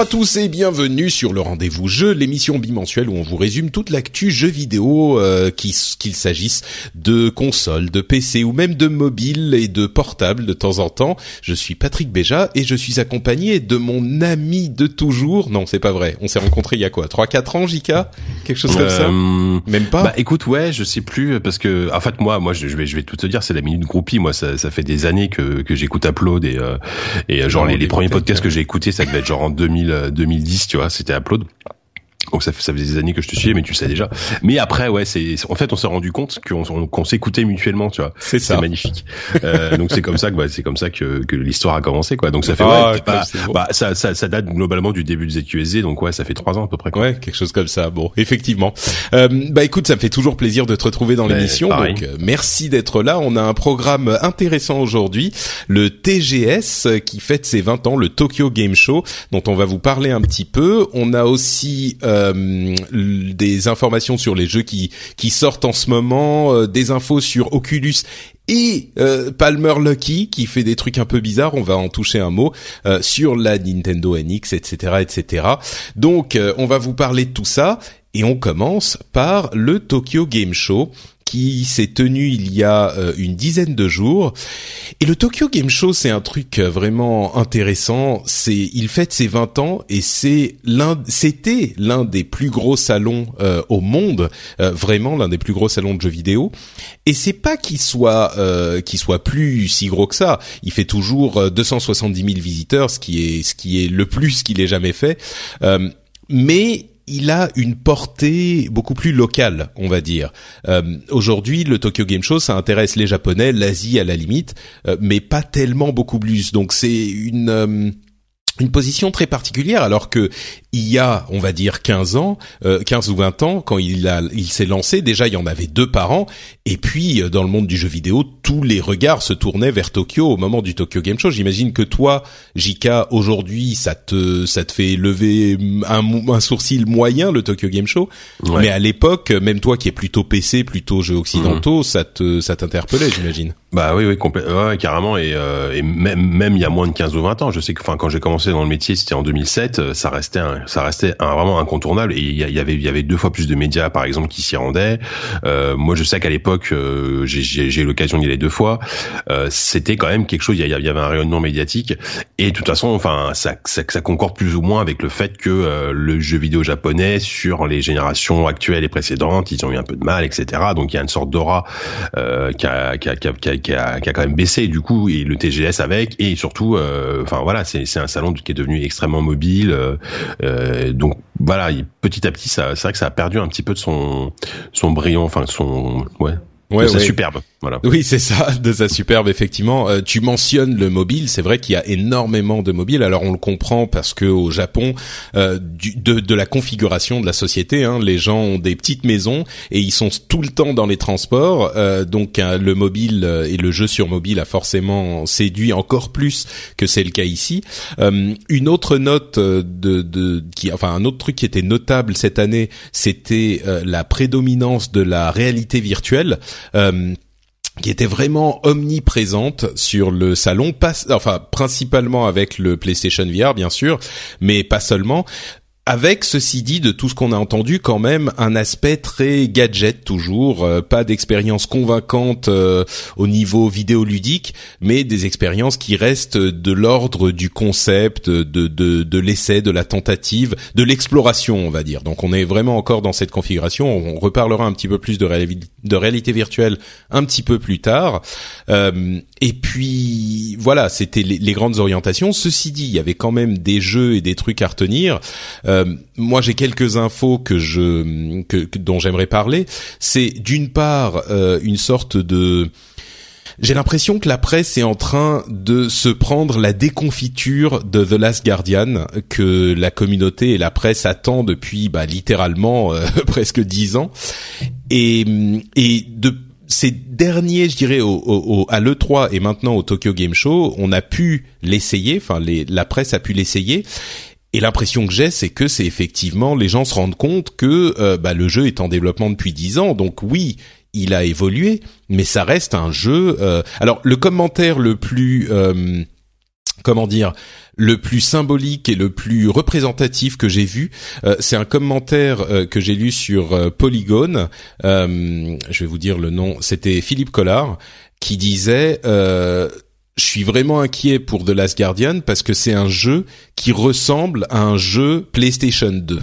Bonjour à tous et bienvenue sur le rendez-vous jeu, l'émission bimensuelle où on vous résume toute l'actu jeu vidéo, euh, qu'il s'agisse de consoles, de PC ou même de mobiles et de portables de temps en temps. Je suis Patrick Béja et je suis accompagné de mon ami de toujours. Non, c'est pas vrai. On s'est rencontrés il y a quoi, trois, quatre ans, Jika, quelque chose comme ça? Euh, Même pas? Bah écoute, ouais, je sais plus parce que en fait moi, moi je vais, je vais tout te dire, c'est la minute groupie. Moi, ça, ça fait des années que que j'écoute Upload et euh, et euh, genre les, les premiers podcasts que j'ai écoutés, ça devait être genre en 2000, euh, 2010, tu vois, c'était Upload. Donc ça, fait- ça faisait des années que je te suivais, mais tu sais déjà. Mais après, ouais, c'est en fait on s'est rendu compte qu'on on- qu'on s'écoutait mutuellement, tu vois. c'est ça. C'est magnifique. Euh, donc c'est comme ça que bah, c'est comme ça que, que l'histoire a commencé, quoi. Donc ça fait Ah, ouais, comme bah, bon. bah, ça, ça ça date globalement du début de ZQSD, donc ouais, ça fait trois ans à peu près. Quoi. Ouais, quelque chose comme ça. Bon, effectivement. Euh, bah écoute, ça me fait toujours plaisir de te retrouver dans l'émission. Donc euh, merci d'être là. On a un programme intéressant aujourd'hui, le TGS qui fête ses 20 ans, le Tokyo Game Show, dont on va vous parler un petit peu. On a aussi euh, l- des informations sur les jeux qui qui sortent en ce moment, euh, des infos sur Oculus et euh, Palmer Lucky qui fait des trucs un peu bizarres, on va en toucher un mot euh, sur la Nintendo NX, etc., etc. Donc, euh, on va vous parler de tout ça et on commence par le Tokyo Game Show qui s'est tenu il y a euh, une dizaine de jours. Et le Tokyo Game Show, c'est un truc euh, vraiment intéressant. C'est, il fête ses 20 ans et c'est l'un, c'était l'un des plus gros salons euh, au monde, vraiment l'un des plus gros salons de jeux vidéo. Et c'est pas qu'il soit, qu'il soit plus si gros que ça. Il fait toujours euh, 270 000 visiteurs, ce qui est, ce qui est le plus qu'il ait jamais fait. Mais il a une portée beaucoup plus locale, on va dire. Euh, Aujourd'hui, le Tokyo Game Show, ça intéresse les Japonais, l'Asie à la limite, euh, mais pas tellement beaucoup plus. Donc c'est une euh, une position très particulière alors que il y a, on va dire 15 ans, euh, 15 ou 20 ans quand il a il s'est lancé, déjà il y en avait deux par an et puis euh, dans le monde du jeu vidéo, tous les regards se tournaient vers Tokyo au moment du Tokyo Game Show. J'imagine que toi, Jika, aujourd'hui, ça te ça te fait lever un, un sourcil moyen le Tokyo Game Show, Ouais. mais à l'époque, même toi qui es plutôt PC, plutôt jeux occidentaux, ça te ça t'interpellait, j'imagine. Bah oui, oui, ouais, carrément. Et, euh, et même, même il y a moins de 15 ou 20 ans, je sais que, enfin, quand j'ai commencé dans le métier, c'était en 2007, euh, ça restait, un, ça restait un, vraiment incontournable. Et il y, avait, il y avait deux fois plus de médias, par exemple, qui s'y rendaient. Euh, moi, je sais qu'à l'époque, euh, j'ai- eu l'occasion d'y aller deux fois. Euh, c'était quand même quelque chose. Il y, avait un rayonnement médiatique. Et de toute façon, enfin, ça, ça, ça concorde plus ou moins avec le fait que euh, le jeu vidéo japonais sur les générations actuelles et précédentes, ils ont eu un peu de mal, etc. Donc il y a une sorte d'aura qui, a, qui, a, qui, a, qui a- qui a quand même baissé du coup et le TGS avec et surtout euh, enfin voilà c'est c'est un salon qui est devenu extrêmement mobile euh, euh, donc voilà il- petit à petit ça c'est vrai que ça a perdu un petit peu de son son brillant enfin son ouais, Ouais, de sa ouais. superbe voilà Oui, c'est ça, de sa superbe, effectivement. Euh, tu mentionnes le mobile, c'est vrai qu'il y a énormément de mobiles. Alors on le comprend parce que au Japon, euh, du, de, de la configuration de la société, hein, les gens ont des petites maisons et ils sont tout le temps dans les transports. Euh, donc euh, le mobile euh, et le jeu sur mobile a forcément séduit encore plus que c'est le cas ici. Euh, une autre note de, de qui, enfin un autre truc qui était notable cette année, c'était la prédominance de la réalité virtuelle. Euh, qui était vraiment omniprésente sur le salon, enfin principalement avec le PlayStation VR bien sûr, mais pas seulement. Avec ceci dit de tout ce qu'on a entendu quand même un aspect très gadget toujours, euh, pas d'expérience convaincante euh, au niveau vidéoludique, mais des expériences qui restent de l'ordre du concept, de de, de l'essai, de la tentative, de l'exploration, on va dire. Donc on est vraiment encore dans cette configuration. On reparlera un petit peu plus de, réalité virtuelle un petit peu plus tard. Euh, et puis voilà, c'était les, les, grandes orientations. Ceci dit, il y avait quand même des jeux et des trucs à retenir. Euh, moi, j'ai quelques infos que je que, dont j'aimerais parler. C'est d'une part euh, une sorte de j'ai l'impression que la presse est en train de se prendre la déconfiture de The Last Guardian que la communauté et la presse attend depuis bah, littéralement euh, presque dix ans et, et de ces derniers, je dirais, au, au, à l'E3 et maintenant au Tokyo Game Show, on a pu l'essayer, enfin la presse a pu l'essayer, et l'impression que j'ai, c'est que c'est effectivement les gens se rendent compte que euh, bah, le jeu est en développement depuis dix ans. Donc oui, il a évolué, mais ça reste un jeu. Euh, alors le commentaire le plus euh, comment dire le plus symbolique et le plus représentatif que j'ai vu, c'est un commentaire que j'ai lu sur Polygon. je vais vous dire le nom. C'était Philippe Collard qui disait je suis vraiment inquiet pour The Last Guardian parce que c'est un jeu qui ressemble à un jeu PlayStation 2.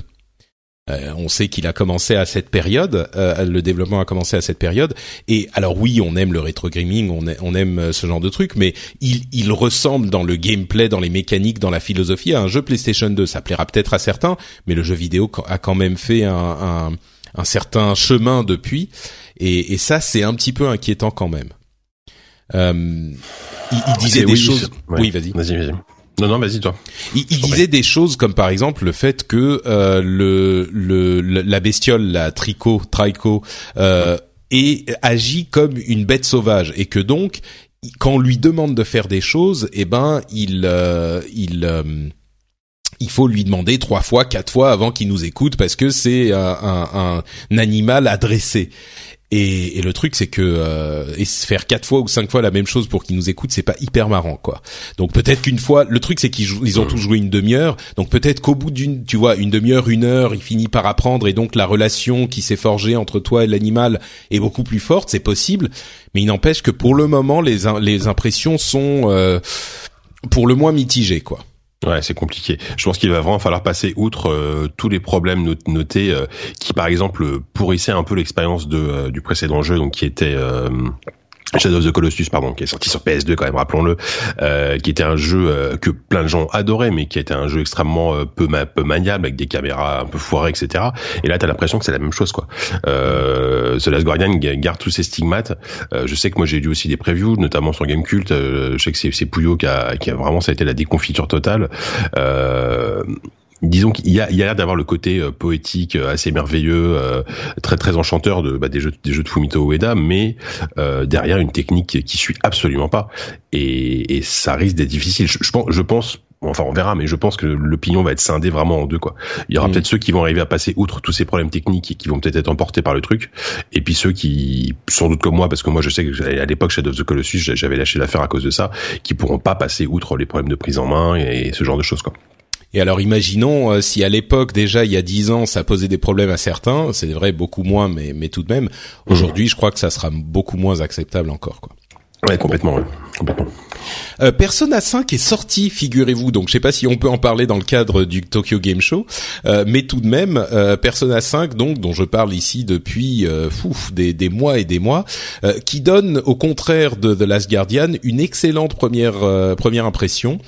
Euh, on sait qu'il a commencé à cette période, euh, le développement a commencé à cette période. Et alors oui, on aime le rétro gaming, on, aime euh, ce genre de truc, mais il, il, ressemble dans le gameplay, dans les mécaniques, dans la philosophie à un jeu PlayStation 2. Ça plaira peut-être à certains, mais le jeu vidéo a quand même fait un, un, un certain chemin depuis. Et ça, c'est un petit peu inquiétant quand même. Euh, il, il disait des choses. Oui, vas-y. Vas-y, vas-y. Non, non, vas-y toi. Il, il disait des choses comme par exemple le fait que euh, le, le, la bestiole, la tricot, trico, euh, est, agit comme une bête sauvage et que donc quand on lui demande de faire des choses, eh ben il euh, il euh, il faut lui demander trois fois, quatre fois avant qu'il nous écoute parce que c'est un, un, un, animal adressé. Et, et, le truc, c'est que euh, et faire quatre fois ou cinq fois la même chose pour qu'ils nous écoutent, c'est pas hyper marrant, quoi. Donc peut-être qu'une fois, le truc, c'est qu'ils ils ont tous joué une demi-heure. Donc peut-être qu'au bout d'une, tu vois, une demi-heure, une heure, il finit par apprendre et donc la relation qui s'est forgée entre toi et l'animal est beaucoup plus forte. C'est possible, mais il n'empêche que pour le moment, les les impressions sont euh, pour le moins mitigées, quoi. Ouais, c'est compliqué. Je pense qu'il va vraiment falloir passer outre euh, tous les problèmes notés euh, qui, par exemple, pourrissaient un peu l'expérience de euh, du précédent jeu, donc qui était Shadow of the Colossus, pardon, qui est sorti sur PS2 quand même, rappelons-le, euh, qui était un jeu euh, que plein de gens adoraient, mais qui était un jeu extrêmement euh, peu, peu maniable, avec des caméras un peu foirées, etc. Et là, t'as l'impression que c'est la même chose, quoi. Euh, The Last Guardian garde tous ses stigmates. Euh, je sais que moi, j'ai lu aussi des previews, notamment sur Gamecult. je sais que c'est Pouillot qui a, qui a vraiment, ça a été la déconfiture totale. Euh, disons qu'il y a, il y a l'air d'avoir le côté euh, poétique euh, assez merveilleux, euh, très très enchanteur de bah, des jeux des jeux de Fumito Ueda, mais derrière une technique qui, suit absolument pas et, et ça risque d'être difficile. Je, je, pense, je pense enfin on verra, mais je pense que l'opinion va être scindée vraiment en deux quoi. Il y aura mm. peut-être ceux qui vont arriver à passer outre tous ces problèmes techniques et qui vont peut-être être emportés par le truc, et puis ceux qui, sans doute comme moi, parce que moi je sais que à l'époque Shadow of the Colossus j'avais lâché l'affaire à cause de ça, qui pourront pas passer outre les problèmes de prise en main et ce genre de choses quoi. Et alors imaginons euh, si à l'époque déjà il y a dix ans ça posait des problèmes à certains, c'est vrai beaucoup moins mais mais tout de même aujourd'hui je crois que ça sera beaucoup moins acceptable encore quoi. Ouais complètement, ouais. Euh, Persona 5 est sorti, figurez-vous. Donc, je sais pas si on peut en parler dans le cadre du Tokyo Game Show, euh, mais tout de même, euh, Persona 5, donc dont je parle ici depuis euh, des, des, mois et des mois, qui donne, au contraire de The Last Guardian, une excellente première première impression.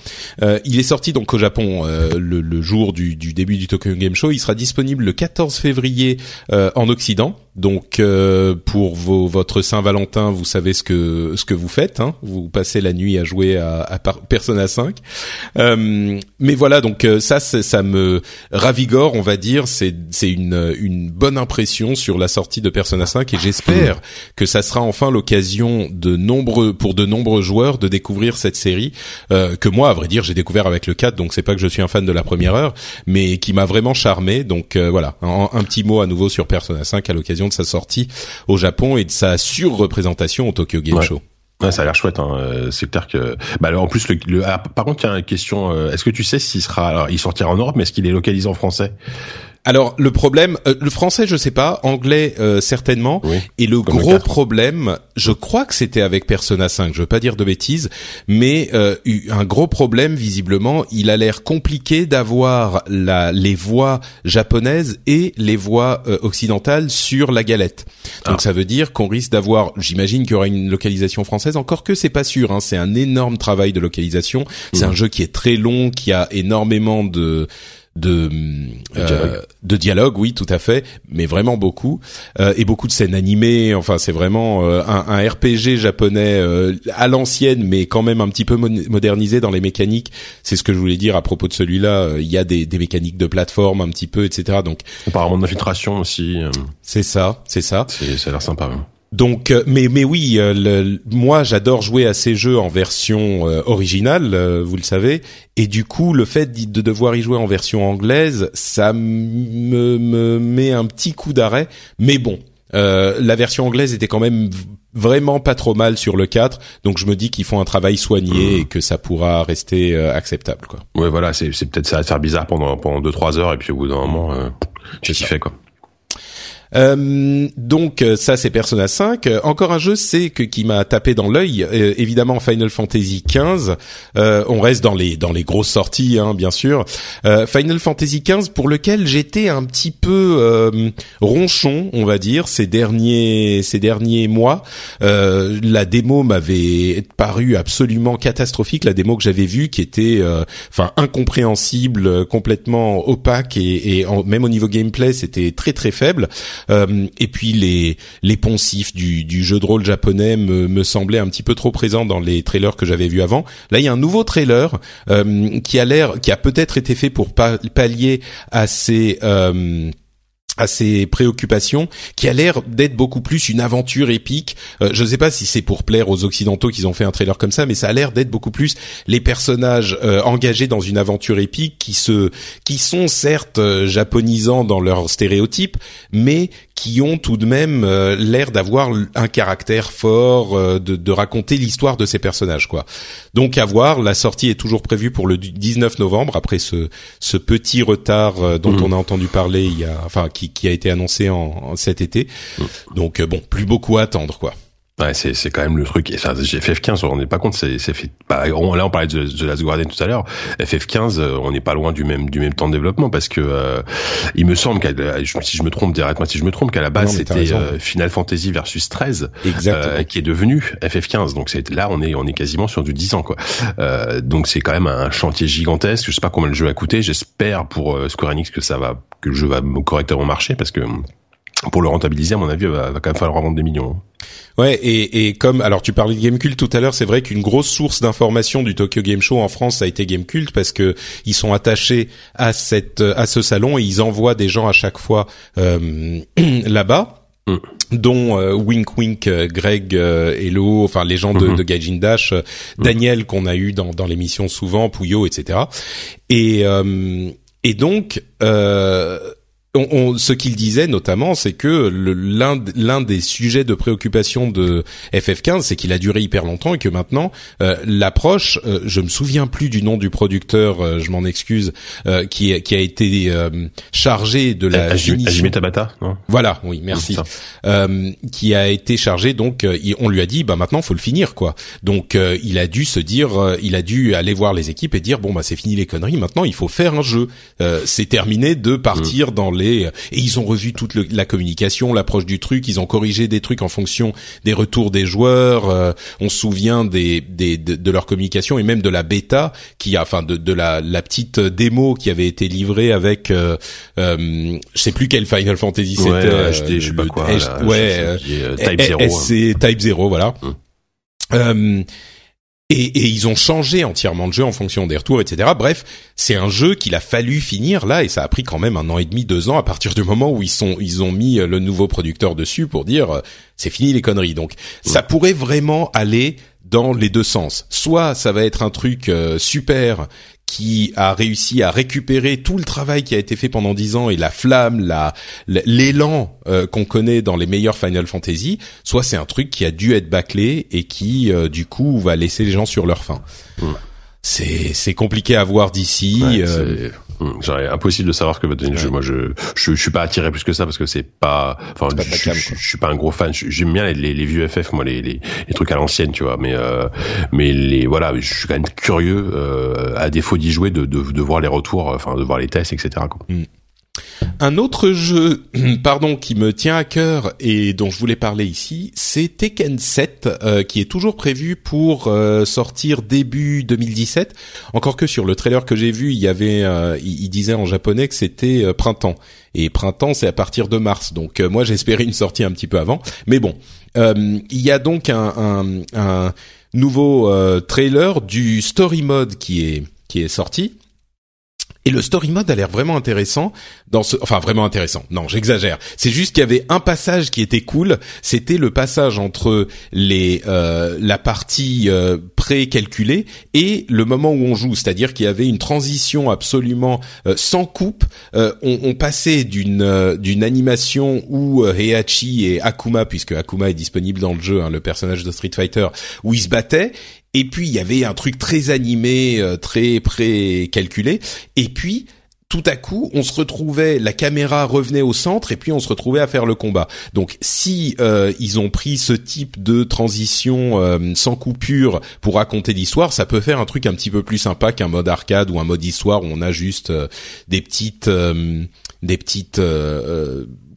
il est sorti donc au Japon le, jour du, du, début du Tokyo Game Show. Il sera disponible le 14 février en Occident. Donc, pour vos, votre Saint-Valentin, vous savez ce que ce que vous faites. Hein vous passez la nuit à jouer à, à Persona 5. Euh, mais voilà, donc euh, ça, ça me ravigore, on va dire. C'est c'est une une bonne impression sur la sortie de Persona 5 et j'espère que ça sera enfin l'occasion de nombreux pour de nombreux joueurs de découvrir cette série euh, que moi, à vrai dire, j'ai découvert avec le 4, donc c'est pas que je suis un fan de la première heure, mais qui m'a vraiment charmé. Donc euh, voilà, un, un, petit mot à nouveau sur Persona 5 à l'occasion de sa sortie au Japon et de sa surreprésentation au Tokyo Game Show. Ouais, ça a l'air chouette. Hein. Euh, c'est clair que. Bah alors en plus le. le... Ah, par contre, il y a une question. Euh, est-ce que tu sais s'il sera. Alors, il sortira en Europe, mais est-ce qu'il est localisé en français? Alors le problème, euh, le français je sais pas, anglais euh, certainement. et le gros problème, je crois que c'était avec Persona 5. Je veux pas dire de bêtises, mais euh, un gros problème visiblement, il a l'air compliqué d'avoir la les voix japonaises et les voix occidentales sur la galette. Donc ah. ça veut dire qu'on risque d'avoir, j'imagine qu'il y aura une localisation française. Encore que c'est pas sûr. Hein, c'est un énorme travail de localisation. C'est mmh. un jeu qui est très long, qui a énormément de de euh, de dialogue, oui, tout à fait, mais vraiment beaucoup euh, et beaucoup de scènes animées. Enfin, c'est vraiment euh, un, un, RPG japonais à l'ancienne, mais quand même un petit peu modernisé dans les mécaniques. C'est ce que je voulais dire à propos de celui-là. Il y a des, des mécaniques de plateforme un petit peu, etc. Donc apparemment d'infiltration aussi. C'est ça, c'est ça. Ça a l'air sympa. Donc, euh, mais mais oui, euh, moi j'adore jouer à ces jeux en version euh, originale, vous le savez, et du coup le fait de devoir y jouer en version anglaise, ça me, me met un petit coup d'arrêt. Mais bon, la version anglaise était quand même vraiment pas trop mal sur le 4, donc je me dis qu'ils font un travail soigné mmh. et que ça pourra rester acceptable, quoi. Ouais, voilà, c'est c'est peut-être ça va faire bizarre pendant pendant deux trois heures et puis au bout d'un moment, euh, tu fait quoi. Euh, donc euh, ça c'est Persona 5. Euh, encore un jeu c'est que qui m'a tapé dans l'œil. évidemment Final Fantasy 15. on reste dans les dans les grosses sorties hein, bien sûr. Final Fantasy 15 pour lequel j'étais un petit peu ronchon on va dire ces derniers ces derniers mois. la démo m'avait paru absolument catastrophique. La démo que j'avais vue qui était enfin incompréhensible, complètement opaque et, et même au niveau gameplay c'était très très faible. Euh, et puis les les poncifs du, du jeu de rôle japonais me, me semblaient un petit peu trop présents dans les trailers que j'avais vus avant. Là, il y a un nouveau trailer euh, qui a l'air, qui a peut-être été fait pour pallier à ces euh, à ses préoccupations, qui a l'air d'être beaucoup plus une aventure épique. Euh, je ne sais pas si c'est pour plaire aux occidentaux qu'ils ont fait un trailer comme ça, mais ça a l'air d'être beaucoup plus les personnages euh, engagés dans une aventure épique qui se, qui sont certes euh, japonisants dans leurs stéréotypes, mais qui ont tout de même l'air d'avoir un caractère fort, de, de raconter l'histoire de ces personnages, quoi. Donc à voir. La sortie est toujours prévue pour le 19 novembre après ce, ce petit retard dont mmh. on a entendu parler il y a, enfin qui qui, a été annoncé en, cet été. Mm. Donc euh, bon, plus beaucoup à attendre quoi. Ouais, c'est c'est quand même le truc. Et ça, FF15, on n'est pas compte. C'est c'est fait. Bah, là, on parlait de, de Last Guardian tout à l'heure. FF15, euh, on n'est pas loin du même du même temps de développement parce que euh, il me semble qu'à si je me trompe, dites-moi si je me trompe, qu'à la base c'était Final Fantasy versus 13, qui est devenu FF15. Donc c'est là, on est on est quasiment sur du 10 ans quoi. donc c'est quand même un chantier gigantesque. Je sais pas combien le jeu a coûté. J'espère pour Square Enix que ça va que le jeu va correctement marcher parce que pour le rentabiliser, à mon avis, va, va quand même falloir vendre des millions. Ouais, et, et comme alors tu parlais de Gamecult tout à l'heure, c'est vrai qu'une grosse source d'information du Tokyo Game Show en France ça a été Gamecult parce que ils sont attachés à cette à ce salon et ils envoient des gens à chaque fois euh, là-bas. Mm. dont euh, Wink Wink, euh, Greg, euh, Hello, enfin les gens de, mm-hmm. de Gaijin Dash, mm. Daniel qu'on a eu dans, dans l'émission souvent, Pouillot, etc. Et et donc, euh, on, on, ce qu'il disait notamment, c'est que l'un l'un des sujets de préoccupation de FF15, c'est qu'il a duré hyper longtemps et que maintenant euh, l'approche, euh, je me souviens plus du nom du producteur, euh, je m'en excuse, euh, qui qui a été chargé de la Hajime Tabata, non? Voilà, oui, merci. qui a été chargé donc, on lui a dit, bah maintenant faut le finir quoi. Donc il a dû se dire, il a dû aller voir les équipes et dire bon bah c'est fini les conneries, maintenant il faut faire un jeu. c'est terminé de partir mm. dans et ils ont revu toute la communication, l'approche du truc, ils ont corrigé des trucs en fonction des retours des joueurs. Euh, on se souvient des, des de, leur communication et même de la bêta qui a, enfin de, de la, la petite démo qui avait été livrée avec, euh, euh, je sais plus quel Final Fantasy c'était. Ouais, je sais pas quoi. ouais, Type 0. C'est Type 0, voilà. Hum. Et, et, ils ont changé entièrement de jeu en fonction des retours, etc. Bref, c'est un jeu qu'il a fallu finir là, et ça a pris quand même un an et demi, deux ans à partir du moment où ils sont, ils ont mis le nouveau producteur dessus pour dire euh, c'est fini les conneries. Donc ça pourrait vraiment aller dans les deux sens. Soit ça va être un truc euh, super qui a réussi à récupérer tout le travail qui a été fait pendant dix ans et la flamme, la l'élan euh, qu'on connaît dans les meilleurs Final Fantasy, soit c'est un truc qui a dû être bâclé et qui euh, du coup va laisser les gens sur leur faim. C'est c'est compliqué à voir d'ici. Euh, J'aurais impossible de savoir ce que va donner le jeu. Moi, je, je, je suis pas attiré plus que ça parce que c'est pas. Enfin, je, je, suis pas un gros fan. J'aime bien les, les, vieux FF, moi, les, les, les trucs à l'ancienne, tu vois. Mais euh, mais les voilà, je suis quand même curieux, euh, à défaut d'y jouer, de, de, de voir les retours, enfin, de voir les tests, etc. Quoi. Hmm. Un autre jeu, pardon, qui me tient à cœur et dont je voulais parler ici, c'est Tekken 7, euh, qui est toujours prévu pour euh, sortir début 2017. Encore que sur le trailer que j'ai vu, il y avait, euh, disait en japonais que c'était printemps. Et printemps, c'est à partir de mars. Donc moi, j'espérais une sortie un petit peu avant. Mais bon, il y a donc un, un, un nouveau trailer du story mode qui est qui est sorti et le story mode a l'air vraiment intéressant dans ce, enfin vraiment intéressant. Non, j'exagère. C'est juste qu'il y avait un passage qui était cool. C'était le passage entre les euh, la partie euh, pré-calculée et le moment où on joue. C'est-à-dire qu'il y avait une transition absolument euh, sans coupe. Euh, on, on, passait d'une euh, d'une animation où Heihachi et Akuma, puisque Akuma est disponible dans le jeu, hein, le personnage de Street Fighter, où ils se battaient, et puis il y avait un truc très animé, euh, très pré-calculé. Et puis tout à coup, on se retrouvait, la caméra revenait au centre et puis on se retrouvait à faire le combat. Donc, si euh, ils ont pris ce type de transition euh, sans coupure pour raconter l'histoire, ça peut faire un truc un petit peu plus sympa qu'un mode arcade ou un mode histoire où on a juste des petites, des petites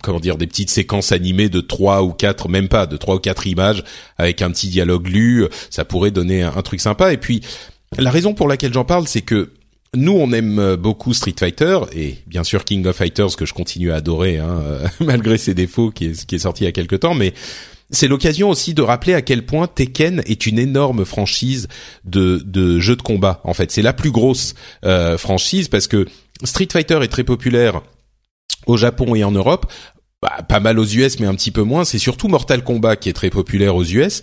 comment dire des petites séquences animées de trois ou quatre même pas de trois ou quatre images avec un petit dialogue lu ça pourrait donner un, truc sympa et puis la raison pour laquelle j'en parle c'est que nous, on aime beaucoup Street Fighter et bien sûr King of Fighters que je continue à adorer hein, malgré ses défauts, qui est, qui est sorti il y a quelque temps. Mais c'est l'occasion aussi de rappeler à quel point Tekken est une énorme franchise de, de jeux de combat. En fait, c'est la plus grosse euh, franchise parce que Street Fighter est très populaire au Japon et en Europe, bah, pas mal aux US mais un petit peu moins, c'est surtout Mortal Kombat qui est très populaire aux US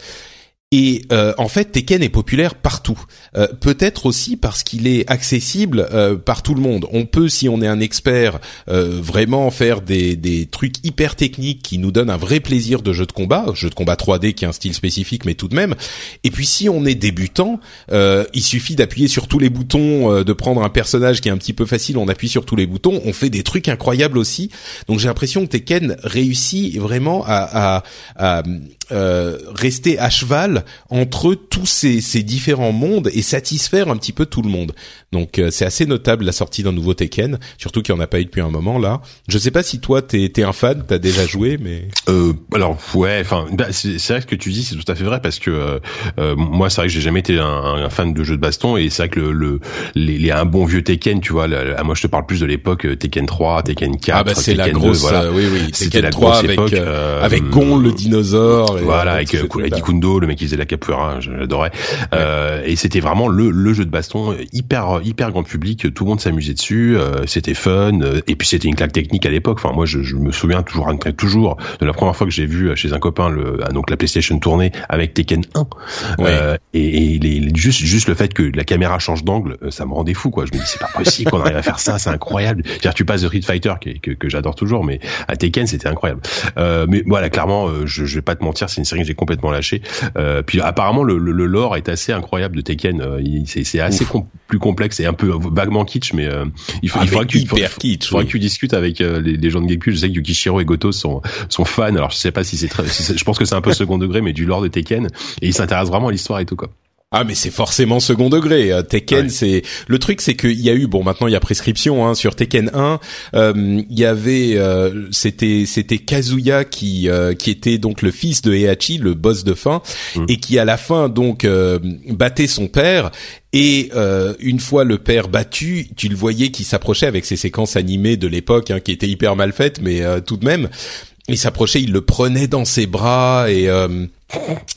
et euh, en fait, Tekken est populaire partout. Euh, peut-être aussi parce qu'il est accessible euh, par tout le monde. On peut, si on est un expert, vraiment faire des, des trucs hyper techniques qui nous donnent un vrai plaisir de jeu de combat, jeu de combat 3D qui est un style spécifique, mais tout de même. Et puis, si on est débutant, il suffit d'appuyer sur tous les boutons, de prendre un personnage qui est un petit peu facile, on appuie sur tous les boutons, on fait des trucs incroyables aussi. Donc, j'ai l'impression que Tekken réussit vraiment à, à, à euh, rester à cheval entre tous ces, ces, différents mondes et satisfaire un petit peu tout le monde. Donc euh, c'est assez notable la sortie d'un nouveau Tekken, surtout qu'il n'y en a pas eu depuis un moment là. Je sais pas si toi t'es es un fan, t'as déjà joué, mais euh, alors ouais, enfin bah, c'est vrai ce que tu dis, c'est tout à fait vrai parce que euh, euh moi c'est vrai que j'ai jamais été un, un, fan de jeux de baston et c'est vrai que le, le les, un bon vieux Tekken, tu vois, moi je te parle plus de l'époque Tekken 3, Tekken 4, ah bah c'est la grosse, voilà. oui oui, Tekken 3 avec avec Gon le dinosaure voilà, avec euh, Kundo, le mec qui faisait la capoeira, j'adorais. Euh, et c'était vraiment le, le jeu de baston hyper hyper grand public, tout le monde s'amusait dessus, euh, c'était fun. Euh, et puis c'était une claque technique à l'époque. Enfin moi je, je, me souviens toujours toujours de la première fois que j'ai vu chez un copain le ah, donc la PlayStation tourner avec Tekken 1. Euh, et, et les, juste juste le fait que la caméra change d'angle, ça me rendait fou quoi. Je me dis c'est pas possible qu'on arrive à faire ça, c'est incroyable. dire tu passes de Street Fighter que, que, j'adore toujours, mais à Tekken c'était incroyable. mais voilà clairement je, je vais pas te mentir, c'est une série que j'ai complètement lâché. Euh, puis apparemment le, le, lore est assez incroyable de Tekken. Euh, c'est assez plus complexe et un peu vaguement kitsch, mais euh, il, faut, ah, il faudra que tu, kitsch, que tu discutes avec euh, les, les, gens de Geekpul. Je sais que Yukishiro et Goto sont sont fans. Alors je sais pas si c'est très, je pense que c'est un peu second degré, mais du lore de Tekken et ils s'intéressent vraiment à l'histoire et tout quoi. Ah mais c'est forcément second degré. Euh, Tekken, c'est le truc, c'est qu'il y a eu bon maintenant il y a prescription hein, sur Tekken 1. Euh, il y avait euh, c'était c'était Kazuya qui qui était donc le fils de Heihachi, le boss de fin, mm. et qui à la fin donc battait son père. Et une fois le père battu, tu le voyais qui s'approchait avec ses séquences animées de l'époque, hein, qui étaient hyper mal faites, mais tout de même, il s'approchait, il le prenait dans ses bras et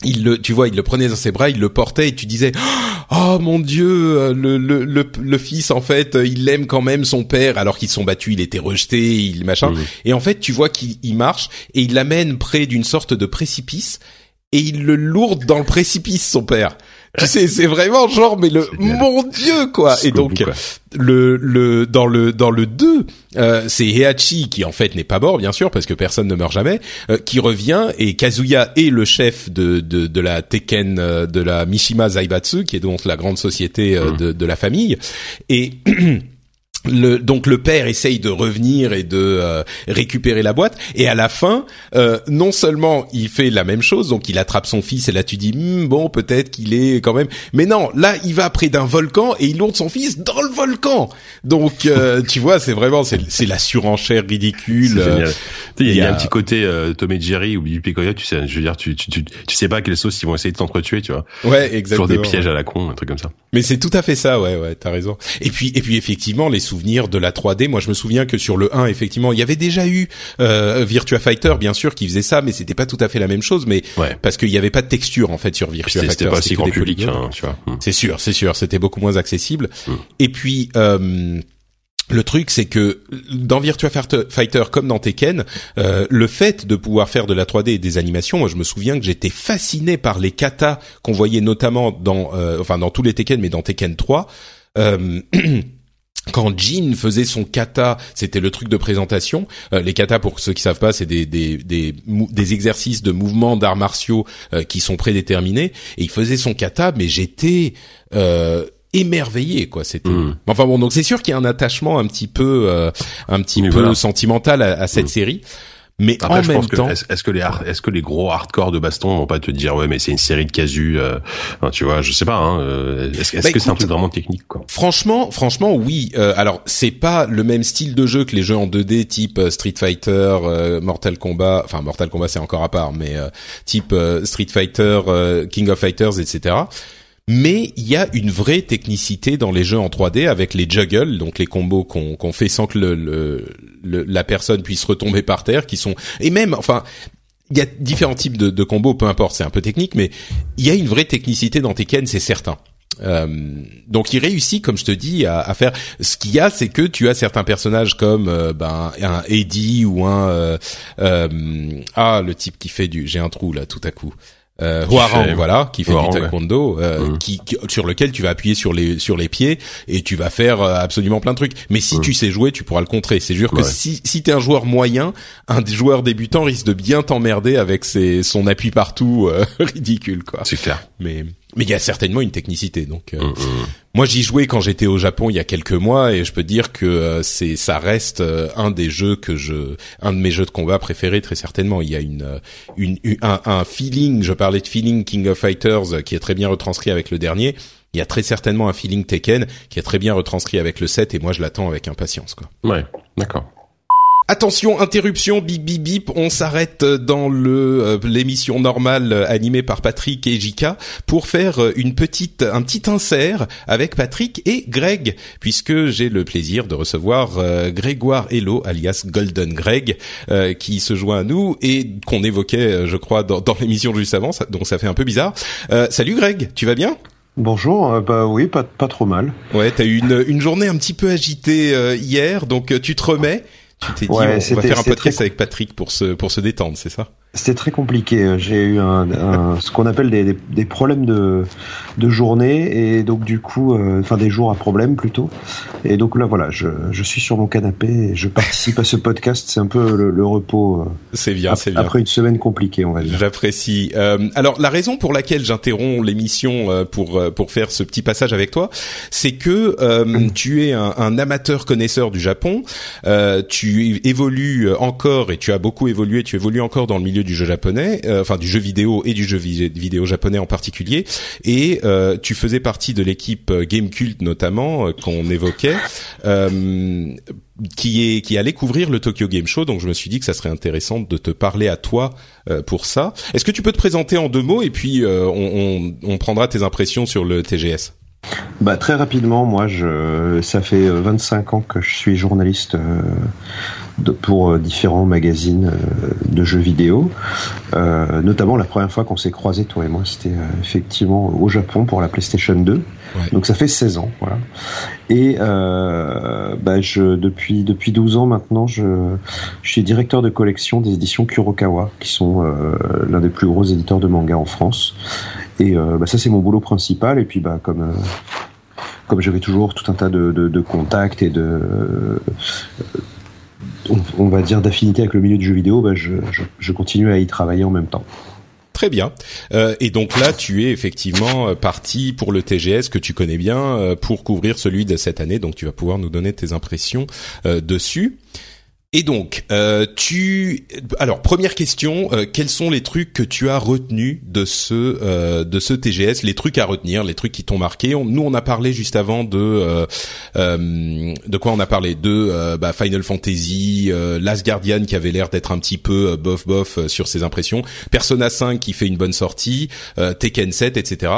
il le, tu vois, il le prenait dans ses bras, il le portait et tu disais, oh mon Dieu, le, le, le, fils en fait, il aime quand même son père alors qu'ils sont battus, il était rejeté, il machin. Et en fait, tu vois qu'il marche et il l'amène près d'une sorte de précipice et il le lourde dans le précipice, son père. Tu sais, c'est vraiment genre, mais le mon dieu quoi. Et donc le le dans le dans le 2, euh, c'est Heihachi qui en fait n'est pas mort bien sûr parce que personne ne meurt jamais, euh, qui revient et Kazuya est le chef de de, de la Tekken euh, de la Mishima Zaibatsu qui est donc la grande société euh, mm. de de la famille et le, donc le père essaye de revenir et de euh, récupérer la boîte. Et à la fin euh, non seulement il fait la même chose donc il attrape son fils et là tu dis hm, bon peut-être qu'il est quand même. Mais non là il va près d'un volcan et il lourde son fils dans le volcan. Donc euh, tu vois c'est vraiment c'est la surenchère ridicule il y, a, un petit côté Tom et Jerry ou Bibi Picoya tu sais je veux dire tu, tu, tu, tu sais pas quelle sauce ils vont essayer de t'entretuer tu vois. Ouais exactement toujours des pièges à la con un truc comme ça. Mais c'est tout à fait ça ouais ouais t'as raison. Et puis et puis effectivement les souvenir de la 3D. Moi, je me souviens que sur le 1, effectivement, il y avait déjà eu euh, Virtua Fighter, bien sûr, qui faisait ça, mais c'était pas tout à fait la même chose, mais parce qu'il y avait pas de texture en fait sur Virtua Fighter. C'était pas si grand public, hein, tu vois. Hmm. C'est sûr, c'est sûr, c'était beaucoup moins accessible. Hmm. Et puis. Euh, le truc, c'est que dans Virtua Fighter comme dans Tekken, euh, le fait de pouvoir faire de la 3D et des animations, moi je me souviens que j'étais fasciné par les katas qu'on voyait notamment dans, euh, enfin dans tous les Tekken, mais dans Tekken 3. Euh, quand Jin faisait son kata, c'était le truc de présentation. Euh, les kata, pour ceux qui savent pas, c'est des des, des, des exercices de mouvements d'arts martiaux euh, qui sont prédéterminés. Et il faisait son kata, mais j'étais euh, émerveillé, quoi. C'était. Hmm. Enfin bon, donc c'est sûr qu'il y a un attachement un petit peu, un petit peu sentimental à, cette hmm. série. Mais en même temps, est-ce que les est-ce que les gros hardcore de baston vont pas te dire ouais mais c'est une série de casus, euh, tu vois, je sais pas. Hein, euh, est-ce, bah, que c'est un truc vraiment technique quoi? Franchement, franchement oui. Euh, alors c'est pas le même style de jeu que les jeux en 2D type Street Fighter, Mortal Kombat. Enfin Mortal Kombat c'est encore à part, mais type Street Fighter, King of Fighters, etc mais il y a une vraie technicité dans les jeux en 3D avec les juggles, donc les combos qu'on fait sans que le, la personne puisse retomber par terre, qui sont et même enfin il y a différents types de, de combos, peu importe, c'est un peu technique, mais il y a une vraie technicité dans Tekken, c'est certain. Euh, donc il réussit, comme je te dis, à, à faire. Ce qu'il y a, c'est que tu as certains personnages comme euh, ben un Eddie ou un euh, euh, ah le type qui fait du. J'ai un trou là tout à coup euh, voilà, qui fait du taekwondo, euh, mmh. qui, sur lequel tu vas appuyer sur les sur les pieds et tu vas faire euh, absolument plein de trucs. Mais si mmh. tu sais jouer, tu pourras le contrer. C'est sûr que si si t'es un joueur moyen, un joueur débutant risque de bien t'emmerder avec ses son appui partout euh, ridicule quoi. C'est clair. Mais mais il y a certainement une technicité. Donc, euh, mm, mm. moi, j'y jouais quand j'étais au Japon il y a quelques mois, et je peux dire que euh, c'est, ça reste euh, un des jeux que je, un de mes jeux de combat préférés très certainement. Il y a une, une, un, un, feeling. Je parlais de feeling King of Fighters qui est très bien retranscrit avec le dernier. Il y a très certainement un feeling Tekken qui est très bien retranscrit avec le 7 et moi je l'attends avec impatience quoi. Ouais, d'accord. Attention, interruption, bip bip bip, on s'arrête dans le euh, l'émission normale euh, animée par Patrick et Jika pour faire euh, une petite un petit insert avec Patrick et Greg. Puisque j'ai le plaisir de recevoir Grégoire Hello alias Golden Greg qui se joint à nous et qu'on évoquait je crois dans, dans l'émission juste avant. Donc ça fait un peu bizarre. salut Greg, tu vas bien? Bonjour, bah oui, pas pas trop mal. Ouais, t'as eu une une journée un petit peu agitée hier, donc tu te remets tu t'es dit, on va faire un podcast avec Patrick pour se pour se détendre, c'est ça? C'était très compliqué. J'ai eu un, un, ce qu'on appelle des, des, problèmes de, de journée et donc du coup, euh, enfin des jours à problème plutôt. Et donc là, voilà, je, je suis sur mon canapé et je participe à ce podcast. C'est un peu le, le repos. Euh, c'est bien, c'est bien. Après une semaine compliquée, on va dire. J'apprécie. Euh, alors la raison pour laquelle j'interromps l'émission euh, pour pour faire ce petit passage avec toi, c'est que tu es un, un, amateur connaisseur du Japon. tu évolues encore et tu as beaucoup évolué. Tu évolues encore dans le milieu du jeu japonais, euh, enfin du jeu vidéo et du jeu vidéo japonais en particulier. Et euh, tu faisais partie de l'équipe euh, Game Cult notamment qu'on évoquait. qui est qui allait couvrir le Tokyo Game Show, donc je me suis dit que ça serait intéressant de te parler à toi pour ça. Est-ce que tu peux te présenter en deux mots et puis on, on, prendra tes impressions sur le TGS bah, très rapidement, moi, je, ça fait 25 ans que je suis journaliste pour différents magazines de jeux vidéo. notamment la première fois qu'on s'est croisés, toi et moi, c'était effectivement au Japon pour la PlayStation 2. Donc ça fait 16 ans, voilà. Et bah, je, depuis depuis 12 ans maintenant, je, je suis directeur de collection des éditions Kurokawa, qui sont l'un des plus gros éditeurs de manga en France. Et bah, ça c'est mon boulot principal. Et puis bah comme comme j'avais toujours tout un tas de, contacts et de on, va dire d'affinité avec le milieu du jeu vidéo, bah, je, continue à y travailler en même temps. Très bien. Euh, et donc là, tu es effectivement euh, parti pour le TGS que tu connais bien euh, pour couvrir celui de cette année. Donc tu vas pouvoir nous donner tes impressions dessus. Et donc, euh, tu, alors première question, euh, quels sont les trucs que tu as retenus de ce euh, de ce TGS, les trucs à retenir, les trucs qui t'ont marqué? Nous, on a parlé juste avant de de quoi on a parlé? De bah, Final Fantasy, Last Guardian qui avait l'air d'être un petit peu bof bof sur ses impressions, Persona 5 qui fait une bonne sortie, Tekken 7, etc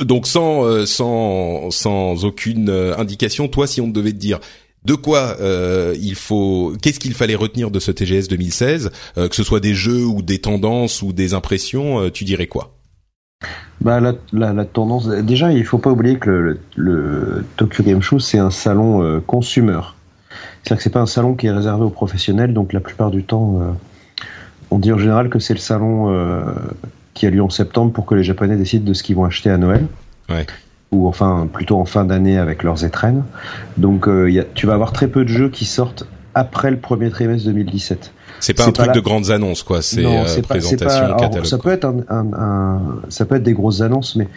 donc sans sans sans aucune indication, toi si on devait te dire de quoi euh, il faut, qu'est-ce qu'il fallait retenir de ce TGS 2016, euh, que ce soit des jeux ou des tendances ou des impressions, euh, tu dirais quoi? Bah la, la, tendance, déjà il faut pas oublier que le, Tokyo Game Show c'est un salon consumer, c'est-à-dire que c'est pas un salon qui est réservé aux professionnels, donc la plupart du temps on dit en général que c'est le salon qui a lieu en septembre pour que les Japonais décident de ce qu'ils vont acheter à Noël. Ouais ou enfin plutôt en fin d'année avec leurs étrennes. Donc euh, y a, tu vas avoir très peu de jeux qui sortent après le premier trimestre 2017. C'est pas un truc de grandes annonces quoi, c'est euh, présentation catalogue. Ça peut être un, un, ça peut être des grosses annonces, mais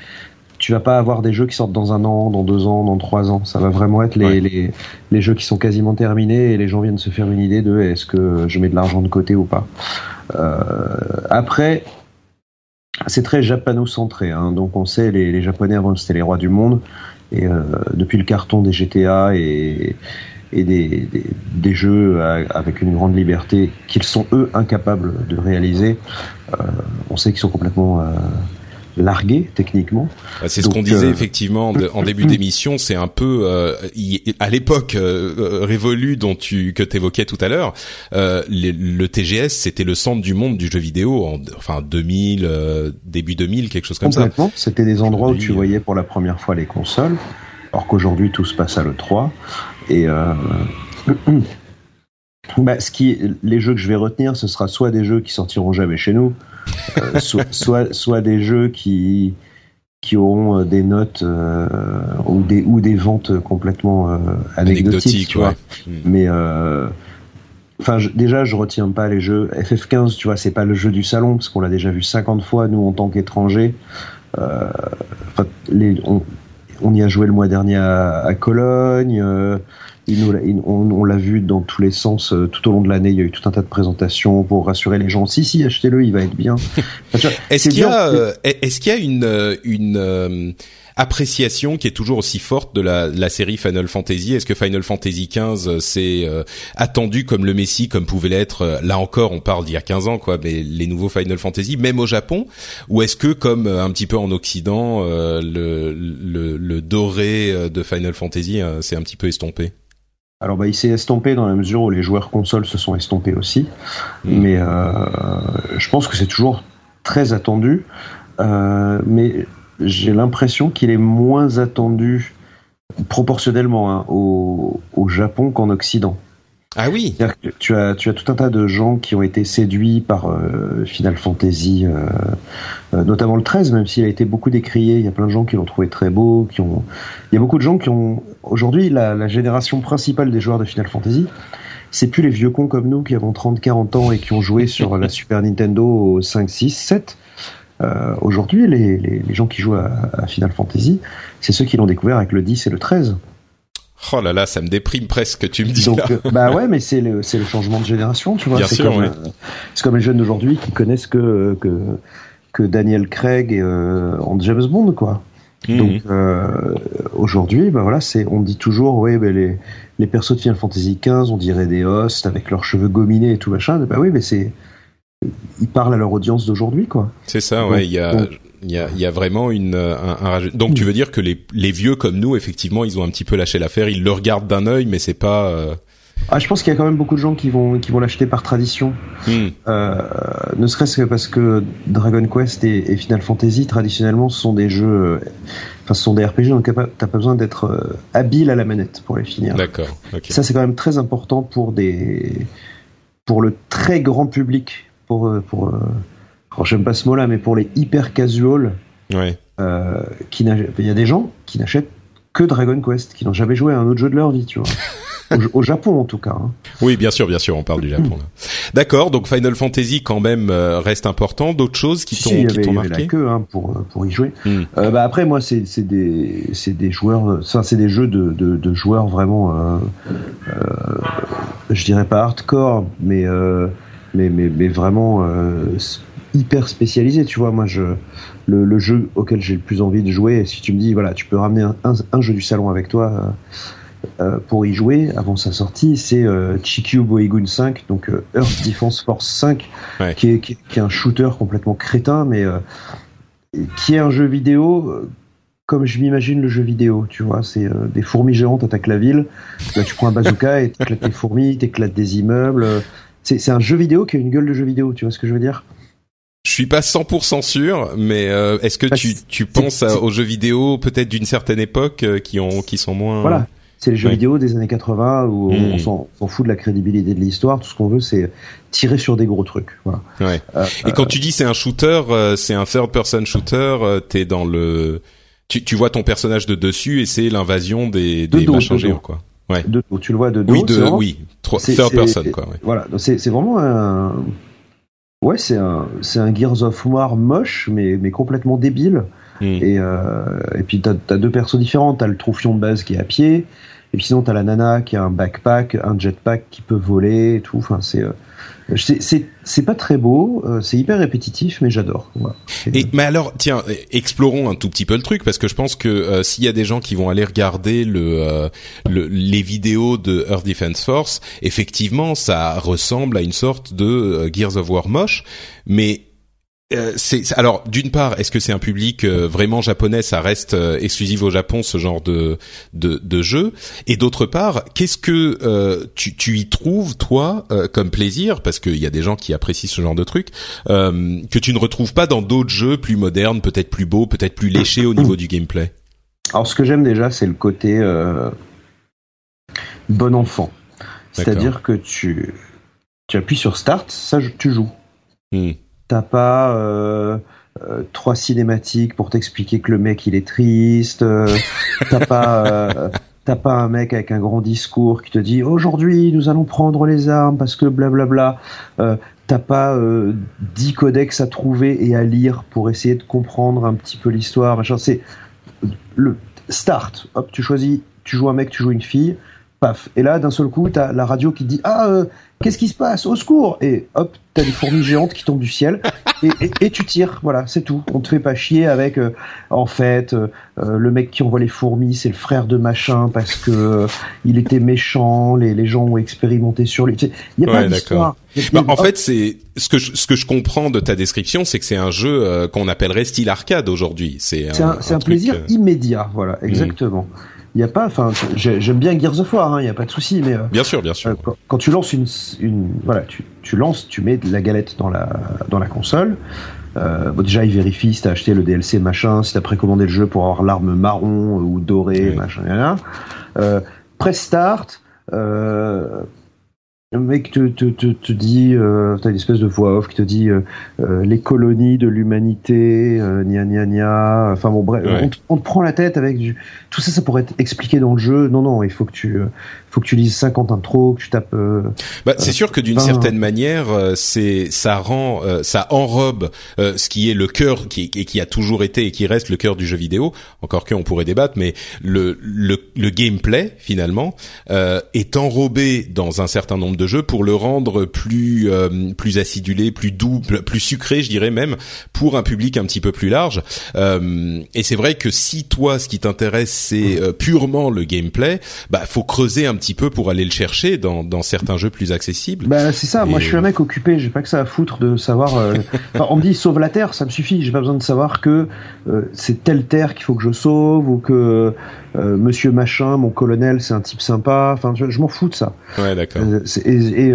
tu vas pas avoir des jeux qui sortent dans un an, dans deux ans, dans trois ans. Ça va vraiment être les, les, les, jeux qui sont quasiment terminés et les gens viennent se faire une idée de est-ce que je mets de l'argent de côté ou pas. Euh, après, c'est très japano-centré. Hein. Donc on sait, les, les Japonais avant c'était les rois du monde. Et euh, depuis le carton des GTA et, et des, des, des, jeux avec une grande liberté qu'ils sont eux incapables de réaliser, euh, on sait qu'ils sont complètement euh, largué techniquement. Bah, c'est ce qu'on disait euh, effectivement en début d'émission. C'est un peu euh, à l'époque euh, révolue dont tu que t'évoquais tout à l'heure. le TGS c'était le centre du monde du jeu vidéo en enfin 2000 début 2000 quelque chose comme ça. C'était des endroits où tu voyais pour la première fois les consoles. Alors qu'aujourd'hui tout se passe à le 3 et bah, ce qui, les jeux que je vais retenir, ce sera soit des jeux qui sortiront jamais chez nous, euh, soit, soit, des jeux qui, qui auront euh, des notes euh, ou, des, ou des ventes complètement anecdotiques, tu vois. Hmm. Mais enfin déjà je retiens pas les jeux FF15 tu vois c'est pas le jeu du salon parce qu'on l'a déjà vu 50 fois nous en tant qu'étrangers on, on, y a joué le mois dernier à, à Cologne on, l'a vu dans tous les sens euh, tout au long de l'année. Il y a eu tout un tas de présentations pour rassurer les gens. Si, si, achetez-le, il va être bien. est-ce qu'il y euh, qu'il y a une, euh, une appréciation qui est toujours aussi forte de la, la série Final Fantasy? Est-ce que Final Fantasy XV c'est attendu comme le Messi, comme pouvait l'être Là encore, on parle d'il y a 15 ans, quoi. Mais les nouveaux Final Fantasy, même au Japon, ou est-ce que comme un petit peu en Occident, le, le, le doré de Final Fantasy c'est un petit peu estompé? Alors bah, il s'est estompé dans la mesure où les joueurs consoles se sont estompés aussi, mm. mais euh, je pense que c'est toujours très attendu, euh, mais j'ai l'impression qu'il est moins attendu proportionnellement hein, au, au, Japon qu'en Occident. Ah oui. tu as tu as tout un tas de gens qui ont été séduits par euh, Final Fantasy, euh, euh, notamment le 13, même s'il a été beaucoup décrié. Il y a plein de gens qui l'ont trouvé très beau, qui ont. Il y a beaucoup de gens qui ont. Aujourd'hui, la, la génération principale des joueurs de Final Fantasy, c'est plus les vieux cons comme nous qui avons 30, 40 ans et qui ont joué sur la Super Nintendo au 5, 6, 7. Euh, Aujourd'hui, les, les, les, gens qui jouent à, à Final Fantasy, c'est ceux qui l'ont découvert avec le 10 et le 13. Oh là là, ça me déprime presque, tu me dis. Donc, euh, bah ouais, mais c'est le, c'est le changement de génération, tu vois. C'est comme, euh, c'est comme les jeunes d'aujourd'hui qui connaissent que, que, que Daniel Craig euh, en James Bond, quoi. Mhm. Donc euh, aujourd'hui, bah voilà, c'est, on dit toujours, ouais, bah les, les persos de Final Fantasy XV, on dirait des hosts avec leurs cheveux gominés et tout machin. Bah oui, mais c'est, ils parlent à leur audience d'aujourd'hui, quoi. C'est ça, ouais. Il y a, il y a, il y a vraiment une un, un... donc tu veux dire que les les vieux comme nous effectivement ils ont un petit peu lâché l'affaire ils le regardent d'un œil mais c'est pas euh, Ah, je pense qu'il y a quand même beaucoup de gens qui vont qui vont l'acheter par tradition, Hmm. euh, ne serait-ce que parce que Dragon Quest et, et Final Fantasy traditionnellement ce sont des jeux, euh, enfin ce sont des RPG donc t'as pas, besoin d'être euh, habile à la manette pour les finir. D'accord. Ça c'est quand même très important pour des pour le très grand public, pour euh, pour euh, alors, j'aime pas ce mot-là, mais pour les hyper casual, Ouais. euh, qui il y a des gens qui n'achètent que Dragon Quest, qui n'ont jamais joué à un autre jeu de leur vie, tu vois. Au, au Japon en tout cas. hein. Oui, bien sûr, bien sûr, on parle du Japon. D'accord, donc Final Fantasy quand même euh, reste important. D'autres choses qui t'ont si, t'ont il y avait marqué la queue hein, pour euh, pour y jouer. Hmm. Euh, bah après moi c'est c'est des c'est des joueurs, ça c'est des jeux de, de, de joueurs vraiment, je dirais pas hardcore, mais mais mais mais vraiment hyper spécialisés. Tu vois, moi je le, le jeu auquel j'ai le plus envie de jouer. Si tu me dis voilà, tu peux ramener un, un, un jeu du salon avec toi. euh, euh, pour y jouer avant sa sortie, c'est euh, Chikyu Boigun 5, donc euh, Earth Defense Force 5, Ouais. qui, est, qui, est- qui est un shooter complètement crétin, mais qui est un jeu vidéo comme je m'imagine le jeu vidéo, tu vois, c'est euh, des fourmis géantes attaquent la ville, là tu prends un bazooka et t'éclates des fourmis, t'éclates des immeubles, c'est c'est un jeu vidéo qui a une gueule de jeu vidéo, tu vois ce que je veux dire? Je suis pas 100% sûr, mais euh, est-ce que tu tu penses à- aux jeux vidéo peut-être d'une certaine époque euh, qui ont qui sont moins Voilà. C'est les jeux Ouais. vidéo des années 80 où on- Mm. on s'en fout de la crédibilité de l'histoire, tout ce qu'on veut c'est tirer sur des gros trucs. Voilà. Ouais. Euh, Et quand tu dis c'est un shooter, c'est un third person shooter, t'es dans le tu, tu vois ton personnage de dessus et c'est l'invasion des, De des dos, machins de géants quoi. Ouais. de tu le vois de dos. Oui, de oui, Trois- c'est- third person quoi. Ouais. Voilà, c'est vraiment un. Ouais, c'est un, c'est un Gears of War moche, mais, mais complètement débile. Hmm. Et, euh, et puis t'as as deux persos différents. T'as le troufion de base qui est à pied, et puis sinon t'as la nana qui a un backpack, un jetpack qui peut voler et tout. Enfin, c'est euh, c'est pas très beau, euh, c'est hyper répétitif, mais j'adore. Et mais alors, tiens, explorons un tout petit peu le truc parce que je pense que euh, s'il y a des gens qui vont aller regarder le, euh, le- les vidéos de Earth Defense Force, effectivement, ça ressemble à une sorte de euh, Gears of War moche, mais euh, c'est alors d'une part, est-ce que c'est un public euh, vraiment japonais? Ça reste euh, exclusif au Japon ce genre de de, de jeu. Et d'autre part, qu'est-ce que euh, tu, tu y trouves toi euh, comme plaisir? Parce qu'il y a des gens qui apprécient ce genre de truc euh, que tu ne retrouves pas dans d'autres jeux plus modernes, peut-être plus beaux, peut-être plus léchés au niveau du gameplay? Alors, ce que j'aime déjà, c'est le côté euh, bon enfant. C'est-à-dire que tu, tu appuies sur Start, ça, tu joues. Hmm. T'as pas euh, euh, trois cinématiques pour t'expliquer que le mec il est triste. euh, T'as pas t'as pas un mec avec un grand discours qui te dit aujourd'hui nous allons prendre les armes parce que blablabla. T'as pas dix codex à trouver et à lire pour essayer de comprendre un petit peu l'histoire. C'est le start. Hop, tu choisis. Tu joues un mec, tu joues une fille. Paf. Et là, d'un seul coup, t'as la radio qui te dit ah euh, qu'est-ce qui se passe Au secours Et hop, t'as des fourmis géantes qui tombent du ciel et, et, et tu tires. Voilà, c'est tout. On te fait pas chier avec euh, en fait euh, euh, le mec qui envoie les fourmis, c'est le frère de machin parce que euh, il était méchant. Les, les gens ont expérimenté sur lui. Il y a Ouais, pas d'histoire. Bah, en hop, fait, c'est ce que je, ce que je comprends de ta description, c'est que c'est un jeu euh, qu'on appellerait style arcade aujourd'hui. C'est un, un truc, plaisir immédiat. Voilà, exactement. Il y a pas, enfin, j'ai- j'aime bien Gears of War. Il y a pas de souci, mais euh, Bien sûr, bien sûr. Euh, quand, quand tu lances une, une voilà, tu, tu lances, tu mets de la galette dans la dans la console. Euh, bon, déjà, il vérifie si t'as acheté le DLC machin, si t'as précommandé le jeu pour avoir l'arme marron ou dorée, Oui. machin, là. Euh, press start. Euh, le mec te, te, te, te dit, euh, t'as une espèce de voix off qui te dit euh, euh, les colonies de l'humanité, euh, gna gna gna. Enfin bon, bref, Ouais. on, te- on te prend la tête avec du. Tout ça, ça pourrait être expliqué dans le jeu. Non, non, il faut que tu, euh, faut que tu lises 50 intros, que tu tapes. euh, Bah, c'est sûr que d'une certaine manière, euh, c'est ça rend, euh, ça enrobe euh, ce qui est le cœur qui, et qui a toujours été et qui reste le cœur du jeu vidéo. Encore que on pourrait débattre, mais le le, le gameplay finalement euh, est enrobé dans un certain nombre nombre de jeux pour le rendre plus euh, plus acidulé, plus doux, plus sucré, je dirais même, pour un public un petit peu plus large. Euh, et c'est vrai que si toi, ce qui t'intéresse, c'est euh, purement le gameplay, bah faut creuser un petit peu pour aller le chercher dans, dans certains jeux plus accessibles. Bah c'est ça. Moi, je suis un mec occupé. J'ai pas que ça à foutre de savoir. on me dit sauve la terre, ça me suffit. J'ai pas besoin de savoir que c'est telle terre qu'il faut que je sauve ou que Monsieur Machin, mon colonel, c'est un type sympa. Enfin, je, m'en fous de ça. Ouais, d'accord. Et, et,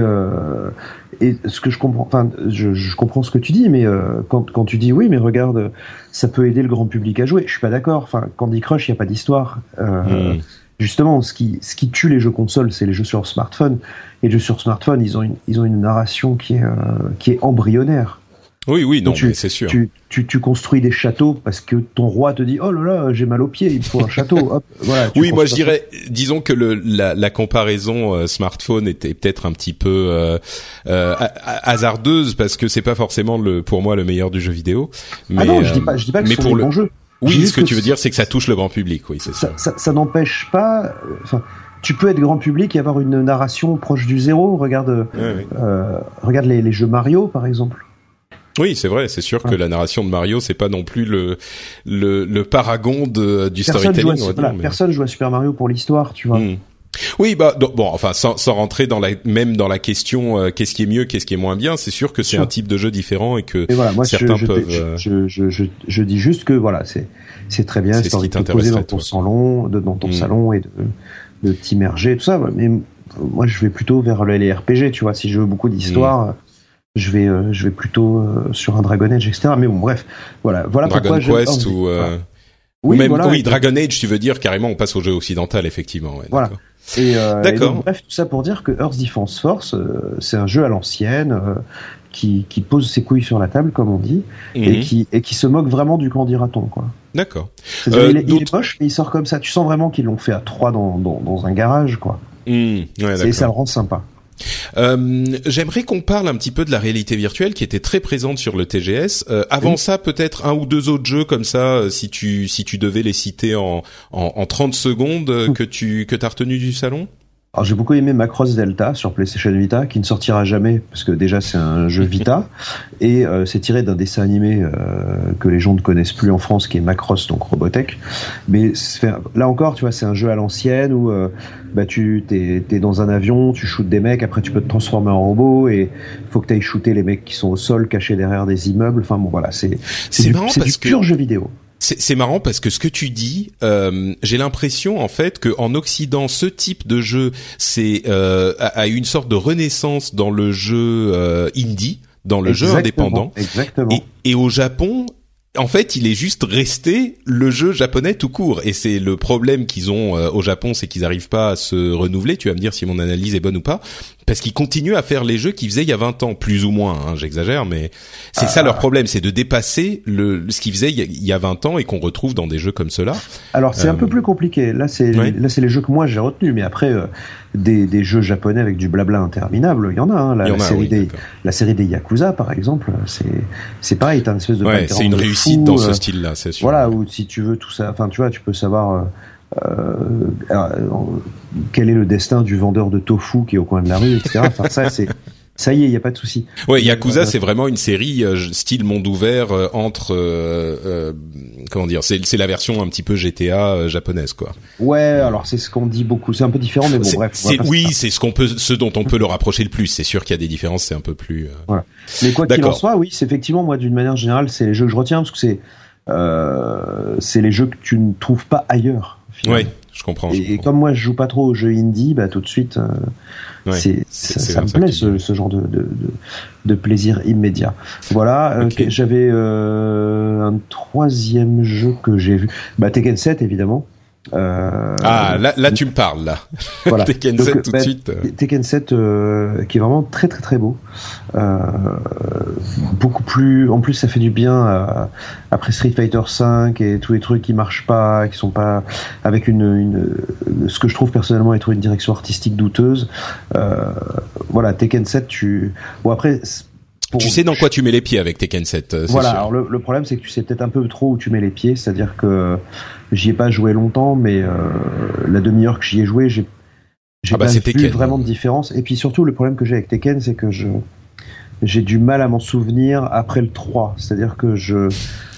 et ce que je comprends, enfin, je, je, comprends ce que tu dis, mais euh, quand, quand tu dis oui, mais regarde, ça peut aider le grand public à jouer. Je suis pas d'accord. Enfin, Candy Crush, il y a pas d'histoire. Euh, hmm. Justement, ce qui, ce qui tue les jeux consoles, c'est les jeux sur smartphone. Et les jeux sur smartphone, ils ont une, ils ont une narration qui est, euh, qui est embryonnaire. Oui, oui, non, c'est sûr. Tu, tu, tu, construis des châteaux parce que ton roi te dit oh là là, j'ai mal aux pieds, il faut un château. Hop, voilà, oui, moi je dirais, disons que le, la, la comparaison euh, smartphone était peut-être un petit peu euh, euh, hasardeuse parce que c'est pas forcément le, pour moi le meilleur du jeu vidéo. Mais, ah non, je dis pas, je dis pas que c'est pour le bon jeu. Oui, ce que, tu veux dire, c'est que ça touche le grand public. Oui, c'est ça. Ça, ça, n'empêche pas. Enfin, tu peux être grand public et avoir une narration proche du zéro. Regarde, euh, regarde les, les jeux Mario, par exemple. Oui, c'est vrai. C'est sûr que la narration de Mario, c'est pas non plus le le, le paragon de, du storytelling. Personne joue à Super Mario pour l'histoire, tu vois. Hmm. Oui, bah bon, enfin, sans, sans rentrer dans la même dans la question, euh, qu'est-ce qui est mieux, qu'est-ce qui est moins bien. C'est sûr que c'est un type de jeu différent et que voilà, moi, certains je, peuvent. Euh, je, je, je, je, dis juste que voilà, c'est c'est très bien. C'est poser dans ton salon, de, dans ton hmm. salon et de de t'immerger, tout ça. Mais moi, je vais plutôt vers les RPG, tu vois. Si je veux beaucoup d'histoire. Hmm je vais euh, je vais plutôt euh, sur un Dragon Age etc mais bon bref voilà voilà Dragon Quest ou euh, oui, même, oui, Dragon Age, tu veux dire carrément, on passe au jeu occidental, effectivement. Ouais, voilà. Et, d'accord. bref, tout ça pour dire que Earth Defense Force, c'est un jeu à l'ancienne qui, qui pose ses couilles sur la table, comme on dit, et mhm. qui et qui se moque vraiment du quand dira-t-on, quoi. D'accord. il, est moche, mais il sort comme ça. Tu sens vraiment qu'ils l'ont fait à trois dans, dans, dans un garage, quoi. Mmh, ouais, et ça le rend sympa. Euh, J'aimerais qu'on parle un petit peu de la réalité virtuelle qui était très présente sur le TGS. Euh, avant ça, peut-être un ou deux autres jeux comme ça, euh, si tu si tu devais les citer en en, en 30 secondes que tu que t'as retenu du salon? Alors j'ai beaucoup aimé Macross Delta sur PlayStation Vita, qui ne sortira jamais parce que déjà c'est un jeu Vita et euh, c'est tiré d'un dessin animé euh, que les gens ne connaissent plus en France, qui est Macross donc Robotech. Mais là encore, tu vois, c'est un jeu à l'ancienne où euh, bah tu t'es es dans un avion, tu shootes des mecs, après tu peux te transformer en robot et faut que tu ailles shooter les mecs qui sont au sol, cachés derrière des immeubles. Enfin bon voilà, c'est c'est du, du pur jeu vidéo. C'est marrant parce que ce que tu dis, euh, j'ai l'impression en fait que en Occident, ce type de jeu, c'est euh, a, eu une sorte de renaissance dans le jeu euh, indie, dans le jeu indépendant. Exactement. Et, et au Japon, en fait, il est juste resté le jeu japonais tout court. Et c'est le problème qu'ils ont euh, au Japon, c'est qu'ils n'arrivent pas à se renouveler. Tu vas me dire si mon analyse est bonne ou pas. Parce qu'ils continuent à faire les jeux qu'ils faisaient il y a 20 ans, plus ou moins. Hein, J'exagère, mais c'est ça leur problème, c'est de dépasser le, ce qu'ils faisaient il y a 20 ans et qu'on retrouve dans des jeux comme cela. Alors c'est un peu euh, plus compliqué. Là, c'est là c'est les jeux que moi j'ai retenus, mais après euh, des, des, jeux japonais avec du blabla interminable, il y en a. Hein. La, série des la série des Yakuza, par exemple, c'est c'est pareil, t'as une espèce de ouais, c'est une réussite dans ce euh, style-là, c'est sûr. Voilà, ou si tu veux tout ça, enfin tu vois, tu peux savoir. Euh, quel est le destin du vendeur de tofu qui est au coin de la rue, etc. Enfin, ça, c'est ça y est, il y a pas de souci. Ouais, Yakuza, c'est vraiment une série euh, style monde ouvert euh, entre euh, comment dire, c'est la version un petit peu GTA japonaise quoi. Ouais, alors c'est ce qu'on dit beaucoup, c'est un peu différent mais bon bref. C'est oui, c'est ce qu'on peut ce dont on peut le rapprocher le plus, c'est sûr qu'il y a des différences, c'est un peu plus Voilà. Mais quoi qu'il en soit, oui, c'est effectivement moi d'une manière générale, c'est les jeux que je retiens parce que c'est c'est les jeux que tu ne trouves pas ailleurs. Oui, je comprends. Et, comme moi je joue pas trop aux jeux indie, bah tout de suite c'est, ça, me plaît ce, ce, genre de, de, de, plaisir immédiat. Voilà, euh, j'avais euh, un troisième jeu que j'ai vu, bah Tekken 7 évidemment. Euh, ah, là, là, tu me parles, là. Voilà. Tekken 7 tout de bah, suite. Tekken 7 euh, qui est vraiment très très très beau. Euh, beaucoup plus. En plus, ça fait du bien après Street Fighter 5 et tous les trucs qui marchent pas, qui sont pas avec une, une ce que je trouve personnellement être une direction artistique douteuse. voilà, Tekken 7, tu. Bon après tu sais dans quoi tu mets les pieds avec Tekken 7. Euh, voilà. Alors le, problème c'est que tu sais peut-être un peu trop où tu mets les pieds, c'est-à-dire que j'y ai pas joué longtemps, mais euh, la demi-heure que j'y ai joué, j'ai j'ai Ah bah, pas vu Tekken. vraiment de différence. Et puis surtout, le problème que j'ai avec Tekken, c'est que je j'ai du mal à m'en souvenir après le 3. C'est-à-dire que je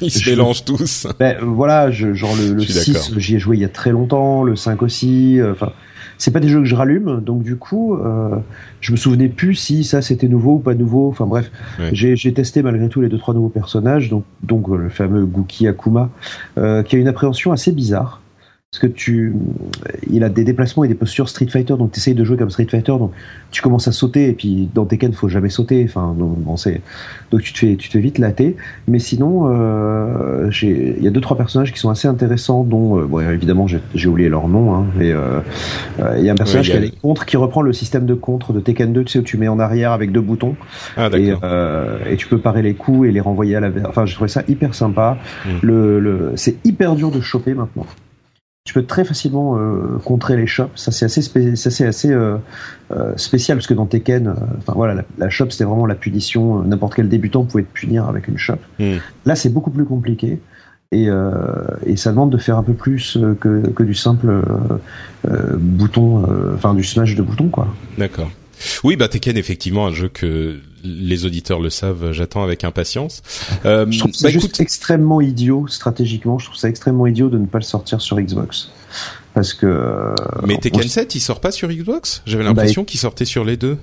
Ils se Je- mélangent tous. Ben, voilà, je, genre le, le Je suis d'accord. 6, j'y ai joué il y a très longtemps, le 5 aussi. euh, Enfin, c'est pas des jeux que je rallume, donc du coup, euh, je me souvenais plus si ça c'était nouveau ou pas nouveau. Enfin bref, Ouais. j'ai testé malgré tout les deux trois nouveaux personnages, donc donc euh, le fameux Gookie Akuma, euh, qui a une appréhension assez bizarre. Parce que tu, il a des déplacements et des postures Street Fighter, donc tu essayes de jouer comme Street Fighter, donc tu commences à sauter, et puis dans Tekken, faut jamais sauter, enfin, donc, bon, donc tu te fais, tu te fais vite latter. Mais sinon, euh, il y a deux trois personnages qui sont assez intéressants, dont euh, bon, évidemment j'ai oublié leur nom, hein, mais euh, euh, il y a un personnage Ouais, il y a qui a les contres, qui reprend le système de contre de Tekken 2, tu sais où tu mets en arrière avec deux boutons Ah et, et tu peux parer les coups et les renvoyer à la. Enfin, j'ai trouvé ça hyper sympa. Mm. Le, le, c'est hyper dur de choper maintenant. Tu peux très facilement euh, contrer les chops. Ça c'est assez, spé- ça, c'est assez euh, euh, spécial parce que dans Tekken, euh, enfin voilà, la, la chop c'était vraiment la punition. Euh, N'importe quel débutant pouvait te punir avec une chop. Mm. Là c'est beaucoup plus compliqué. Et, euh, et ça demande de faire un peu plus que, que du simple euh, euh, bouton, euh, enfin du smash de bouton quoi. D'accord. Oui, bah Tekken effectivement un jeu que les auditeurs le savent, j'attends avec impatience. Euh, Je trouve ça bah, juste extrêmement idiot stratégiquement. Je trouve ça extrêmement idiot de ne pas le sortir sur Xbox parce que euh, mais on- Tekken 7, il sort pas sur Xbox? J'avais Bah, l'impression qu'il sortait sur les deux.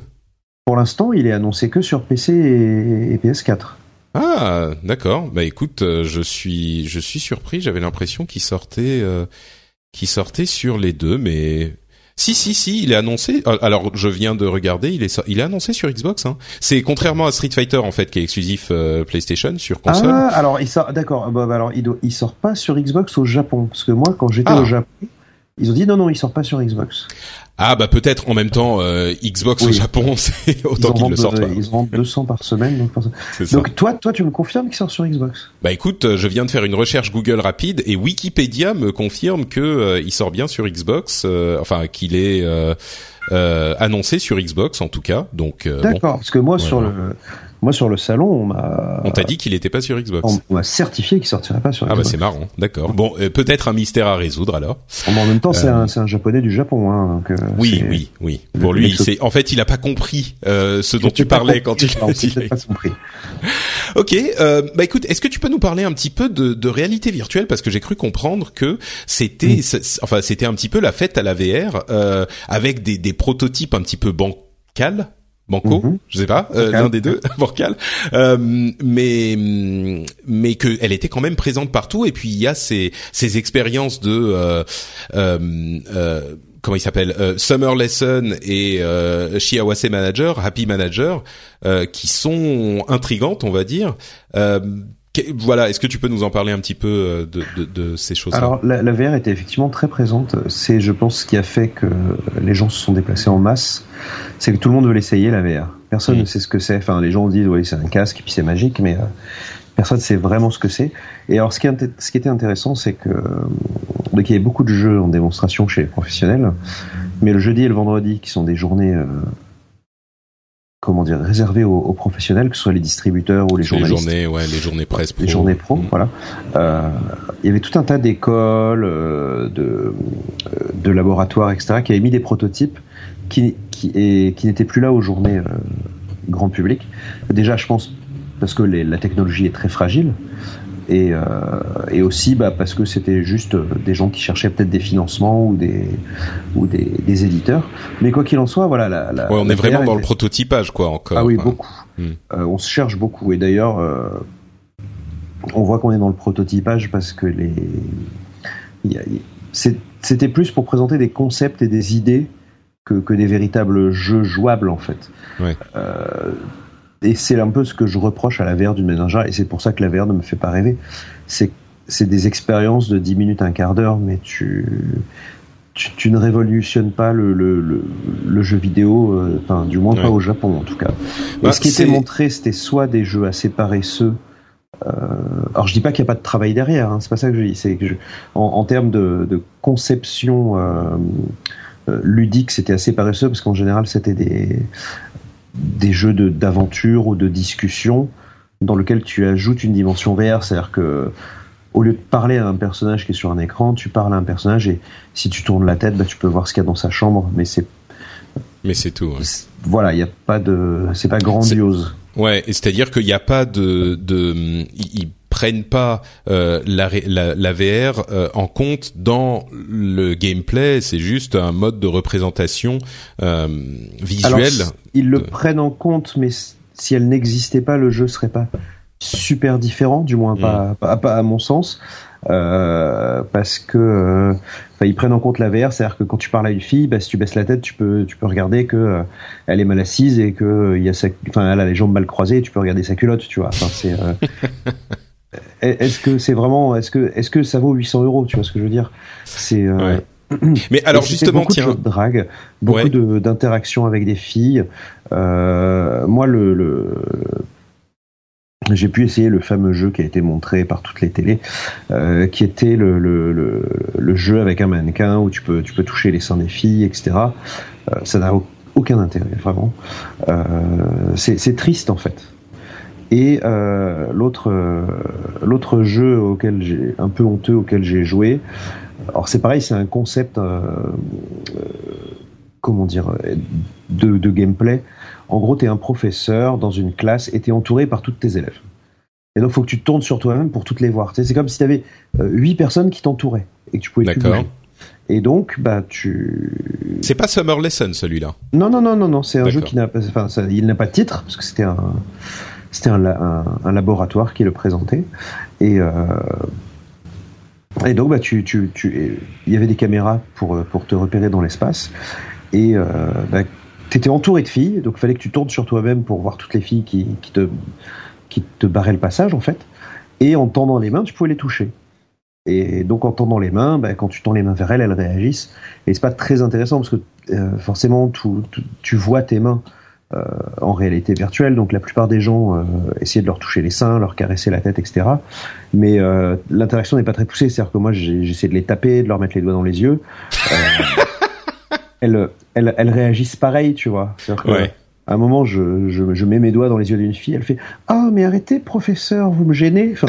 pour l'instant, il est annoncé que sur PC et, et PS4. Ah, d'accord. Bah écoute, euh, je suis je suis surpris. J'avais l'impression qu'il sortait euh, qu'il sortait sur les deux, mais si si si, il est annoncé. euh, Alors je viens de regarder, il est il est annoncé sur Xbox. Hein. C'est contrairement à Street Fighter en fait, qui est exclusif euh, PlayStation sur console. Ah, alors il sort, d'accord. Bah, bah, alors il, doit- il sort pas sur Xbox au Japon parce que moi, quand j'étais Ah. au Japon, ils ont dit non non, il sort pas sur Xbox. Ah bah peut-être en même temps euh, Xbox au. Japon, c'est autant qu'ils le sortent pas. ils en vendent 200 par semaine. Donc, par- toi, toi, tu me confirmes qu'il sort sur Xbox? Bah écoute, euh, je viens de faire une recherche Google rapide et Wikipédia me confirme que euh, il sort bien sur Xbox, euh, enfin qu'il est annoncé sur Xbox en tout cas. Donc bon, D'accord. Parce que moi sur le, moi sur le salon, on m'a, on t'a dit qu'il était pas sur Xbox. on, m'a certifié qu'il sortirait pas sur Ah bah Xbox. c'est marrant, d'accord. Bon, euh, peut-être un mystère à résoudre alors. Bon, en même temps, c'est Euh, un, c'est un japonais du Japon, hein, donc, euh, Oui, oui, oui. Pour lui, c'est en fait, il a pas compris euh, ce dont tu parlais compris, quand dit. peut-être pas compris. Ok, euh, bah écoute, est-ce que tu peux nous parler un petit peu de, de réalité virtuelle? Parce que j'ai cru comprendre que c'était, Mm. enfin c'était un petit peu la fête à la VR euh, avec des, des prototypes un petit peu bancals. Banco, Mhm. je sais pas, euh, l'un des deux, bancal, euh, mais mais que elle était quand même présente partout. Et puis il y a ces ces expériences de euh, euh, euh, comment il s'appelle euh, Summer Lesson et euh, Shiawase Manager, Happy Manager, euh, qui sont intrigantes, on va dire. Voilà, est-ce que tu peux nous en parler un petit peu euh, de, de, de ces choses-là? Alors, la, la VR était effectivement très présente. C'est, je pense, ce qui a fait que les gens se sont déplacés en masse. C'est que tout le monde veut l'essayer, la VR. Personne Mm. ne sait ce que c'est. Enfin, les gens disent, oui, c'est un casque et puis c'est magique, mais euh, personne ne sait vraiment ce que c'est. Et alors, ce qui, ce qui était intéressant, c'est que, euh, donc, il y avait beaucoup de jeux en démonstration chez les professionnels, mais le jeudi et le vendredi, qui sont des journées, euh, comment dire, réservées aux, aux professionnels, que ce soit les distributeurs ou les les journalistes journées, ouais, les journées presse pro. les journées pro, Mm. voilà. Euh, il y avait tout un tas d'écoles, euh, de, de laboratoires, etc., qui avaient mis des prototypes qui, qui, et, qui n'étaient plus là aux journées euh, grand public. Déjà, je pense parce que les- la technologie est très fragile. Et, euh, et aussi bah, parce que c'était juste euh, des gens qui cherchaient peut-être des financements ou des ou des, des éditeurs. Mais quoi qu'il en soit, voilà. La, la, Ouais, on la est vraiment VR dans le prototypage, quoi, encore. ah oui, beaucoup. Hmm. Euh, on se cherche beaucoup. Et d'ailleurs, euh, on voit qu'on est dans le prototypage parce que les. C'était plus pour présenter des concepts et des idées que, que des véritables jeux jouables, en fait. Ouais. Euh, et c'est un peu ce que je reproche à la VR d'une manière générale, et c'est pour ça que la VR ne me fait pas rêver. C'est c'est des expériences de 10 minutes, un quart d'heure, mais tu, tu, tu ne révolutionnes pas le, le, le, le jeu vidéo, euh, enfin, du moins Ouais. pas au Japon en tout cas. Et Bah, ce qui était montré, c'était soit des jeux assez paresseux. Euh, alors je dis pas qu'il n'y a pas de travail derrière, hein, c'est pas ça que je dis. C'est que je, en, en termes de, de conception euh, ludique, c'était assez paresseux parce qu'en général c'était des des jeux de d'aventure ou de discussion dans lequel tu ajoutes une dimension VR, c'est-à-dire que au lieu de parler à un personnage qui est sur un écran, tu parles à un personnage et si tu tournes la tête, bah, tu peux voir ce qu'il y a dans sa chambre, mais c'est Mais c'est tout. Voilà, il y a pas de, c'est pas grandiose. Ouais, c'est-à-dire qu'il n'y a pas de, de, prennent pas euh, la, la, la, VR euh, en compte dans le gameplay. C'est juste un mode de représentation euh, visuelle. Alors, ils le prennent en compte, mais si elle n'existait pas, le jeu serait pas super différent, du moins pas, mm. pas, à mon sens. Euh, parce que euh, ils prennent en compte la VR, c'est-à-dire que quand tu parles à une fille, bah, si tu baisses la tête, tu peux tu peux regarder que euh, elle est mal assise et que il y a sa, enfin elle a les jambes mal croisées, et tu peux regarder sa culotte, tu vois. Enfin c'est est-ce que c'est vraiment est-ce que est-ce que ça vaut 800 euros, tu vois ce que je veux dire? C'est Mais alors justement, beaucoup tiens, de drague, beaucoup d'interactions avec des filles. moi, le, le j'ai pu essayer le fameux jeu qui a été montré par toutes les télés, euh, qui était le, le, le, le, jeu avec un mannequin où tu peux, tu peux toucher les seins des filles, etc. Euh, ça n'a aucun intérêt, vraiment. Euh, c'est triste, en fait. Et euh, l'autre l'autre jeu auquel j'ai un peu honteux auquel j'ai joué, alors c'est pareil, c'est un concept, comment dire, de, de gameplay en gros, tu es un professeur dans une classe et tu es entouré par toutes tes élèves. Et donc, il faut que tu te tournes sur toi-même pour toutes les voir. c'est comme si tu avais euh, huit personnes qui t'entouraient et que tu pouvais plus bouger. Et donc, bah, tu. C'est pas Summer Lesson, celui-là? Non, non, non, non, non. C'est un jeu qui n'a pas, enfin, il n'a pas de titre parce que c'était un, c'était un, laboratoire qui le présentait. Et euh, et donc, bah, tu, tu, tu, il y avait des caméras pour pour te repérer dans l'espace. Et euh, bah, t'étais entouré de filles, donc il fallait que tu tournes sur toi-même pour voir toutes les filles qui, qui, te, qui te barraient le passage, en fait. Et en tendant les mains, tu pouvais les toucher. Et donc en tendant les mains, ben, quand tu tends les mains vers elles, elles réagissent. Et c'est pas très intéressant parce que euh, forcément, tu vois tes mains euh, en réalité virtuelle. Donc la plupart des gens euh, essayaient de leur toucher les seins, leur caresser la tête, etc. Mais l'interaction n'est pas très poussée. C'est-à-dire que moi, j'essaie de les taper, de leur mettre les doigts dans les yeux. elles, elles, elles réagissent pareil, tu vois. À un moment, je, je, je, mets mes doigts dans les yeux d'une fille, elle fait Ah, mais arrêtez, professeur, vous me gênez. Enfin,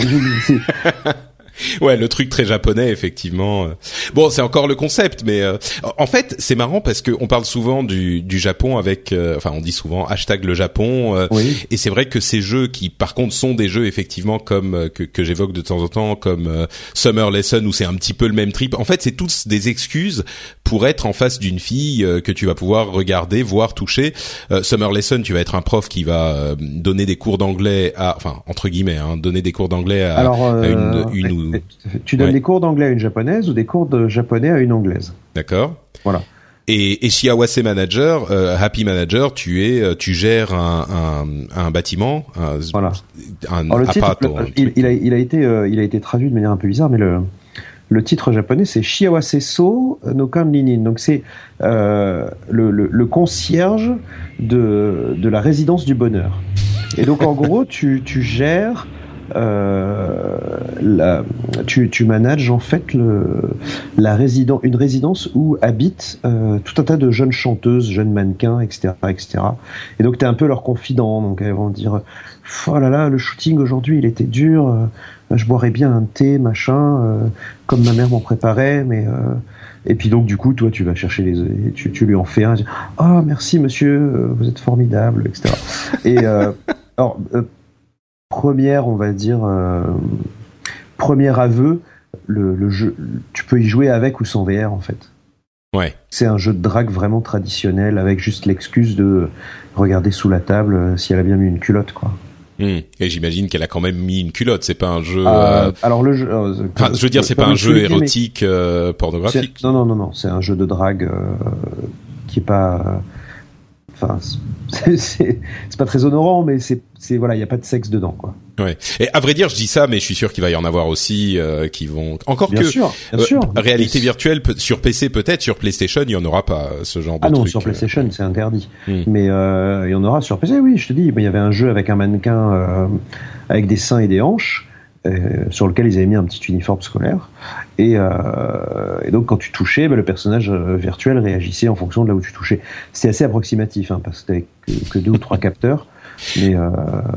ouais, le truc très japonais, effectivement. Bon, c'est encore le concept, mais euh, en fait, c'est marrant parce qu'on parle souvent du, du Japon avec, euh, enfin, on dit souvent hashtag le Japon, euh, et c'est vrai que ces jeux qui, par contre, sont des jeux effectivement comme que, que j'évoque de temps en temps, comme Summer Lesson où c'est un petit peu le même trip. En fait, c'est tous des excuses pour être en face d'une fille que tu vas pouvoir regarder, voir, toucher. Summer Lesson, tu vas être un prof qui va donner des cours d'anglais à, enfin, entre guillemets, hein, donner des cours d'anglais à, à, une, une tu donnes des cours d'anglais à une japonaise ou des cours de japonais à une anglaise. D'accord. Voilà. Et, et Awase Manager, euh, Happy Manager, tu es, euh, tu gères un, un, un bâtiment, un, voilà. un le titre, il, il, a, il, a, été, euh, il a été traduit de manière un peu bizarre, mais le, le titre japonais c'est Shiawase So no Kanrinin. Donc c'est euh, le, le, le, concierge de, de la résidence du bonheur. Et donc en gros, tu, tu gères la, tu, manages en fait la une résidence où habitent euh, tout un tas de jeunes chanteuses, jeunes mannequins, etc., etc. Et donc tu es un peu leur confident. Donc elles vont dire, oh là là, le shooting aujourd'hui il était dur. Euh, je boirais bien un thé, machin, comme ma mère m'en préparait, mais et puis donc du coup, toi, tu vas chercher les, tu, tu lui en fais un. Ah oh, merci monsieur, vous êtes formidable, etc. Et alors première, on va dire, euh, premier aveu, le, jeu, tu peux y jouer avec ou sans VR en fait. Ouais. C'est un jeu de drague vraiment traditionnel avec juste l'excuse de regarder sous la table euh, si elle a bien mis une culotte quoi. Hmm. Et j'imagine qu'elle a quand même mis une culotte. C'est pas un jeu. Euh, alors le jeu. je veux dire, c'est pas un jeu érotique pornographique. Non non non non, c'est un jeu de drague qui est pas Enfin, c'est pas très honorant, mais c'est voilà, il y a pas de sexe dedans, quoi. Ouais. Et à vrai dire, je dis ça, mais je suis sûr qu'il va y en avoir aussi euh, qui vont encore bien que sûr, bien euh, sûr. réalité virtuelle sur PC peut-être, sur PlayStation, il y en aura pas ce genre de ah non, sur PlayStation, c'est interdit. Hmm. Mais euh, il y en aura sur PC, oui, je te dis. Il y avait un jeu avec un mannequin avec des seins et des hanches. Euh, sur lequel ils avaient mis un petit uniforme scolaire. Et, euh, et donc quand tu touchais, bah, le personnage euh, virtuel réagissait en fonction de là où tu touchais. C'était assez approximatif, hein, parce que t'avais que, que deux ou trois capteurs. Mais, euh,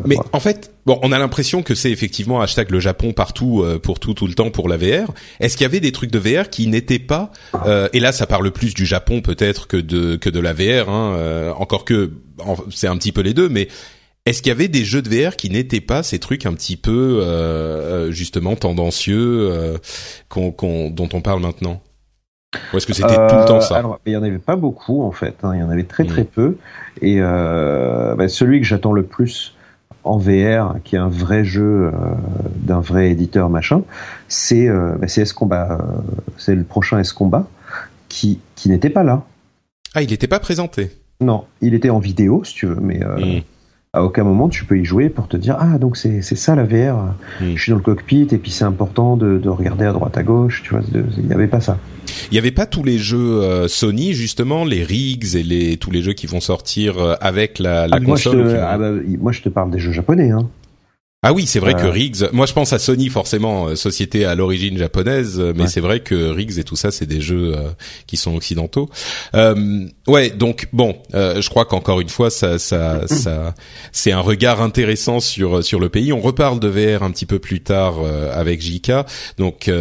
mais en fait, bon, on a l'impression que c'est effectivement hashtag le Japon partout euh, pour tout tout le temps pour la VR. Est-ce qu'il y avait des trucs de VR qui n'étaient pas euh, Et là, ça parle plus du Japon peut-être que de que de la VR. Hein, euh, encore que c'est un petit peu les deux, mais est-ce qu'il y avait des jeux de VR qui n'étaient pas ces trucs un petit peu justement tendancieux qu'on, dont on parle maintenant? Ou est-ce que c'était tout le temps ça? Alors, Il y en avait pas beaucoup en fait. Hein. il y en avait très très hmm. peu. Et euh, bah, celui que j'attends le plus en VR, qui est un vrai jeu euh, d'un vrai éditeur machin, c'est euh, bah, S-Combat. Euh, c'est le prochain S-Combat qui, qui n'était pas là. Ah, il n'était pas présenté? Non, il était en vidéo, si tu veux, mais hmm à aucun moment tu peux y jouer pour te dire ah donc c'est ça la VR hmm. je suis dans le cockpit et puis c'est important de, de, regarder à droite à gauche tu vois il n'y avait pas ça. Il n'y avait pas tous les jeux euh, Sony justement les rigs et les tous les jeux qui vont sortir euh, avec la, la ah, console moi je, te, ah bah, moi je te parle des jeux japonais hein ah oui, c'est vrai que euh. Riggs. Moi, je pense à Sony forcément, euh, société à l'origine japonaise, euh, mais c'est vrai que Riggs et tout ça, c'est des jeux qui sont occidentaux. Euh, ouais, donc bon, je crois qu'encore une fois, ça, ça, ça, c'est un regard intéressant sur sur le pays. On reparle de VR un petit peu plus tard avec JK. Donc,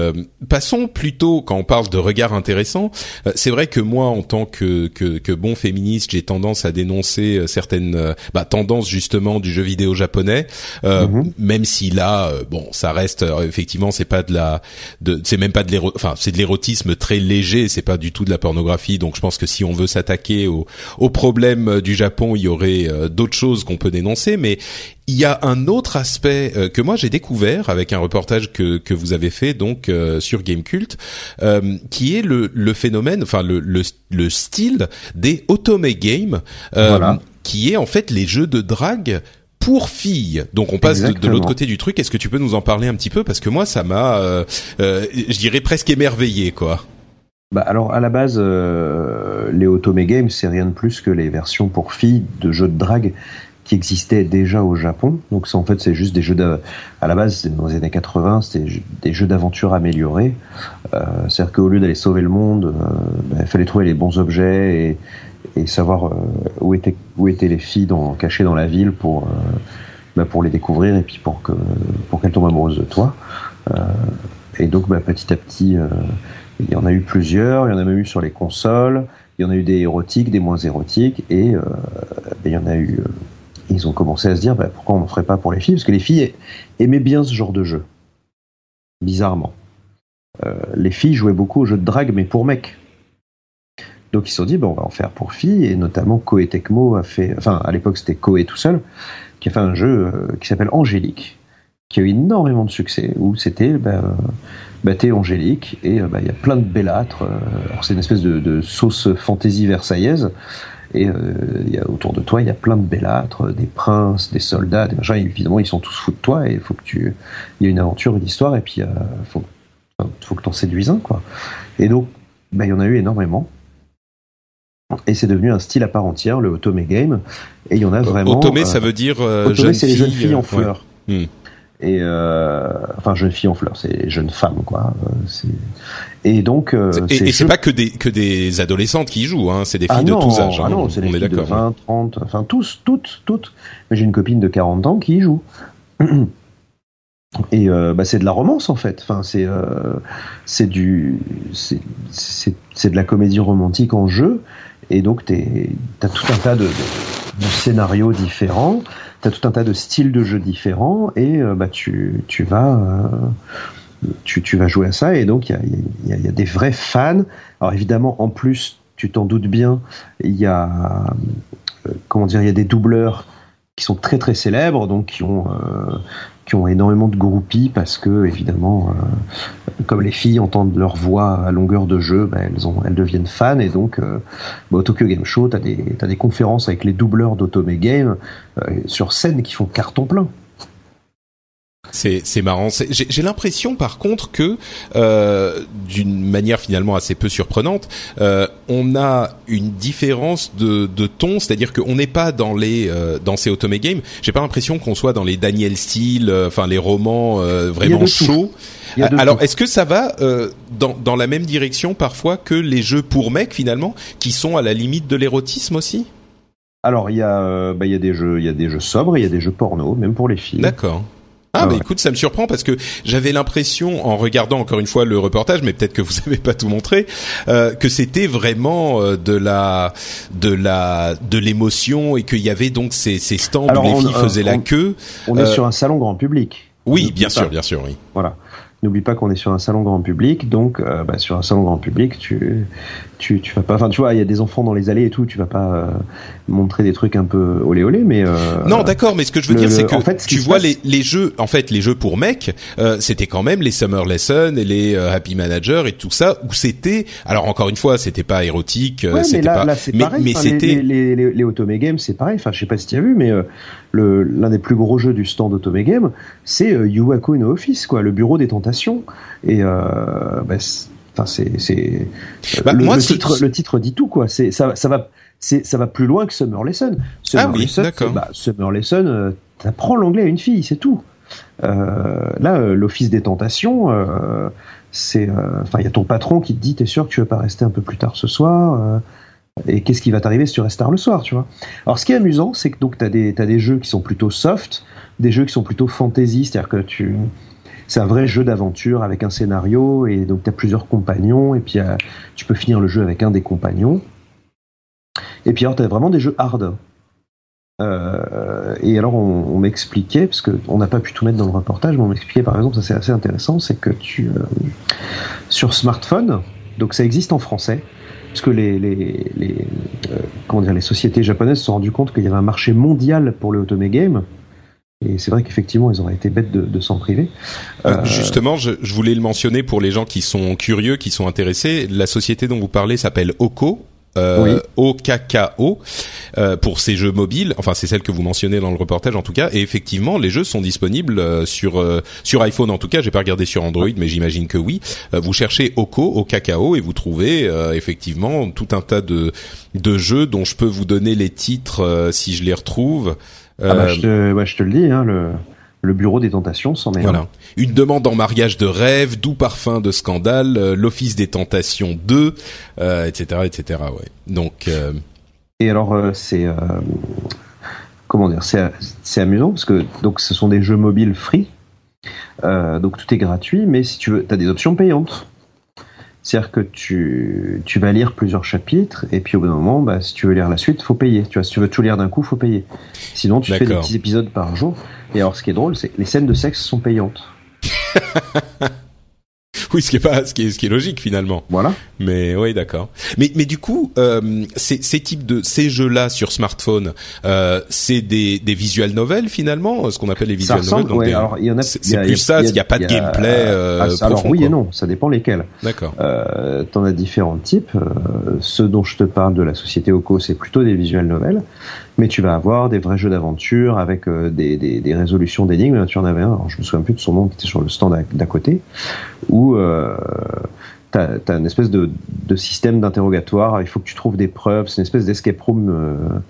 passons plutôt quand on parle de regard intéressant. c'est vrai que moi, en tant que que, que bon féministe, j'ai tendance à dénoncer certaines bah, tendances justement du jeu vidéo japonais. Mm-hmm même si là, euh, bon, ça reste euh, effectivement, c'est pas de la, de, c'est même pas de l'éro, enfin, c'est de l'érotisme très léger, c'est pas du tout de la pornographie. Donc, je pense que si on veut s'attaquer au, au problème euh, du Japon, il y aurait d'autres choses qu'on peut dénoncer, mais il y a un autre aspect que moi j'ai découvert avec un reportage que que vous avez fait donc sur Gamecult, euh, qui est le le phénomène, enfin le le, le style des otome games, qui est en fait les jeux de drague pour filles. Donc on passe de, l'autre côté du truc. Est-ce que tu peux nous en parler un petit peu? Parce que moi ça m'a, euh, euh, je dirais presque émerveillé quoi. Bah alors à la base, euh, les Otome Games c'est rien de plus que les versions pour filles de jeux de drague qui existaient déjà au Japon. Donc en fait c'est juste des jeux de, à la base dans les années 80 c'était des jeux d'aventure améliorés. Euh, C'est-à-dire qu'au lieu d'aller sauver le monde, bah, il fallait trouver les bons objets et et savoir euh, où étaient où étaient les filles dans, cachées dans la ville pour euh, bah, pour les découvrir et puis pour que pour qu'elles tombent amoureuses de toi. Euh, et donc bah, petit à petit, il y en a eu plusieurs, il y en a même eu sur les consoles, il y en a eu des érotiques, des moins érotiques, et, il y en a eu. ils ont commencé à se dire bah, pourquoi on n'en ferait pas pour les filles, parce que les filles aimaient bien ce genre de jeu, bizarrement. les filles jouaient beaucoup aux jeux de drague, mais pour mecs. Donc ils se sont dit, bon, on va en faire pour filles, et notamment Koei Tecmo a fait, enfin à l'époque c'était Koei tout seul, qui a fait un jeu euh, qui s'appelle Angélique, qui a eu énormément de succès, où c'était, ben, bah, t'es Angélique, et euh, bah, il y a plein de bellâtres, euh, alors c'est une espèce de, sauce fantaisie versaillaise, et autour de toi, il y a plein de bellâtres, des princes, des soldats, des machins, évidemment ils sont tous fous de toi, et il faut que tu... Il y a une aventure, une histoire, et puis il faut, faut que t'en séduises un, quoi. Et donc, bah, il y en a eu énormément. Et c'est devenu un style à part entière, le Otome Game. Et il y en a vraiment. Otome, ça veut dire euh, Otome, c'est les jeunes filles en fleurs. Hmm. Et euh, enfin, jeunes filles en fleurs, c'est les jeunes femmes, quoi. Euh, et donc. Euh, et, c'est pas que des que des adolescentes qui jouent, hein. C'est des filles ah de tous âges. Ah hein. non, c'est des filles de 20, 30, enfin tous, toutes, toutes. Mais j'ai une copine de 40 ans qui y joue. Et euh, bah, c'est de la romance en fait. Enfin, c'est euh, c'est du c'est c'est de la comédie romantique en jeu et donc tu as tout un tas de, scénarios différents, tu as tout un tas de styles de jeu différents, et euh, bah, tu, tu, vas, euh, tu, tu, vas jouer à ça, et donc il y a, y, y a, des vrais fans. Alors évidemment, en plus, tu t'en doutes bien, il y a, euh, comment dire, il y a des doubleurs qui sont très très célèbres, donc qui ont qui ont énormément de groupies parce que évidemment euh, comme les filles entendent leur voix à longueur de jeu ben, elles ont elles deviennent fans et donc euh, bah, au Tokyo Game Show t'as des as des conférences avec les doubleurs d'Otome Game euh, sur scène qui font carton plein c'est c'est marrant. J'ai l'impression par contre que euh, d'une manière finalement assez peu surprenante, euh, on a une différence de, de ton, c'est-à-dire qu'on n'est pas dans les euh, dans ces Otome Games. J'ai pas l'impression qu'on soit dans les Daniel Steele, euh, enfin les romans euh, vraiment chauds. Alors, est-ce que ça va dans, dans la même direction parfois que les jeux pour mecs finalement, qui sont à la limite de l'érotisme aussi? Alors il y a, bah, il y a des jeux, il y a des jeux sobres, il y a des jeux porno, même pour les filles. D'accord. Ah, bah écoute, ça me surprend parce que j'avais l'impression, en regardant encore une fois le reportage, mais peut-être que vous avez pas tout montré, euh, que c'était vraiment euh, de la, de la, de l'émotion et qu'il y avait donc ces, ces stands où les filles faisaient la queue. On est sur un salon grand public. Oui, bien sûr, bien sûr, oui. Voilà. N'oublie pas qu'on est sur un salon grand public, donc euh, bah, sur un salon grand public, tu, tu, tu vas pas. Enfin, tu vois, il y a des enfants dans les allées et tout. Tu vas pas euh, montrer des trucs un peu olé olé, mais. Euh, non, d'accord. Mais ce que je veux dire, c'est que en fait, tu vois les, les jeux, en fait, les jeux pour mecs, c'était quand même les Summer Lesson et les Happy Manager et tout ça, où c'était. Alors encore une fois, c'était pas érotique, c'était pas. Là, mais, pareil, mais c'était les, les, les, Otome Games, c'est pareil. Enfin, je sais pas si tu as vu, mais l'un des plus gros jeux du stand Otome Game, c'est Yuako no Office, quoi, le bureau des tentations et euh, bah, enfin c'est c'est bah, le, titre le titre dit tout quoi. C'est ça ça va c'est ça va plus loin que Summer Lesson Summer ah oui, Lesson bah, Summer Lesson euh, t'apprends l'anglais à une fille c'est tout. Euh, là euh, l'office des tentations euh, c'est enfin il y a ton patron qui te dit t'es sûr que tu veux pas rester un peu plus tard ce soir et qu'est-ce qui va t'arriver si tu restes tard le soir, tu vois. Alors, ce qui est amusant, c'est que donc t'as des t'as des jeux qui sont plutôt soft, des jeux qui sont plutôt fantasy, c'est-à-dire que tu c'est un vrai jeu d'aventure avec un scénario et donc tu as plusieurs compagnons et puis euh, tu peux finir le jeu avec un des compagnons. Et puis alors tu as vraiment des jeux hard. Euh, et alors on, m'expliquait, parce qu'on n'a pas pu tout mettre dans le reportage, mais on m'expliquait par exemple, ça c'est assez intéressant, c'est que tu euh, sur smartphone, donc ça existe en français, parce que les, les, sociétés japonaises se sont rendues compte qu'il y avait un marché mondial pour le Otome Game, et c'est vrai qu'effectivement, ils auraient été bêtes de, de s'en priver. Euh, euh, justement, je, je, voulais le mentionner pour les gens qui sont curieux, qui sont intéressés. La société dont vous parlez s'appelle Oko. Euh, OKKO euh, pour ces jeux mobiles. Enfin, c'est celle que vous mentionnez dans le reportage en tout cas. Et effectivement, les jeux sont disponibles euh, sur euh, sur iPhone en tout cas. J'ai pas regardé sur Android, mais j'imagine que oui. vous cherchez Oko, OKKO, et vous trouvez effectivement tout un tas de de jeux dont je peux vous donner les titres si je les retrouve. Ah bah, je, te, ouais, je te le dis, hein, le, le bureau des tentations s'en met. Voilà. Une demande en mariage de rêve, doux parfum de scandale, euh, l'office des tentations 2, euh, etc., etc. Ouais. Donc. Euh... Et alors euh, c'est comment dire, c'est amusant parce que donc ce sont des jeux mobiles free, donc tout est gratuit, mais si tu veux, t'as des options payantes. C'est-à-dire que tu, tu vas lire plusieurs chapitres et puis au bout d'un moment, bah, si tu veux lire la suite, faut payer. Tu vois, si tu veux tout lire d'un coup, faut payer. Sinon, tu fais des petits épisodes par jour. Et alors, ce qui est drôle, c'est que les scènes de sexe sont payantes. oui, ce qui est pas, ce qui est, ce qui est logique finalement. Voilà. Mais oui, d'accord. Mais mais du coup, euh, ces, ces types de ces jeux-là sur smartphone, euh, c'est des des visual novels finalement, ce qu'on appelle les visual novels. ouais, alors il y en a. C'est plus ça, il y, a pas de gameplay. Euh, ah, alors oui et non, ça dépend lesquels. D'accord. Euh, T'en as différents types. Euh, ceux dont je te parle de la société Oko, c'est plutôt des visual novels mais tu vas avoir des vrais jeux d'aventure avec euh, des, des, des, résolutions d'énigmes. Tu en avais un, alors je me souviens plus de son nom, qui était sur le stand d'à côté, où euh, tu as, as, une espèce de, de système d'interrogatoire. Il faut que tu trouves des preuves. C'est une espèce d'escape room euh,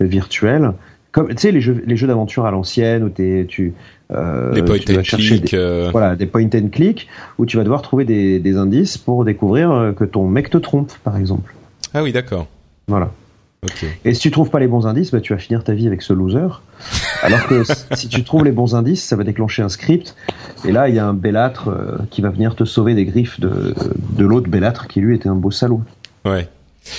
virtuel. Comme tu sais les jeux les jeux d'aventure à l'ancienne où es, tu euh, des point tu and click, des, euh. voilà des point and click où tu vas devoir trouver des, des indices pour découvrir que ton mec te trompe par exemple. Ah oui d'accord. Voilà. Et si tu trouves pas les bons indices, bah, tu vas finir ta vie avec ce loser. Alors que si tu trouves les bons indices, ça va déclencher un script. Et là, il y a un bellâtre euh, qui va venir te sauver des griffes de, de l'autre bellâtre qui lui était un beau salaud. Ouais.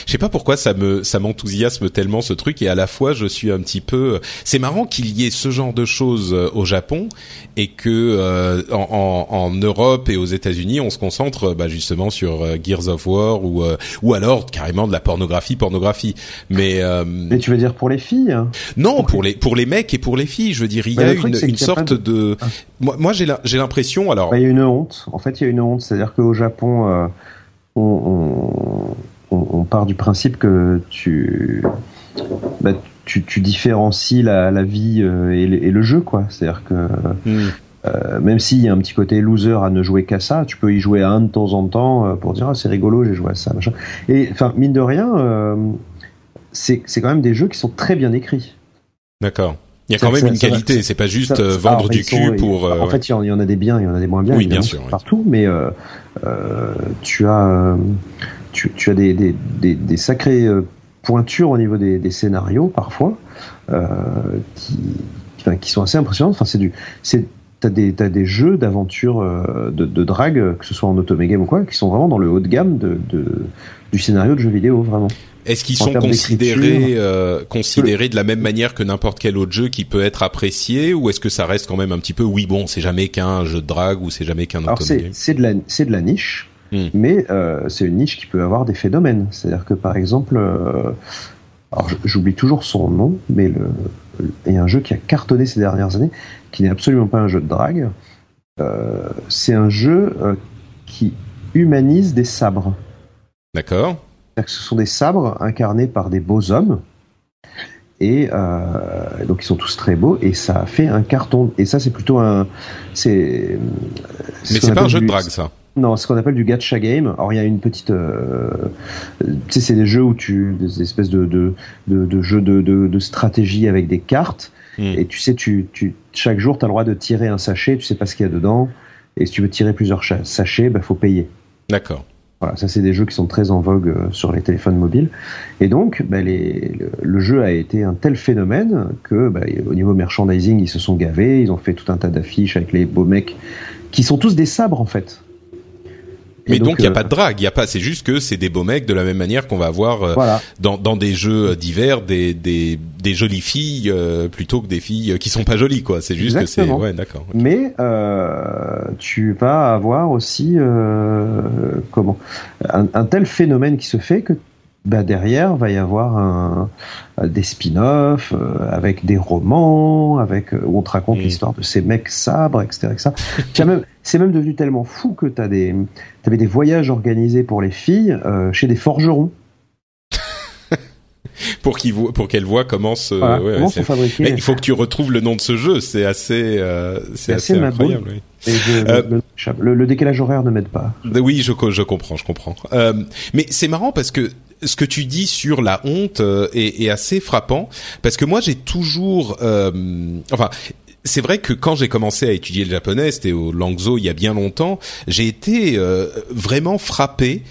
Je sais pas pourquoi ça me ça m'enthousiasme tellement ce truc et à la fois je suis un petit peu c'est marrant qu'il y ait ce genre de choses euh, au Japon et que euh, en, en, en, Europe et aux États-Unis on se concentre bah, justement sur euh, Gears of War ou ou alors carrément de la pornographie pornographie. Mais mais tu veux dire pour les filles hein? Non pour les pour les mecs et pour les filles. Je veux dire il y a une, une sorte de, ah. moi, moi j'ai j'ai l'impression alors bah, il y a une honte. En fait il y a une honte. C'est-à-dire qu'au Japon on, on on, part du principe que tu, bah, tu, tu, différencies la, la vie euh, et, le, et, le jeu, quoi. C'est-à-dire que hmm. euh, même s'il y a un petit côté loser à ne jouer qu'à ça, tu peux y jouer à un de temps en temps euh, pour dire ah, c'est rigolo, j'ai joué à ça, machin. Et enfin mine de rien, euh, c'est quand même des jeux qui sont très bien écrits. D'accord. Il y a quand même une qualité, c'est pas juste ça, vendre du cul pour. en fait, il y, en a des biens, il y en a des moins bien. Oui, bien sûr. Partout, mais tu as tu, tu as des, des, des, des sacrés euh, pointures au niveau des, des scénarios parfois, euh, qui, enfin, qui sont assez impressionnantes. Enfin, c'est du, c'est T'as des, t'as des jeux d'aventure euh, de, de drague, que ce soit en automégame ou quoi, qui sont vraiment dans le haut de gamme de, de du scénario de jeux vidéo, vraiment. Est-ce qu'ils En sont considérés euh, de la même manière que n'importe quel autre jeu qui peut être apprécié ou est-ce que ça reste quand même un petit peu oui bon c'est jamais qu'un jeu de drague ou c'est jamais qu'un Alors c'est, automobile c'est de la, c'est de la niche, Hmm. mais euh, c'est une niche qui peut avoir des phénomènes. C'est-à-dire que par exemple, euh, alors j'oublie toujours son nom, mais le, il y a un jeu qui a cartonné ces dernières années, qui n'est absolument pas un jeu de drague. Euh, c'est un jeu qui humanise des sabres. D'accord. C'est-à-dire que ce sont des sabres incarnés par des beaux hommes. Et euh, donc ils sont tous très beaux et ça a fait un carton. Et ça c'est plutôt un, c'est. Mais c'est pas un jeu de drague ça. Non, ce qu'on appelle du gacha game. Alors il y a une petite, euh, tu sais, c'est des jeux où tu, des espèces de de de, de jeux de, de de stratégie avec des cartes. Hmm. Et tu sais, tu tu chaque jour tu as le droit de tirer un sachet. Tu sais pas ce qu'il y a dedans. Et si tu veux tirer plusieurs sachets, bah faut payer. D'accord. Voilà, ça c'est des jeux qui sont très en vogue euh, sur les téléphones mobiles. Et donc, bah, les, le, le jeu a été un tel phénomène que, bah, au niveau merchandising, ils se sont gavés. Ils ont fait tout un tas d'affiches avec les beaux mecs qui sont tous des sabres en fait. Et Mais donc il y a euh, pas de drague, il y a pas c'est juste que c'est des beaux mecs de la même manière qu'on va avoir euh, Voilà. dans dans des jeux divers des des des jolies filles euh, plutôt que des filles qui sont pas jolies quoi. C'est juste Exactement. que c'est ouais d'accord. Mais euh, tu vas avoir aussi euh, comment un, un tel phénomène qui se fait que bah, derrière va y avoir un, des spin-offs euh, avec des romans, avec euh, où on te raconte Mm. l'histoire de ces mecs sabres, etc. c'est même devenu tellement fou que tu des, avais des voyages organisés pour les filles euh, chez des forgerons. Pour qu'ils voient pour qu'elles voient comment se Voilà, ouais, comment sont fabriqués. Mais il faut que tu retrouves le nom de ce jeu, c'est assez euh, c'est C'est assez, assez incroyable. oui. Et je- Euh, le, décalage horaire ne m'aide pas. Oui, je, je comprends, je comprends. Euh, mais c'est marrant parce que ce que tu dis sur la honte euh, est, est assez frappant parce que moi j'ai toujours, euh, enfin. C'est vrai que quand j'ai commencé à étudier le japonais, c'était au Langzhou il y a bien longtemps, j'ai été euh, vraiment frappé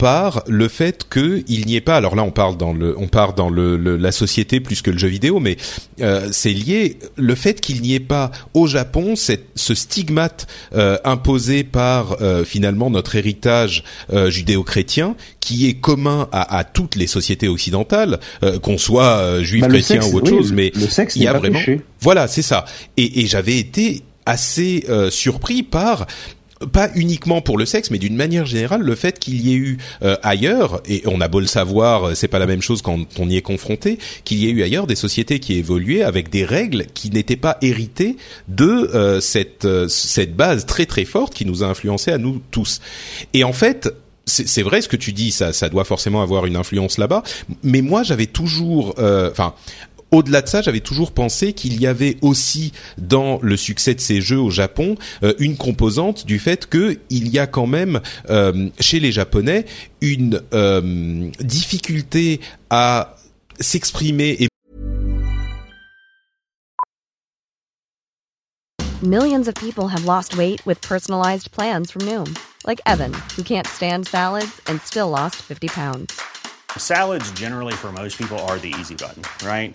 par le fait que il n'y ait pas. Alors là, on parle dans le, on part dans le, le- la société plus que le jeu vidéo, mais euh, c'est lié le fait qu'il n'y ait pas au Japon cette, ce stigmate euh, imposé par euh, finalement notre héritage euh, judéo-chrétien, qui est commun à, à toutes les sociétés occidentales, euh, qu'on soit euh, juif, Bah, le chrétien sexe, ou autre oui, chose, mais le sexe il y a pas vraiment. péché. Voilà, c'est ça. Et, et j'avais été assez euh, surpris par pas uniquement pour le sexe, mais d'une manière générale, le fait qu'il y ait eu euh, ailleurs, et on a beau le savoir, euh, c'est pas la même chose quand on y est confronté, qu'il y ait eu ailleurs des sociétés qui évoluaient avec des règles qui n'étaient pas héritées de euh, cette euh, cette base très très forte qui nous a influencé à nous tous. Et en fait, c'est c'est vrai ce que tu dis, ça, ça doit forcément avoir une influence là-bas. Mais moi, j'avais toujours, euh, enfin. Au-delà de ça, j'avais toujours pensé qu'il y avait aussi dans le succès de ces jeux au Japon euh, une composante du fait que il y a quand même euh, chez les Japonais une euh, difficulté à s'exprimer et Millions of people have lost weight with personalized plans from Noom, like Evan, who can't stand salads and still lost 50 pounds. Salads, generally, for most people, are the easy button, right?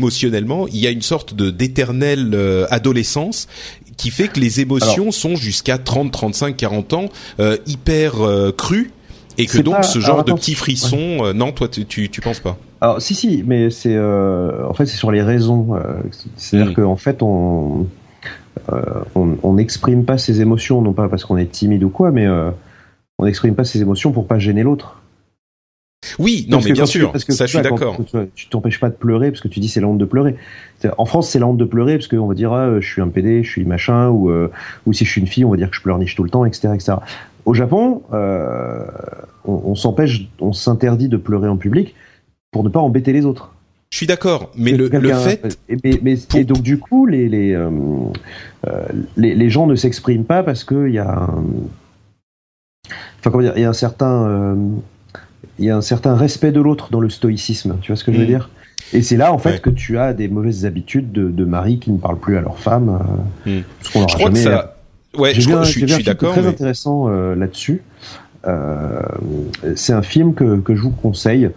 Émotionnellement, il y a une sorte de d'éternelle euh, adolescence qui fait que les émotions sont jusqu'à 30, 35, 40 ans euh, hyper euh, crues et que donc pas- ce alors, genre de petits frissons, euh, non, toi tu, tu tu penses pas? Alors si si, mais c'est euh, en fait c'est sur les raisons. euh, C'est-à-dire Mm. qu'en fait on on n'exprime pas ses émotions, non pas parce qu'on est timide ou quoi, mais on n'exprime pas ses émotions pour pas gêner l'autre. Oui, non, mais bien sûr, parce que ça, je suis d'accord. Tu t'empêches pas de pleurer parce que tu dis c'est la honte de pleurer. En France, c'est la honte de pleurer parce qu'on va dire ah, je suis un PD, je suis machin, ou euh, ou si je suis une fille, on va dire que je pleurniche tout le temps, etc., etc. Au Japon, euh, on, s'empêche, on s'interdit de pleurer en public pour ne pas embêter les autres. Je suis d'accord, mais le, fait. Et, donc du coup, les les, euh, les, les gens ne s'expriment pas parce qu'il y a un, enfin comment dire, il y a un certain il y a un certain respect de l'autre dans le stoïcisme. Tu vois ce que je veux mm. dire? Et c'est là en fait que tu as des mauvaises habitudes de, de maris qui ne parlent plus à leur femme. Euh, mm. Ce qu'on je crois jamais... que ça. Ouais, je, je, suis, d'accord. Très intéressant euh, là-dessus. Euh, c'est un film que, que je vous conseille,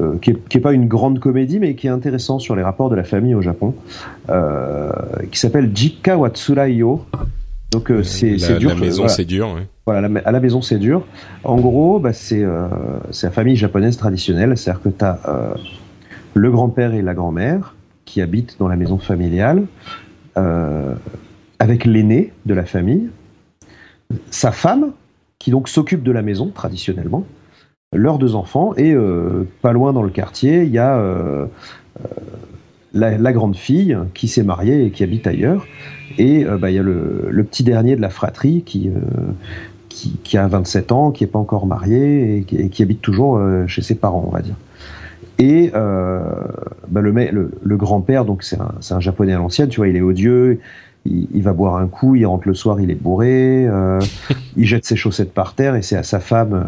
euh, qui, est, qui est pas une grande comédie, mais qui est intéressant sur les rapports de la famille au Japon, qui s'appelle Jika Watsuraiyo. Donc euh, c'est dur. La maison, c'est dur. Voilà, à la maison, c'est dur. En gros, bah, c'est euh, la famille japonaise traditionnelle, c'est-à-dire que tu as euh, le grand-père et la grand-mère qui habitent dans la maison familiale, euh, avec l'aîné de la famille, sa femme qui donc s'occupe de la maison traditionnellement, leurs deux enfants et euh, pas loin dans le quartier, il y a euh, la, grande fille qui s'est mariée et qui habite ailleurs. Et euh, bah, il y a le, petit dernier de la fratrie qui, euh, qui, a 27 ans, qui n'est pas encore marié et qui, habite toujours euh, chez ses parents, on va dire. Et bah, le, le, grand-père, donc c'est un, un, japonais à l'ancienne, tu vois, il est odieux, il, va boire un coup, il rentre le soir, il est bourré, il jette ses chaussettes par terre et c'est à sa femme,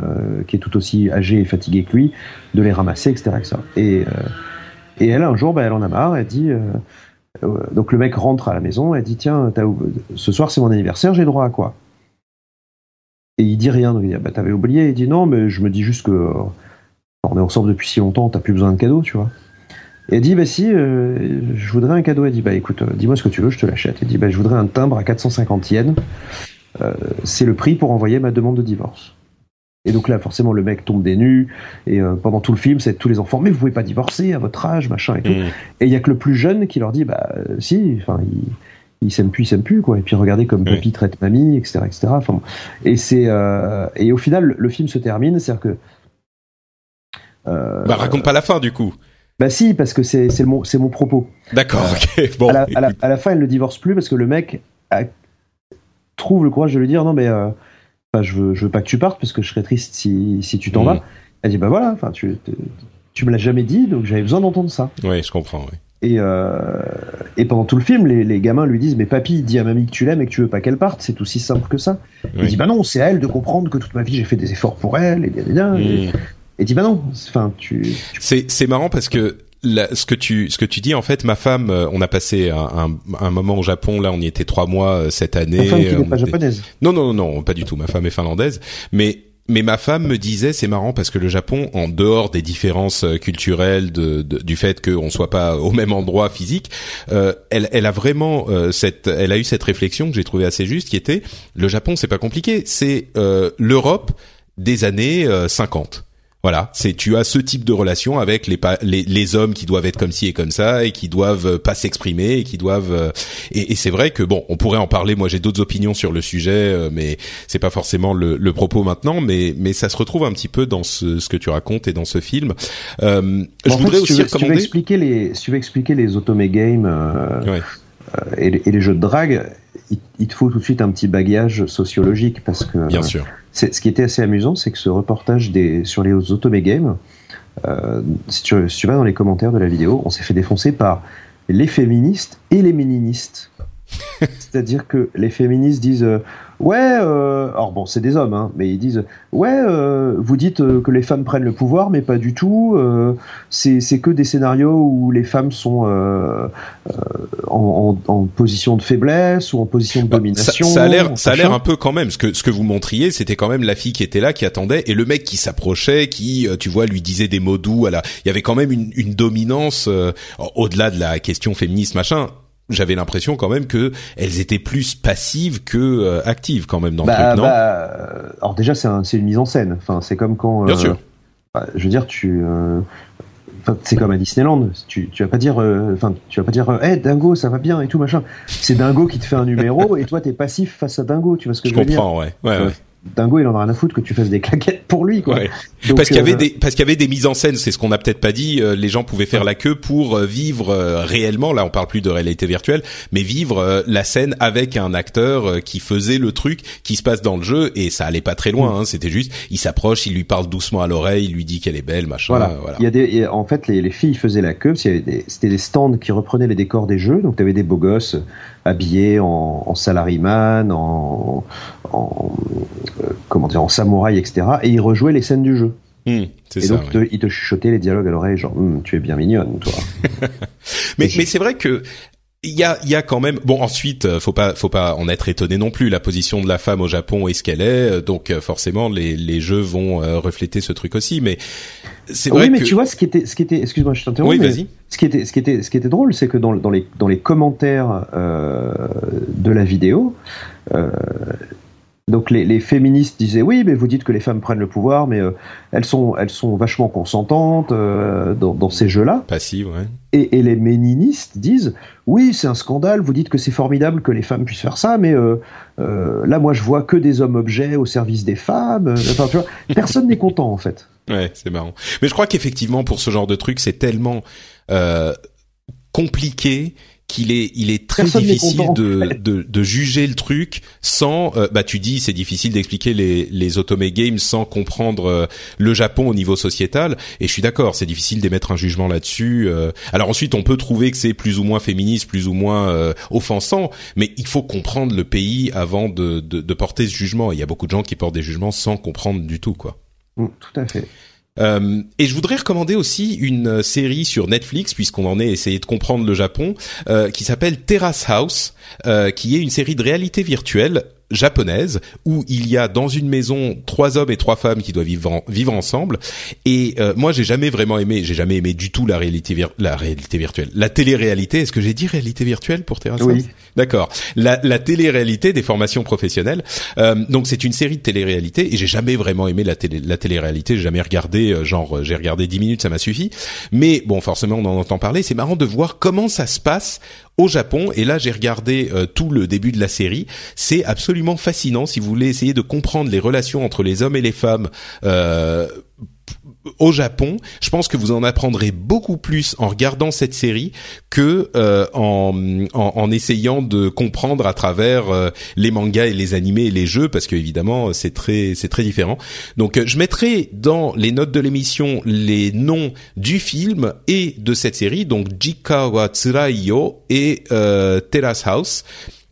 qui est tout aussi âgée et fatiguée que lui, de les ramasser, etc. Et, et elle, un jour, bah, elle en a marre, elle dit, euh, donc le mec rentre à la maison et dit tiens, ce soir c'est mon anniversaire, j'ai droit à quoi? Et il dit rien, donc il dit ah, bah t'avais oublié, il dit non, mais je me dis juste que euh, on est ensemble depuis si longtemps, t'as plus besoin de cadeau, tu vois. Et elle dit bah si, euh, je voudrais un cadeau. Elle dit bah écoute, dis-moi ce que tu veux, je te l'achète. Elle dit bah je voudrais un timbre à 450 yens. c'est le prix pour envoyer ma demande de divorce. Et donc là, forcément, le mec tombe des nues. Et euh, pendant tout le film, c'est tous les enfants, mais vous pouvez pas divorcer à votre âge, machin et tout. Mm. Et il y a que le plus jeune qui leur dit, bah euh, si, enfin, il, il s'aime plus, il s'aime plus, quoi. Et puis regardez comme papy traite mamie, etc., etc. Enfin, et c'est euh, et au final, le film se termine, c'est-à-dire que. bah raconte pas la fin du coup. Bah si, parce que c'est c'est mon c'est mon propos. D'accord. ok. Bon. À la, à, la, à la, fin, elle ne divorce plus parce que le mec a, trouve le courage de lui dire non mais je veux, je veux pas que tu partes parce que je serais triste si, si tu t'en mmh. vas. Elle dit, bah voilà, enfin, tu, tu me l'as jamais dit, donc j'avais besoin d'entendre ça. Oui, je comprends, oui. Et, euh, et pendant tout le film, les, les, gamins lui disent, mais papy, dis à mamie que tu l'aimes et que tu veux pas qu'elle parte, c'est aussi simple que ça. Il dit, bah non, c'est à elle de comprendre que toute ma vie j'ai fait des efforts pour elle, et bien, bien, et, mmh. et, dit, bah non, enfin, tu... tu... C'est, c'est marrant parce que ce que tu ce que tu dis en fait ma femme euh, on a passé un, un, moment au Japon. Là on y était trois mois euh, cette année femme qui n'est pas japonaise. Non non non pas du tout. Ma femme est finlandaise. Mais mais ma femme me disait, c'est marrant parce que le Japon, en dehors des différences euh, culturelles, de, de, du fait qu'on soit pas au même endroit physique, euh, elle, elle, a vraiment cette, elle a eu cette réflexion que j'ai trouvé assez juste, qui était le Japon, c'est pas compliqué, c'est euh, l'Europe des années 50 voilà, c'est tu as ce type de relation avec les, les, les hommes qui doivent être comme ci et comme ça et qui doivent euh, pas s'exprimer et qui doivent euh, et, et c'est vrai que bon, on pourrait en parler. Moi, j'ai d'autres opinions sur le sujet, euh, mais c'est pas forcément le, le, propos maintenant. Mais mais ça se retrouve un petit peu dans ce, ce que tu racontes et dans ce film. Euh, je voudrais aussi tu veux, recommander. Si tu veux expliquer les, si tu veux expliquer les automé games ouais. et, les, et les jeux de drague, il, il, te faut tout de suite un petit bagage sociologique parce que. Bien sûr ce qui était assez amusant, c'est que ce reportage des, sur les Otome Games, euh, si, tu, si tu vas dans les commentaires de la vidéo, on s'est fait défoncer par les féministes et les méninistes. C'est-à-dire que les féministes disent euh, ouais, euh, alors bon, c'est des hommes, hein, mais ils disent ouais, euh, vous dites euh, que les femmes prennent le pouvoir, mais pas du tout. Euh, c'est que des scénarios où les femmes sont euh, en, en, en, position de faiblesse ou en position de bah, domination. Ça, ça a l'air, ça a l'air un peu quand même. Ce que ce que vous montriez, c'était quand même la fille qui était là, qui attendait, et le mec qui s'approchait, qui, tu vois, lui disait des mots doux. À la... Il y avait quand même une, une dominance au-delà de la question féministe, machin j'avais l'impression quand même que elles étaient plus passives que euh, actives quand même dans bah, le truc, non bah, Alors déjà c'est un, une mise en scène. Enfin c'est comme quand. Bien euh, sûr. Bah, je veux dire tu. Euh, c'est comme à Disneyland. Tu, tu vas pas dire, euh, enfin, tu vas pas dire, hé, Dingo, ça va bien et tout machin. C'est Dingo qui te fait un numéro et toi t'es passif face à Dingo. Tu vois ce que je, veux dire? Je comprends, ouais. ouais, ouais. Dingo, il en a rien à foutre que tu fasses des claquettes pour lui, quoi. parce qu'il y avait euh, des parce qu'il y avait des mises en scène, c'est ce qu'on n'a peut-être pas dit. Euh, les gens pouvaient faire la queue pour euh, vivre réellement. Là, on parle plus de réalité virtuelle, mais vivre la scène avec un acteur qui faisait le truc qui se passe dans le jeu et ça allait pas très loin. Mm. Hein, C'était juste, il s'approche, il lui parle doucement à l'oreille, il lui dit qu'elle est belle, machin. Voilà. Il y a des, en fait, les, les filles faisaient la queue. C'était des stands qui reprenaient les décors des jeux. Donc, tu avais des beaux gosses habillés en, en salaryman, en, en comment dire, en samouraï, etc. Et il rejouait les scènes du jeu. Hmm, et donc, il te chuchotait les dialogues à l'oreille, genre, hmm, tu es bien mignonne, toi. mais mais c'est vrai que il y a, il y a quand même. Bon, ensuite, euh, faut pas, faut pas en être étonné non plus. La position de la femme au Japon est ce qu'elle est, euh, donc euh, forcément, les, les jeux vont refléter ce truc aussi. Mais c'est vrai. Oui, mais tu vois, ce qui était, ce qui était, excuse-moi, je t'interromps. Oui, vas-y. Ce qui était, ce qui était, ce qui était drôle, c'est que dans, dans les, dans les commentaires euh, de la vidéo, euh, donc les, les, féministes disaient oui, mais vous dites que les femmes prennent le pouvoir, mais euh, elles sont elles sont vachement consentantes euh, dans, dans, ces jeux-là. Passives, ouais. Et, et, les méninistes disent oui, c'est un scandale. Vous dites que c'est formidable que les femmes puissent faire ça, mais euh, là, moi, je vois que des hommes objets au service des femmes. Enfin, tu vois, personne n'est content en fait. Ouais, c'est marrant. Mais je crois qu'effectivement, pour ce genre de truc, c'est tellement compliqué qu'il est, il est très difficile de, de, de, juger le truc sans, euh, bah tu dis c'est difficile d'expliquer les, les Otome Games sans comprendre euh, le Japon au niveau sociétal. Et je suis d'accord, c'est difficile d'émettre un jugement là-dessus. Euh. alors ensuite, on peut trouver que c'est plus ou moins féministe, plus ou moins offensant, mais il faut comprendre le pays avant de, de, de porter ce jugement. Il y a beaucoup de gens qui portent des jugements sans comprendre du tout, quoi. Mm, tout à fait. Euh, et je voudrais recommander aussi une euh, série sur Netflix, puisqu'on en est essayé de comprendre le Japon, euh, qui s'appelle Terrace House, qui est une série de réalité virtuelle japonaise où il y a dans une maison trois hommes et trois femmes qui doivent vivre, vivre ensemble. Et euh, moi, j'ai jamais vraiment aimé, j'ai jamais aimé du tout la réalité la réalité virtuelle, la télé-réalité. Est-ce que j'ai dit réalité virtuelle pour Terrace Oui. D'accord. La, la télé-réalité des formations professionnelles. Euh, donc c'est une série de télé-réalité et j'ai jamais vraiment aimé la télé la télé-réalité. J'ai jamais regardé, euh, genre j'ai regardé dix minutes, ça m'a suffi. Mais bon, forcément, on en entend parler. C'est marrant de voir comment ça se passe au Japon. Et là, j'ai regardé euh, tout le début de la série. C'est absolument fascinant si vous voulez essayer de comprendre les relations entre les hommes et les femmes. Euh, au Japon, je pense que vous en apprendrez beaucoup plus en regardant cette série que euh, en, en, essayant de comprendre à travers euh, les mangas et les animés et les jeux, parce que évidemment c'est très c'est très différent. Donc euh, je mettrai dans les notes de l'émission les noms du film et de cette série, donc Jikawa Tsuraiyo et Terrace House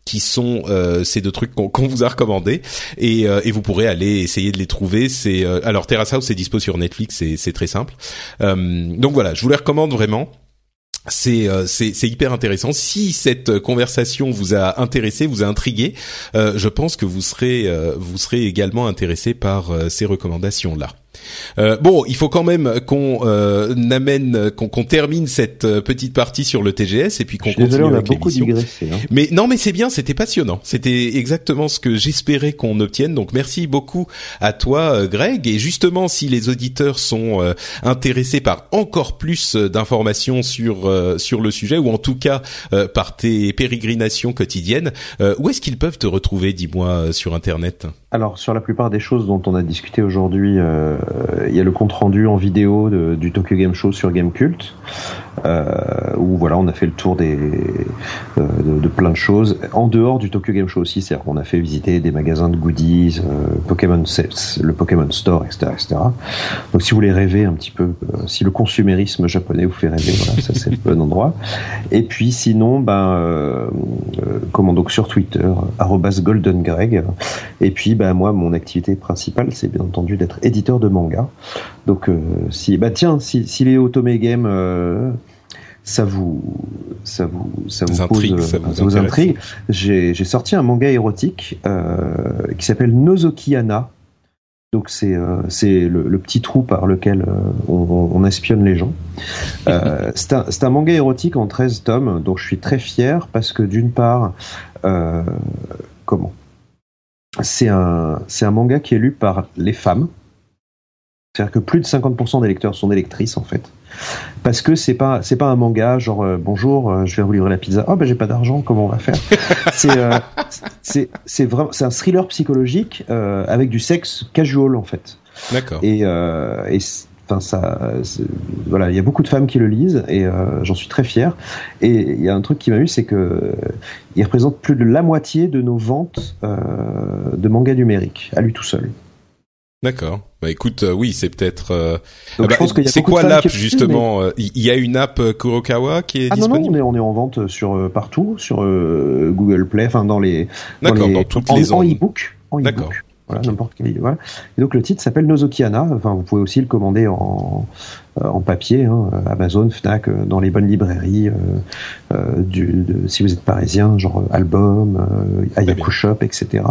qui sont euh, ces deux trucs qu'on vous a recommandés et, euh, et, vous pourrez aller essayer de les trouver. C'est euh, alors Terrace House c'est dispo sur Netflix, c'est très simple. donc voilà, je vous les recommande vraiment c'est hyper intéressant. Si cette conversation vous a intéressé, vous a intrigué, je pense que vous serez vous serez également intéressé par ces recommandations là. Euh, bon, il faut quand même qu'on euh, amène, qu'on termine cette euh, petite partie sur le TGS et puis qu'on continue on avec l'émission. Hein. Mais non, mais c'est bien, c'était passionnant. C'était exactement ce que j'espérais qu'on obtienne. Donc merci beaucoup à toi, Greg. Et justement, si les auditeurs sont euh, intéressés par encore plus d'informations sur sur le sujet ou en tout cas par tes pérégrinations quotidiennes, où est-ce qu'ils peuvent te retrouver, dis-moi, sur Internet? Alors sur la plupart des choses dont on a discuté aujourd'hui. Euh, il y a le compte rendu en vidéo du Tokyo Game Show sur Gamecult, euh, où voilà, on a fait le tour des, euh, de, de, plein de choses. En dehors du Tokyo Game Show aussi, c'est-à-dire qu'on a fait visiter des magasins de goodies, euh, Pokémon le Pokémon Store, etc., etc. Donc si vous voulez rêver un petit peu, euh, si le consumérisme japonais vous fait rêver, voilà, ça c'est le bon endroit. Et puis sinon, ben, euh, comment donc sur Twitter, @goldengreg. Et puis, moi, mon activité principale, c'est bien entendu d'être éditeur de manga. Donc, euh, si, bah tiens, si, si les Otome Games, euh, ça vous, ça vous, ça vous, intrigue, pose, ça vous, ça intrigue. J'ai, sorti un manga érotique euh, qui s'appelle Nozokiana. Donc c'est euh, le, le, petit trou par lequel euh, on, on, espionne les gens. Euh, c'est un, un, manga érotique en 13 tomes, dont je suis très fier parce que d'une part, comment? C'est un c'est un manga qui est lu par les femmes. C'est-à-dire que plus de 50% des lecteurs sont des lectrices en fait. Parce que c'est pas c'est pas un manga genre euh, bonjour euh, je vais vous livrer la pizza. Oh ben j'ai pas d'argent comment on va faire? C'est euh, c'est c'est vraiment c'est un thriller psychologique avec du sexe casual en fait. D'accord. Et et enfin ça voilà il y a beaucoup de femmes qui le lisent et j'en suis très fier et il y a un truc qui m'a eu c'est que il représente plus de la moitié de nos ventes de mangas numériques à lui tout seul D'accord. Bah écoute, euh, oui, c'est peut-être. Euh... Ah bah, c'est quoi l'app justement euh, Il y a une app euh, Kurokawa qui est ah disponible. Non, non, on est, on est en vente sur partout, sur Google Play, enfin dans les. D'accord, dans, toutes en, les en e-book. En D'accord. Voilà, n'importe quel. Voilà. Et donc le titre s'appelle Nozokiana. Enfin, vous pouvez aussi le commander en, en papier, hein, Amazon, Fnac, dans les bonnes librairies. du, de, si vous êtes parisien, genre Album, Ayaku Shop, etc.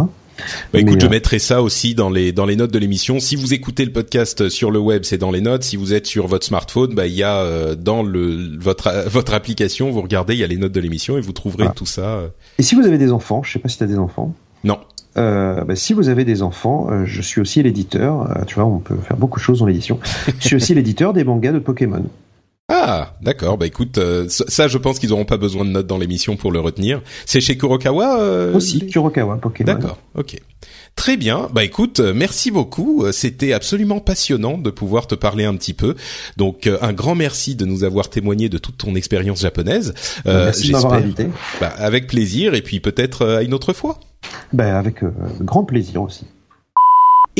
Bah écoute, je euh, mettrai ça aussi dans les dans les notes de l'émission. Si vous écoutez le podcast sur le web, c'est dans les notes. Si vous êtes sur votre smartphone, bah il y a euh, dans le votre votre application, vous regardez, il y a les notes de l'émission et vous trouverez tout ça. Euh. Et si vous avez des enfants, je sais pas si tu as des enfants. Non. Euh, bah, si vous avez des enfants, je suis aussi l'éditeur. tu vois, on peut faire beaucoup de choses dans l'édition. je suis aussi l'éditeur des mangas de Pokémon. Ah, d'accord. Bah écoute, ça, je pense qu'ils n'auront pas besoin de notes dans l'émission pour le retenir. C'est chez Kurokawa euh, Aussi, Kurokawa, Pokémon. D'accord, ok. Très bien. Bah écoute, euh, merci beaucoup. Euh, c'était absolument passionnant de pouvoir te parler un petit peu. Donc un grand merci de nous avoir témoigné de toute ton expérience japonaise. Euh, merci de m'avoir invité. Bah, avec plaisir et puis peut-être à une autre fois. Bah avec grand plaisir aussi.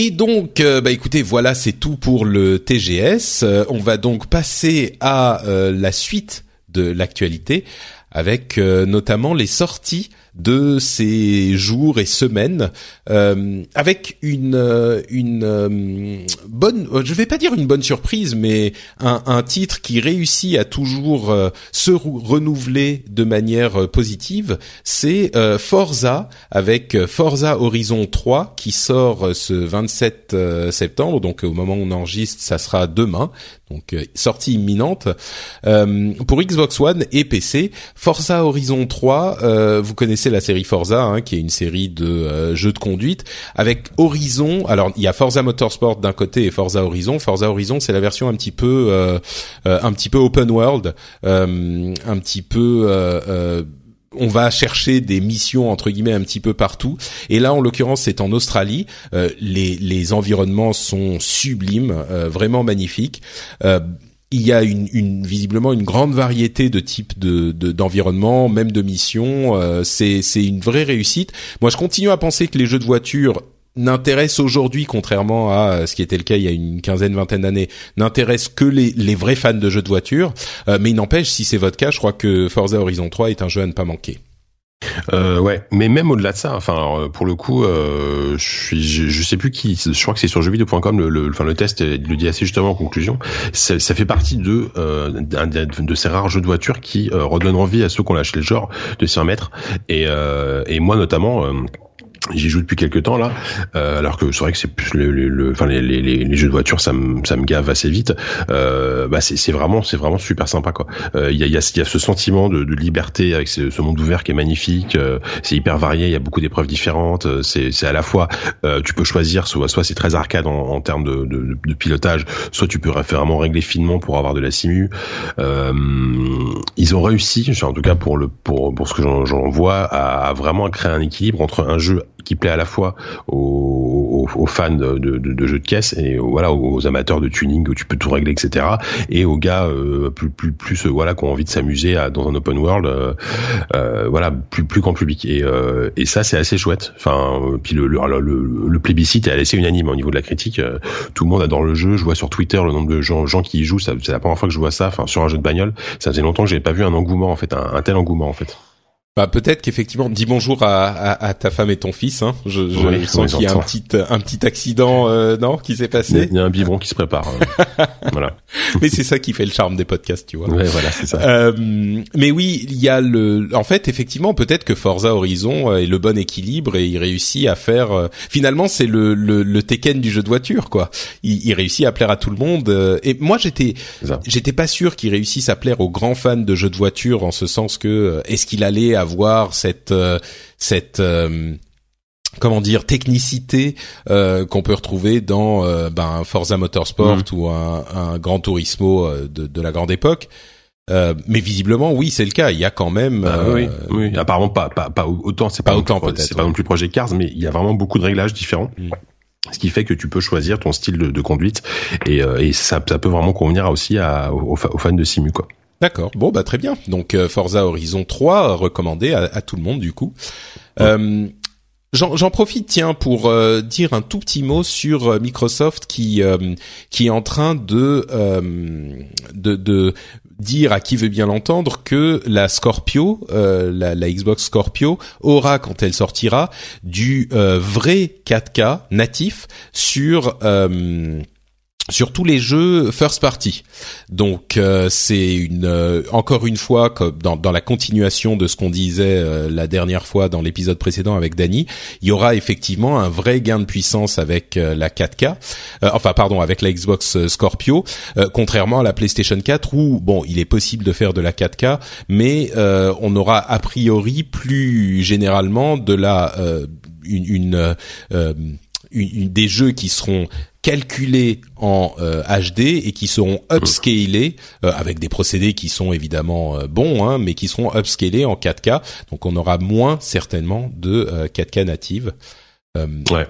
Et donc, euh, bah écoutez, voilà, c'est tout pour le TGS. Euh, on va donc passer à euh, la suite de l'actualité avec notamment les sorties de ces jours et semaines euh, avec une euh, une euh, bonne je vais pas dire une bonne surprise mais un, un titre qui réussit à toujours se renouveler de manière positive c'est Forza avec Forza Horizon 3 qui sort ce 27 septembre. Donc au moment où on enregistre ça sera demain. Donc sortie imminente pour Xbox One et PC Forza Horizon 3 vous connaissez la série Forza, hein, qui est une série de euh, jeux de conduite avec Horizon. Alors il y a Forza Motorsport d'un côté et Forza Horizon. Forza Horizon, c'est la version un petit peu, euh, euh, un petit peu open world, un petit peu on va chercher des missions entre guillemets un petit peu partout. Et là, en l'occurrence, c'est en Australie. les, les environnements sont sublimes, vraiment magnifiques il y a une, une, visiblement une grande variété de types de d'environnements, même de missions. Euh, c'est c'est une vraie réussite. Moi, je continue à penser que les jeux de voiture n'intéressent aujourd'hui, contrairement à ce qui était le cas il y a une quinzaine, vingtaine d'années, n'intéressent que les, les vrais fans de jeux de voiture. Euh, mais il n'empêche, si c'est votre cas, je crois que Forza Horizon 3 est un jeu à ne pas manquer. Euh, ouais, mais même au-delà de ça, enfin pour le coup, euh, je suis, je, sais plus qui, je crois que c'est sur jeuxvideo.com le, le, enfin le test le dit assez justement en conclusion. Ça, ça fait partie de, euh, de ces rares jeux de voiture qui euh, redonnent envie à ceux qui ont le genre de s'y remettre. Et, euh, et moi notamment J'y joue depuis quelques temps là, euh, alors que c'est vrai que c'est plus le, le, enfin les, les, les, jeux de voiture, ça me ça me gave assez vite. Euh, bah c'est vraiment c'est vraiment super sympa quoi. Il euh, y, a, y, a, y a ce sentiment de, de liberté avec ce, ce, monde ouvert qui est magnifique. Euh, c'est hyper varié, il y a beaucoup d'épreuves différentes. Euh, c'est c'est à la fois tu peux choisir soit soit c'est très arcade en, en termes de, de, de, pilotage, soit tu peux vraiment régler finement pour avoir de la simu. ils ont réussi, en tout cas pour le pour pour ce que j'en vois, à, à vraiment créer un équilibre entre un jeu qui plaît à la fois aux, fans de, jeux de caisse et voilà aux amateurs de tuning où tu peux tout régler etc. Et aux gars euh, plus plus plus euh, voilà qui ont envie de s'amuser dans un open world euh, voilà plus plus grand public. Et, et ça c'est assez chouette. Enfin puis le, le, le, le plébiscite est laissé unanime au niveau de la critique. Tout le monde adore le jeu. Je vois sur Twitter le nombre de gens, gens qui y jouent. C'est la première fois que je vois ça enfin sur un jeu de bagnole. Ça faisait longtemps que j'avais pas vu un engouement en fait un tel engouement en fait bah peut-être qu'effectivement, dis bonjour à, à, à, ta femme et ton fils. Hein. Je, je sens qu'il y a un petit un petit accident, euh, non, qui s'est passé. Il y a un biberon qui se prépare. Euh, voilà. Mais c'est ça qui fait le charme des podcasts, tu vois. Ouais, voilà, c'est ça. Euh, mais oui, il y a le. En fait, effectivement, peut-être que Forza Horizon est le bon équilibre et il réussit à faire. Euh, finalement, c'est le, le, le Tekken du jeu de voiture, quoi. Il, il réussit à plaire à tout le monde. Et moi, j'étais j'étais pas sûr qu'il réussisse à plaire aux grands fans de jeux de voiture, en ce sens que est-ce qu'il allait avoir cette euh, cette euh, comment dire technicité euh, qu'on peut retrouver dans euh, ben, Forza Motorsport Mhm. ou un, un Gran Turismo euh, de, de la grande époque. Mais visiblement, oui, c'est le cas. Il y a quand même. Bah, oui, oui, apparemment pas, pas, pas autant, c'est Pas pas, non autant, plus- peut-être, c'est pas non plus Project Cars, mais il y a vraiment beaucoup de réglages différents. Mm. Ce qui fait que tu peux choisir ton style de, de conduite et, euh, et ça, ça peut vraiment convenir aussi à, aux, aux fans de Simu quoi. D'accord. Bon, bah très bien. Donc euh, Forza Horizon 3 recommandé à, à tout le monde du coup. Euh, J'en profite, tiens, pour euh, dire un tout petit mot sur euh, Microsoft qui euh, qui est en train de, euh, de de dire à qui veut bien l'entendre que la Scorpio, euh, la, la Xbox Scorpio, aura quand elle sortira du euh, vrai 4K natif sur euh, sur tous les jeux first party. Donc euh, c'est une euh, encore une fois comme dans, dans la continuation de ce qu'on disait euh, la dernière fois dans l'épisode précédent avec Dany, il y aura effectivement un vrai gain de puissance avec euh, la 4K, euh, enfin pardon avec la Xbox euh, Scorpio, contrairement à la PlayStation 4 où bon il est possible de faire de la 4K, mais on aura a priori plus généralement de la une, une, une- une- des jeux qui seront calculés en euh, HD et qui seront upscalés euh, avec des procédés qui sont évidemment euh, bons, hein, mais qui seront upscalés en 4K. Donc on aura moins certainement de euh, 4K native. Euh, Ouais.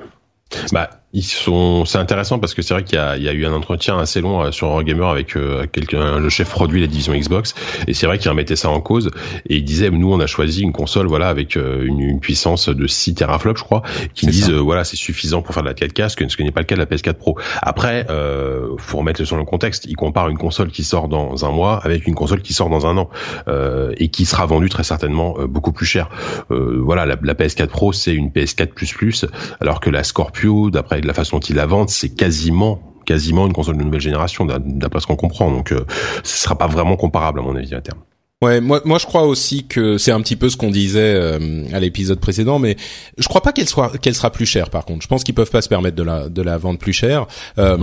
Bah, ils sont. C'est intéressant parce que c'est vrai qu'il y a, il y a eu un entretien assez long euh, sur Eurogamer avec euh, quelqu'un, le chef produit de la division Xbox, et c'est vrai qu'il remettait ça en cause et il disait, nous, on a choisi une console, voilà, avec euh, une, une puissance de 6 teraflops, je crois, qui disent, euh, voilà, c'est suffisant pour faire de la 4K, ce que, ce que n'est pas le cas de la PS4 Pro. Après, euh, faut remettre sur le contexte. Il compare une console qui sort dans un mois avec une console qui sort dans un an euh, et qui sera vendue très certainement euh, beaucoup plus cher. Euh, voilà, la, la PS4 Pro, c'est une PS4 alors que la Scorpio, d'après la façon dont ils la vendent, c'est quasiment quasiment une console de nouvelle génération, d'a- d'après ce qu'on comprend. Donc, euh, ce sera pas vraiment comparable à mon avis à terme. Ouais, moi, moi je crois aussi que c'est un petit peu ce qu'on disait euh, à l'épisode précédent, mais je crois pas qu'elle soit qu'elle sera plus chère. Par contre, je pense qu'ils peuvent pas se permettre de la de la vendre plus chère. Euh,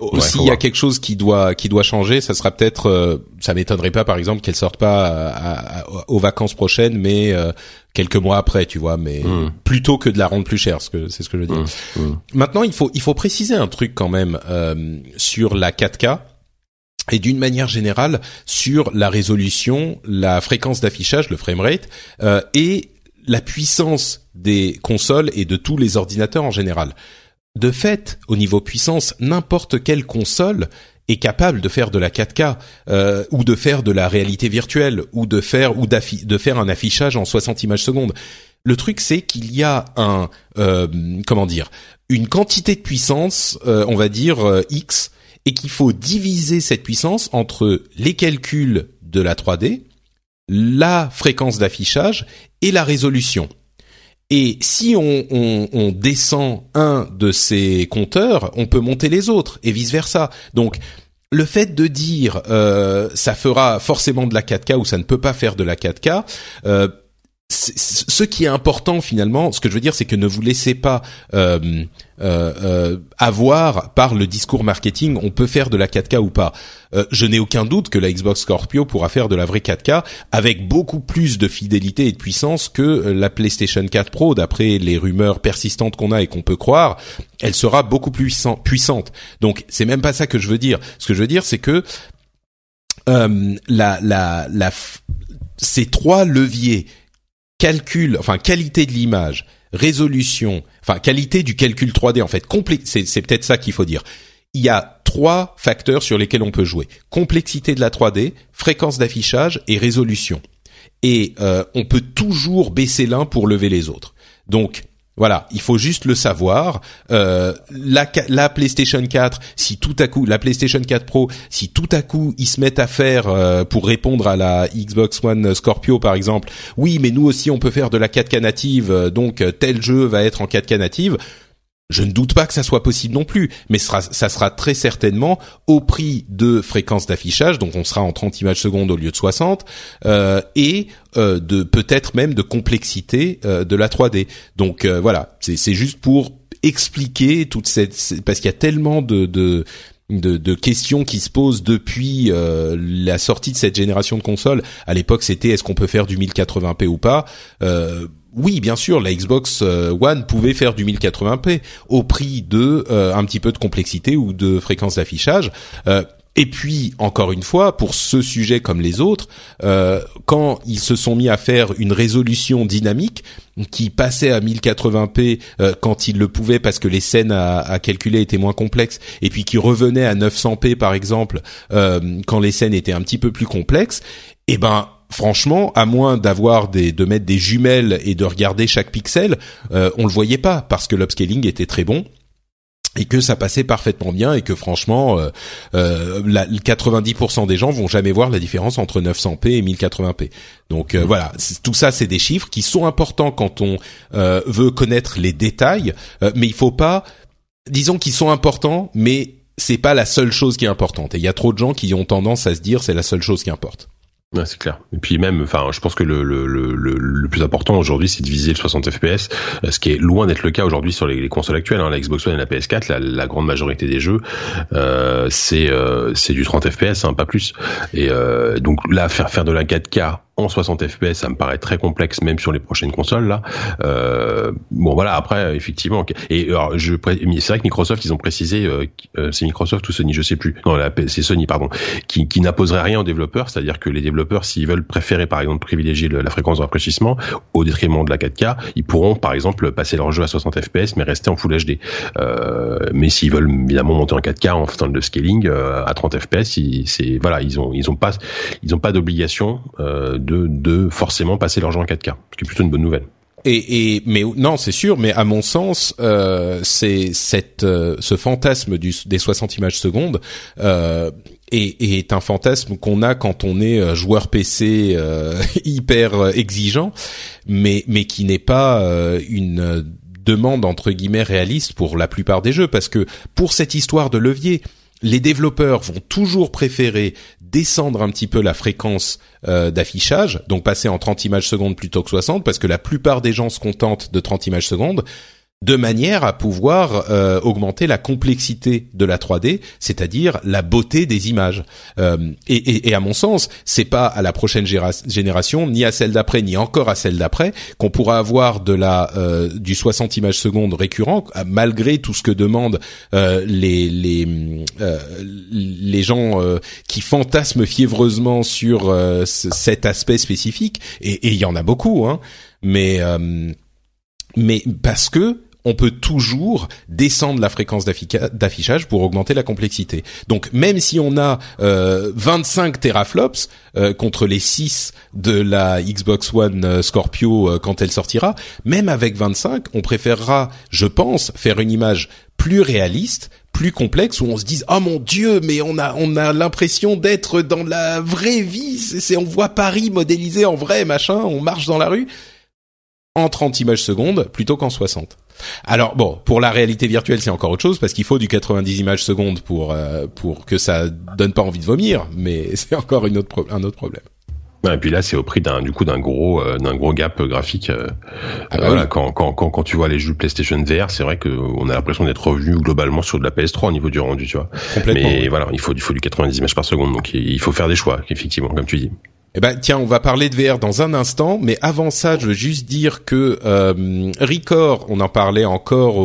aussi, faut il y a voir. quelque chose qui doit qui doit changer. Ça sera peut-être, euh, ça m'étonnerait pas, par exemple, qu'elle sorte pas à- à- aux vacances prochaines, mais euh, quelques mois après, tu vois. Mais Mm. plutôt que de la rendre plus chère, ce que c'est ce que je veux dire. Mm, mm. Maintenant, il faut il faut préciser un truc quand même euh, sur la 4K et d'une manière générale sur la résolution, la fréquence d'affichage, le framerate euh, et la puissance des consoles et de tous les ordinateurs en général. De fait, au niveau puissance, n'importe quelle console est capable de faire de la 4K euh, ou de faire de la réalité virtuelle ou de faire ou de faire un affichage en 60 images secondes. Le truc, c'est qu'il y a un euh, comment dire une quantité de puissance, euh, on va dire euh, X, et qu'il faut diviser cette puissance entre les calculs de la 3D, la fréquence d'affichage et la résolution. Et si on, on- descend un de ces compteurs, on peut monter les autres et vice versa. Donc le fait de dire euh, ça fera forcément de la 4K ou ça ne peut pas faire de la 4K, euh, c'est- c'est- ce qui est important finalement, ce que je veux dire, c'est que ne vous laissez pas euh, euh, euh, avoir par le discours marketing, on peut faire de la 4K ou pas. Euh, je n'ai aucun doute que la Xbox Scorpio pourra faire de la vraie 4K avec beaucoup plus de fidélité et de puissance que euh, la PlayStation 4 Pro. D'après les rumeurs persistantes qu'on a et qu'on peut croire, elle sera beaucoup plus puissant- puissante. Donc c'est même pas ça que je veux dire. Ce que je veux dire, c'est que euh, la, la, la, ces trois leviers calcul, enfin qualité de l'image, résolution, enfin qualité du calcul 3D en fait, c'est peut-être ça qu'il faut dire. Il y a trois facteurs sur lesquels on peut jouer complexité de la 3D, fréquence d'affichage et résolution. Et euh, on peut toujours baisser l'un pour lever les autres. Donc voilà, il faut juste le savoir. Euh, la, PlayStation 4, si tout à coup, la PlayStation 4 Pro, si tout à coup ils se mettent à faire euh, pour répondre à la Xbox One Scorpio par exemple, oui, mais nous aussi on peut faire de la 4K native, euh, donc tel jeu va être en 4K native. Je ne doute pas que ça soit possible non plus, mais ça sera très certainement au prix de fréquence d'affichage, donc on sera en 30 images secondes au lieu de 60, euh, et euh, de peut-être même de complexité euh, de la 3D. Donc euh, voilà, c'est juste pour expliquer toute cette, parce qu'il y a tellement de, de de, de questions qui se posent depuis euh, la sortie de cette génération de consoles. À l'époque, c'était est-ce qu'on peut faire du 1080p ou pas? Euh, oui, bien sûr, la Xbox One pouvait faire du 1080p au prix de un petit peu de complexité ou de fréquence d'affichage. Et puis, encore une fois, pour ce sujet comme les autres, euh, quand ils se sont mis à faire une résolution dynamique qui passait à 1080p euh, quand ils le pouvaient parce que les scènes à, calculer étaient moins complexes, et puis qui revenait à 900p par exemple euh, quand les scènes étaient un petit peu plus complexes, eh ben franchement, à moins d'avoir des de mettre des jumelles et de regarder chaque pixel, on le voyait pas parce que l'upscaling était très bon et que ça passait parfaitement bien et que franchement euh, euh, la, 90% des gens vont jamais voir la différence entre 900p et 1080p. Donc euh, voilà, tout ça c'est des chiffres qui sont importants quand on euh, veut connaître les détails, mais il faut pas disons qu'ils sont importants mais c'est pas la seule chose qui est importante et il y a trop de gens qui ont tendance à se dire c'est la seule chose qui importe. Ouais, c'est clair. Et puis même, enfin, je pense que le, le, le, le plus important aujourd'hui, c'est de viser le 60 FPS, euh, ce qui est loin d'être le cas aujourd'hui sur les, les, consoles actuelles. Hein, la Xbox One et la PS4, la, la grande majorité des jeux, euh, c'est euh, c'est du 30 FPS, hein, pas plus. Et euh, donc là, faire faire de la 4K en 60 FPS, ça me paraît très complexe, même sur les prochaines consoles là. Euh, bon voilà, après effectivement, et alors je, c'est vrai que Microsoft ils ont précisé, euh, euh, c'est Microsoft ou Sony, je sais plus, non c'est Sony pardon, qui, qui n'imposerait rien aux développeurs, c'est-à-dire que les développeurs s'ils veulent préférer par exemple privilégier la fréquence de rafraîchissement au détriment de la 4K, ils pourront par exemple passer leur jeu à 60 FPS mais rester en Full HD. Euh, mais s'ils veulent évidemment monter en 4K en faisant de scaling euh, à 30 FPS, c'est voilà ils ont ils ont pas ils ont pas d'obligation euh, de, forcément passer l'argent en 4K, ce qui est plutôt une bonne nouvelle. Et, et mais non, c'est sûr, mais à mon sens, c'est cette ce fantasme des 60 images secondes est, est, un fantasme qu'on a quand on est euh, joueur PC euh, hyper exigeant, mais mais qui n'est pas une demande entre guillemets réaliste pour la plupart des jeux, parce que pour cette histoire de levier, les développeurs vont toujours préférer descendre un petit peu la fréquence euh, d'affichage, donc passer en 30 images secondes plutôt que 60, parce que la plupart des gens se contentent de 30 images secondes de manière à pouvoir euh, augmenter la complexité de la 3D, c'est-à-dire la beauté des images. Euh, et, et, et, à mon sens, c'est pas à la prochaine génération, ni à celle d'après, ni encore à celle d'après, qu'on pourra avoir de la euh, du 60 images secondes récurrent, malgré tout ce que demandent euh, les les euh, les gens qui fantasment fiévreusement sur cet aspect spécifique. Et il y en a beaucoup, hein. Mais mais parce que on peut toujours descendre la fréquence d'affichage pour augmenter la complexité. Donc même si on a euh, 25 teraflops euh, contre les 6 de la Xbox One euh, Scorpio euh, quand elle sortira, même avec 25, on préférera, je pense, faire une image plus réaliste, plus complexe où on se dise "Oh mon dieu, mais on a on a l'impression d'être dans la vraie vie, c'est on voit Paris modélisé en vrai, machin, on marche dans la rue." en 30 images secondes plutôt qu'en 60. Alors bon, pour la réalité virtuelle, c'est encore autre chose parce qu'il faut du 90 images secondes pour euh, pour que ça donne pas envie de vomir, mais c'est encore une autre un autre problème. et puis là, c'est au prix d'un du coup d'un gros euh, d'un gros gap graphique. Euh, ah bah voilà, quand, quand, quand quand tu vois les jeux PlayStation VR, c'est vrai qu'on a l'impression d'être revenu globalement sur de la PS3 au niveau du rendu, tu vois. Mais voilà, il faut il faut du 90 images par seconde, donc il faut faire des choix, effectivement, comme tu dis. Eh ben tiens, on va parler de VR dans un instant, mais avant ça, je veux juste dire que euh, Record, on en parlait encore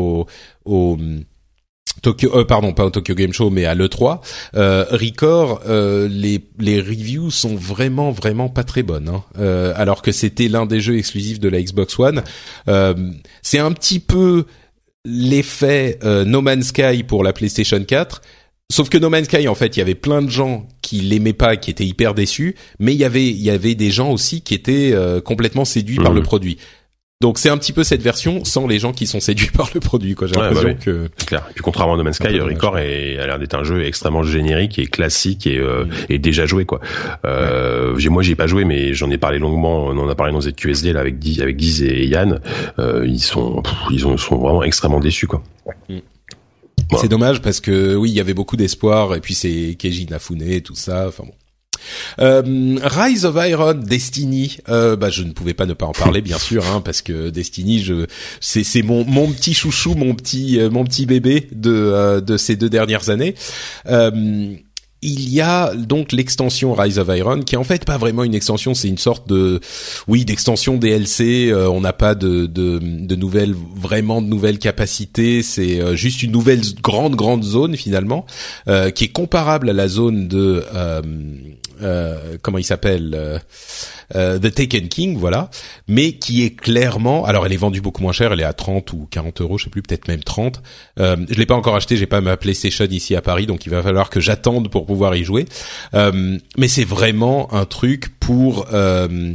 au, Tokyo, euh, pardon, pas au Tokyo Game Show, mais à l'E3, euh, Record, euh, les, les reviews sont vraiment, vraiment pas très bonnes. Hein. Euh, alors que c'était l'un des jeux exclusifs de la Xbox One. C'est un petit peu l'effet No Man's Sky pour la PlayStation 4. Sauf que No Man's Sky, en fait, il y avait plein de gens qui l'aimaient pas, qui étaient hyper déçus, mais il y avait il y avait des gens aussi qui étaient euh, complètement séduits par le mmh. produit. Donc c'est un petit peu cette version sans les gens qui sont séduits par le produit quoi. J'ai l'impression bah que c'est clair. Et puis contrairement à No Man's Sky, Record est, a l'air d'être un jeu extrêmement générique et classique et, euh, mmh. et déjà joué quoi. Euh, ouais. Moi j'ai pas joué mais j'en ai parlé longuement. On en a parlé dans ZQSD là avec Guy, avec et Yann. Euh, ils sont ils sont vraiment extrêmement déçus quoi. Mmh. C'est dommage parce que oui, il y avait beaucoup d'espoir et puis c'est Keiji Inafune, tout ça. Enfin bon. Euh, Rise of Iron, Destiny, euh, bah je ne pouvais pas ne pas en parler bien sûr, hein, parce que Destiny, je c'est c'est mon mon petit chouchou, mon petit euh, mon petit bébé de de ces deux dernières années. Il y a donc l'extension Rise of Iron qui est en fait pas vraiment une extension, c'est une sorte de oui d'extension DLC. Euh, on n'a pas de, de, de nouvelles vraiment de nouvelles capacités. C'est euh, juste une nouvelle grande grande zone finalement euh, qui est comparable à la zone de comment il s'appelle The Taken King, voilà, mais qui est clairement, alors elle est vendue beaucoup moins cher, elle est à 30 ou 40 euros, je sais plus, peut-être même 30. Euh, je l'ai pas encore acheté, j'ai pas ma PlayStation ici à Paris, donc il va falloir que j'attende pour pouvoir y jouer. Euh, mais c'est vraiment un truc pour euh,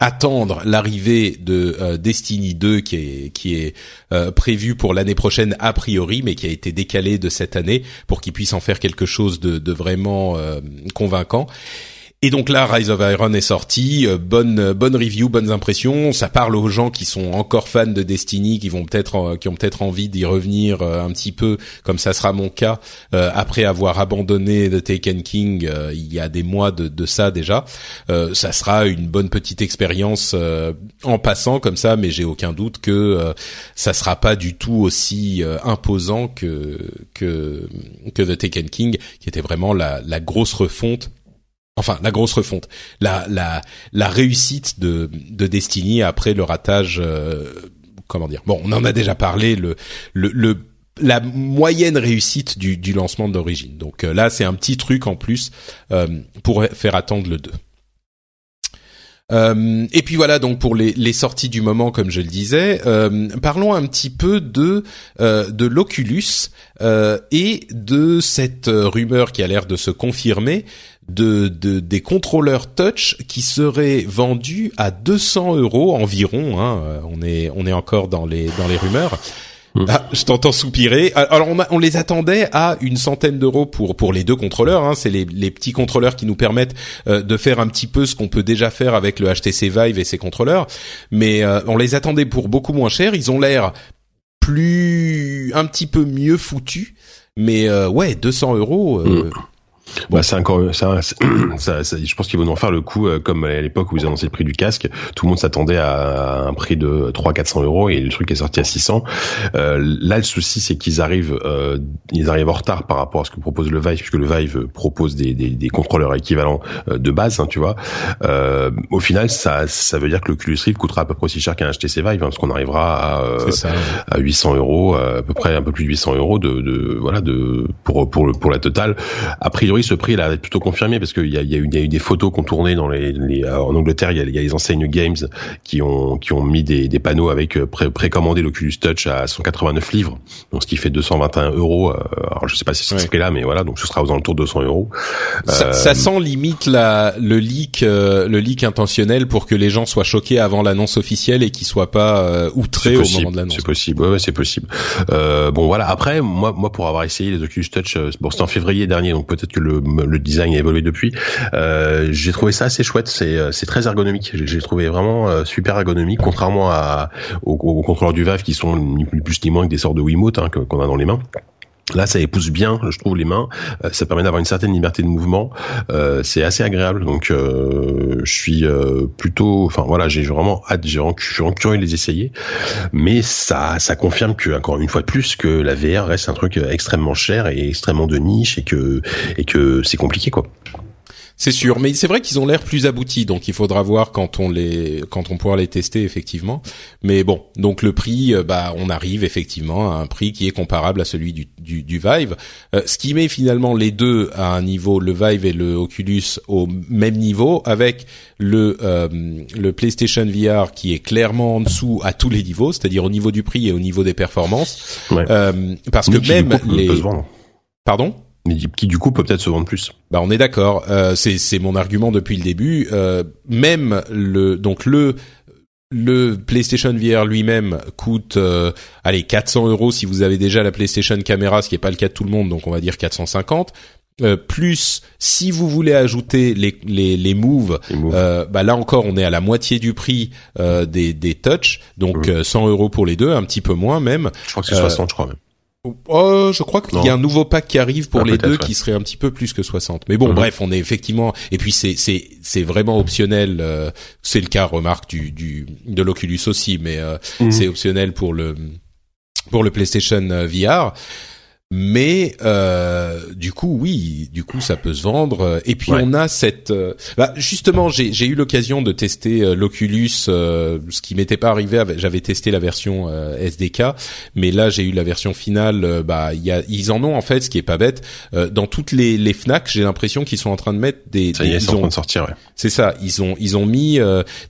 attendre l'arrivée de euh, Destiny 2 qui est qui est euh, prévu pour l'année prochaine a priori mais qui a été décalé de cette année pour qu'il puisse en faire quelque chose de, vraiment euh, convaincant et donc là, Rise of Iron est sorti, euh, bonne euh, bonne review, bonnes impressions. Ça parle aux gens qui sont encore fans de Destiny, qui vont peut-être euh, qui ont peut-être envie d'y revenir un petit peu, comme ça sera mon cas après avoir abandonné The Taken King il y a des mois de, de ça déjà. ça sera une bonne petite expérience en passant comme ça, mais j'ai aucun doute que ça sera pas du tout aussi imposant que que que The Taken King, qui était vraiment la, la grosse refonte enfin la grosse refonte, la réussite de de Destiny après le ratage. Euh, comment dire? Bon, on en a déjà parlé. La moyenne réussite du, du lancement d'origine. Donc euh, là, c'est un petit truc en plus euh, pour faire attendre le 2. Euh, et puis voilà donc pour les, sorties du moment comme je le disais, parlons un petit peu de l'Oculus et de cette rumeur qui a l'air de se confirmer de, de, des contrôleurs touch qui seraient vendus à 200 euros environ. Hein, on est on est encore dans les dans les rumeurs. Hmm. Ah, je t'entends soupirer. Alors on, on, les attendait à une centaine d'euros pour pour les deux contrôleurs. Hein. C'est les, les petits contrôleurs qui nous permettent euh, de faire un petit peu ce qu'on peut déjà faire avec le HTC Vive et ses contrôleurs. Mais euh, on les attendait pour beaucoup moins cher. Ils ont l'air plus un petit peu mieux foutus. Mais euh, ouais, 200 euros. Hmm. Bah, c'est encore ça, ça, ça, je pense qu'ils vont en faire le coup euh, comme à l'époque où ils annonçaient le prix du casque. Tout le monde s'attendait à un prix de 300-400 euros et le truc est sorti à 600. Euh, là, le souci, c'est qu'ils arrivent, euh, ils arrivent en retard par rapport à ce que propose le Vive, puisque le Vive propose des, des, des contrôleurs équivalents euh, de base, hein, tu vois. Euh, au final, ça, ça veut dire que le l'Oculus Rift coûtera à peu près aussi cher qu'un HTC Vive, hein, parce qu'on arrivera à, ça, à 800 euros, à peu près un peu plus de 800 euros de, de voilà de pour pour le pour la totale. A priori ce prix là est plutôt confirmé parce qu'il y a, y, a eu, y a eu des photos qu'on tournait dans les, les euh, en Angleterre. Il y a, y a, les enseignes Games qui ont qui ont mis des, des panneaux avec euh, pré précommandé l'Oculus Touch à 189 livres, donc ce qui fait 221 euros. Euh, alors je sais pas si c'est ce prix là, mais voilà, donc ce sera aux alentours de 200 euros. Ça, ça, sent limite la le leak le leak intentionnel pour que les gens soient choqués avant l'annonce officielle et qu'ils soient pas outrés au moment de l'annonce. C'est possible, ouais, ouais c'est possible. Euh, bon voilà, après moi moi pour avoir essayé les Oculus Touch, bon c'était en février dernier, donc peut-être que le design a évolué depuis. Euh, j'ai trouvé ça assez chouette. C'est euh, très ergonomique. J'ai trouvé vraiment euh, super ergonomique, contrairement aux, contrôleurs du Vive qui sont ni plus ni moins que des sortes de Wiimote hein, qu'on a dans les mains. Là, ça épouse bien, je trouve, les mains. ça permet d'avoir une certaine liberté de mouvement. Euh, c'est assez agréable. Donc, euh, je suis plutôt, enfin voilà, j'ai vraiment hâte, j'ai je suis curieux de les essayer. Mais ça, ça confirme que, encore une fois de plus, que la VR reste un truc extrêmement cher et extrêmement de niche et que et que c'est compliqué, quoi. C'est sûr, mais c'est vrai qu'ils ont l'air plus aboutis, donc il faudra voir quand on les, quand on pourra les tester effectivement. Mais bon, donc le prix, euh, bah, on arrive effectivement à un prix qui est comparable à celui du du, du Vive, euh, ce qui met finalement les deux à un niveau, le Vive et le Oculus au même niveau, avec le euh, le PlayStation VR qui est clairement en dessous à tous les niveaux, c'est-à-dire au niveau du prix et au niveau des performances, parce que même les, pardon? Qui du coup peut peut-être se vendre plus. Bah on est d'accord. Euh, c'est mon argument depuis le début. Euh, même le donc le le PlayStation VR lui-même coûte euh, allez 400 euros si vous avez déjà la PlayStation Camera, ce qui est pas le cas de tout le monde, donc on va dire 450. Euh, plus si vous voulez ajouter les les, les moves, Euh, bah là encore on est à la moitié du prix euh, des des touch, donc 100 euros pour les deux, un petit peu moins même. Je crois que c'est 60, je crois même. Oh, je crois qu'il y a un nouveau pack qui arrive pour ah, les deux qui serait un petit peu plus que 60. Mais bon, mhm. bref, on est effectivement et puis c'est c'est c'est vraiment optionnel. Euh, c'est le cas, remarque du du de l'Oculus aussi, mais euh, mhm. c'est optionnel pour le pour le PlayStation euh, VR. Mais euh, du coup, oui, du coup, ça peut se vendre. Et puis on a cette, euh, bah, justement, j'ai eu l'occasion de tester euh, l'Oculus, ce qui m'était pas arrivé. J'avais testé la version SDK, mais là j'ai eu la version finale. bah, y a, ils en ont en fait, ce qui est pas bête. dans toutes les, les Fnac, j'ai l'impression qu'ils sont en train de mettre des. Ça y est, ils ont, en train de sortir. Ouais. C'est ça. Ils ont ils ont mis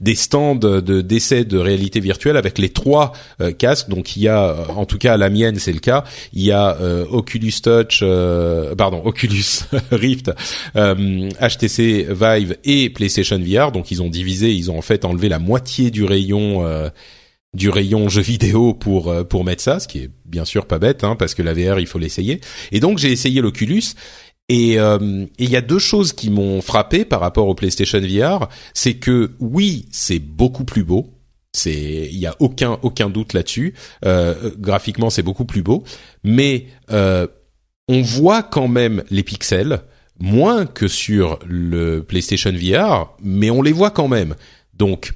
des stands de d'essais de réalité virtuelle avec les trois casques. Donc il y a, en tout cas à la mienne, c'est le cas. Il y a Oculus Touch, euh, pardon, Oculus Rift, HTC euh, Vive et PlayStation VR. Donc ils ont divisé, ils ont en fait enlevé la moitié du rayon euh, du rayon jeux vidéo pour pour mettre ça, ce qui est bien sûr pas bête, hein, parce que la VR il faut l'essayer. Et donc j'ai essayé l'Oculus. Et il y a deux choses qui m'ont frappé par rapport au PlayStation VR, c'est que oui, c'est beaucoup plus beau, c'est, il y a aucun aucun doute là-dessus. Euh, graphiquement, c'est beaucoup plus beau, mais euh, on voit quand même les pixels moins que sur le PlayStation VR, mais on les voit quand même. Donc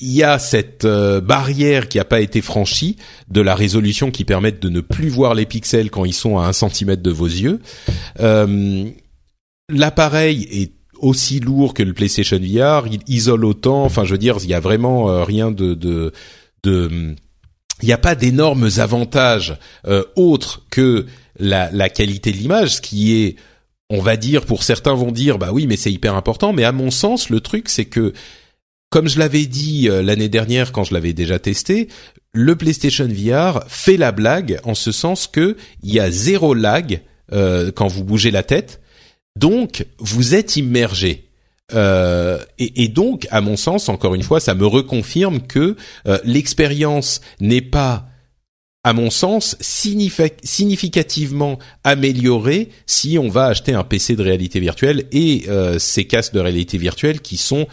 il y a cette euh, barrière qui n'a pas été franchie de la résolution qui permet de ne plus voir les pixels quand ils sont à un centimètre de vos yeux. Euh, L'appareil est aussi lourd que le PlayStation VR, il isole autant. Enfin, je veux dire, il y a vraiment euh, rien de de, de il n'y a pas d'énormes avantages euh, autres que la, la qualité de l'image, ce qui est, on va dire, pour certains vont dire, bah oui, mais c'est hyper important. Mais à mon sens, le truc, c'est que, comme je l'avais dit euh, l'année dernière quand je l'avais déjà testé, le PlayStation VR fait la blague en ce sens que il y a zéro lag euh, quand vous bougez la tête donc, vous êtes immergé. Euh, et, donc, à mon sens, encore une fois, ça me reconfirme que euh, l'expérience n'est pas, à mon sens, significativement améliorée si on va acheter un PC de réalité virtuelle et euh, ces casques de réalité virtuelle qui sont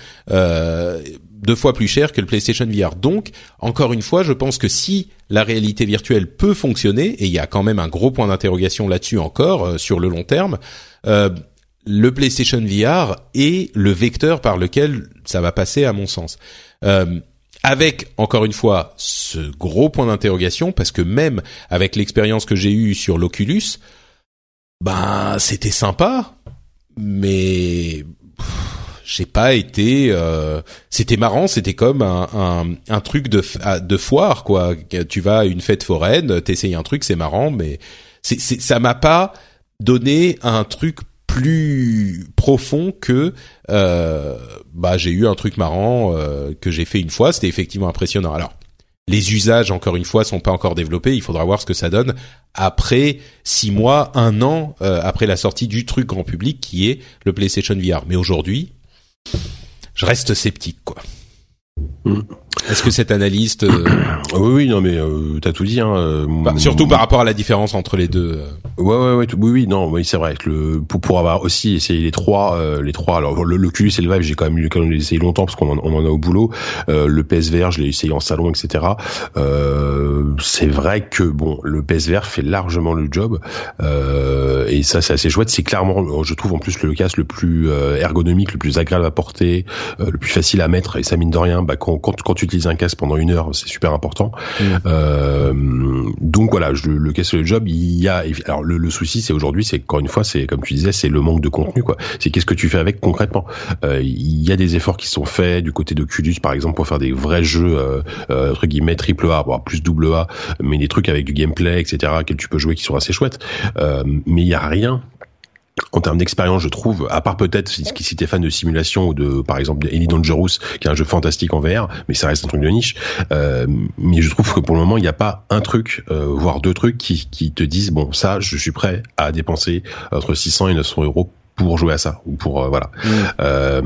deux fois plus chers que le PlayStation VR. Donc, encore une fois, je pense que si la réalité virtuelle peut fonctionner, et il y a quand même un gros point d'interrogation là-dessus encore sur le long terme, euh, le PlayStation VR est le vecteur par lequel ça va passer à mon sens. Euh, avec encore une fois ce gros point d'interrogation parce que même avec l'expérience que j'ai eue sur l'Oculus, ben c'était sympa, mais j'ai pas été. Euh, c'était marrant, c'était comme un, un, truc de de foire quoi. Tu vas à une fête foraine, t'essayes un truc, c'est marrant, mais c'est ça m'a pas donné un truc plus profond que euh, bah j'ai eu un truc marrant euh, que j'ai fait une fois c'était effectivement impressionnant alors les usages encore une fois sont pas encore développés il faudra voir ce que ça donne après six mois un an euh, après la sortie du truc grand public qui est le PlayStation VR mais aujourd'hui je reste sceptique quoi mm. Est-ce que cette analyse Oui, oui, non, mais euh, t'as tout dit. Hein, euh, bah, surtout par rapport à la différence entre les deux. Euh. Ouais, ouais, ouais, oui, oui, non, oui, c'est vrai. Que le, pour, pour avoir aussi essayé les trois, euh, les trois. Alors le, le et le Vive, j'ai quand même eu l'occasion de les essayer longtemps parce qu'on en, on en a au boulot. le PSVR, je l'ai essayé en salon, etc. c'est vrai que bon, le PSVR fait largement le job et ça, c'est assez chouette. C'est clairement, je trouve en plus le casque le plus ergonomique, le plus agréable à porter, le plus facile à mettre et ça mine de rien. Bah, quand, quand, quand tu utilises un casque pendant une heure, c'est super important. Mm. Euh, donc voilà, je, le casque le job, il y a. Alors le, le souci, c'est aujourd'hui, c'est encore une fois, c'est comme tu disais, c'est le manque de contenu, quoi. C'est qu'est-ce que tu fais avec concrètement? Euh, il y a des efforts qui sont faits du côté d'Oculus, par exemple, pour faire des vrais jeux euh, euh, entre guillemets triple A, voire plus double A, mais des trucs avec du gameplay, etc., que tu peux jouer qui sont assez chouettes. Mais il y a rien en termes d'expérience, je trouve, à part peut-être si, si t'es fan de simulation ou de, par exemple, Elite Dangerous, qui est un jeu fantastique en VR, mais ça reste un truc de niche. Euh, mais je trouve que pour le moment, il n'y a pas un truc, euh, voire deux trucs qui, qui te disent bon, ça, je suis prêt à dépenser entre 600 et 900 euros pour jouer à ça ou pour euh, voilà. Mm. euh,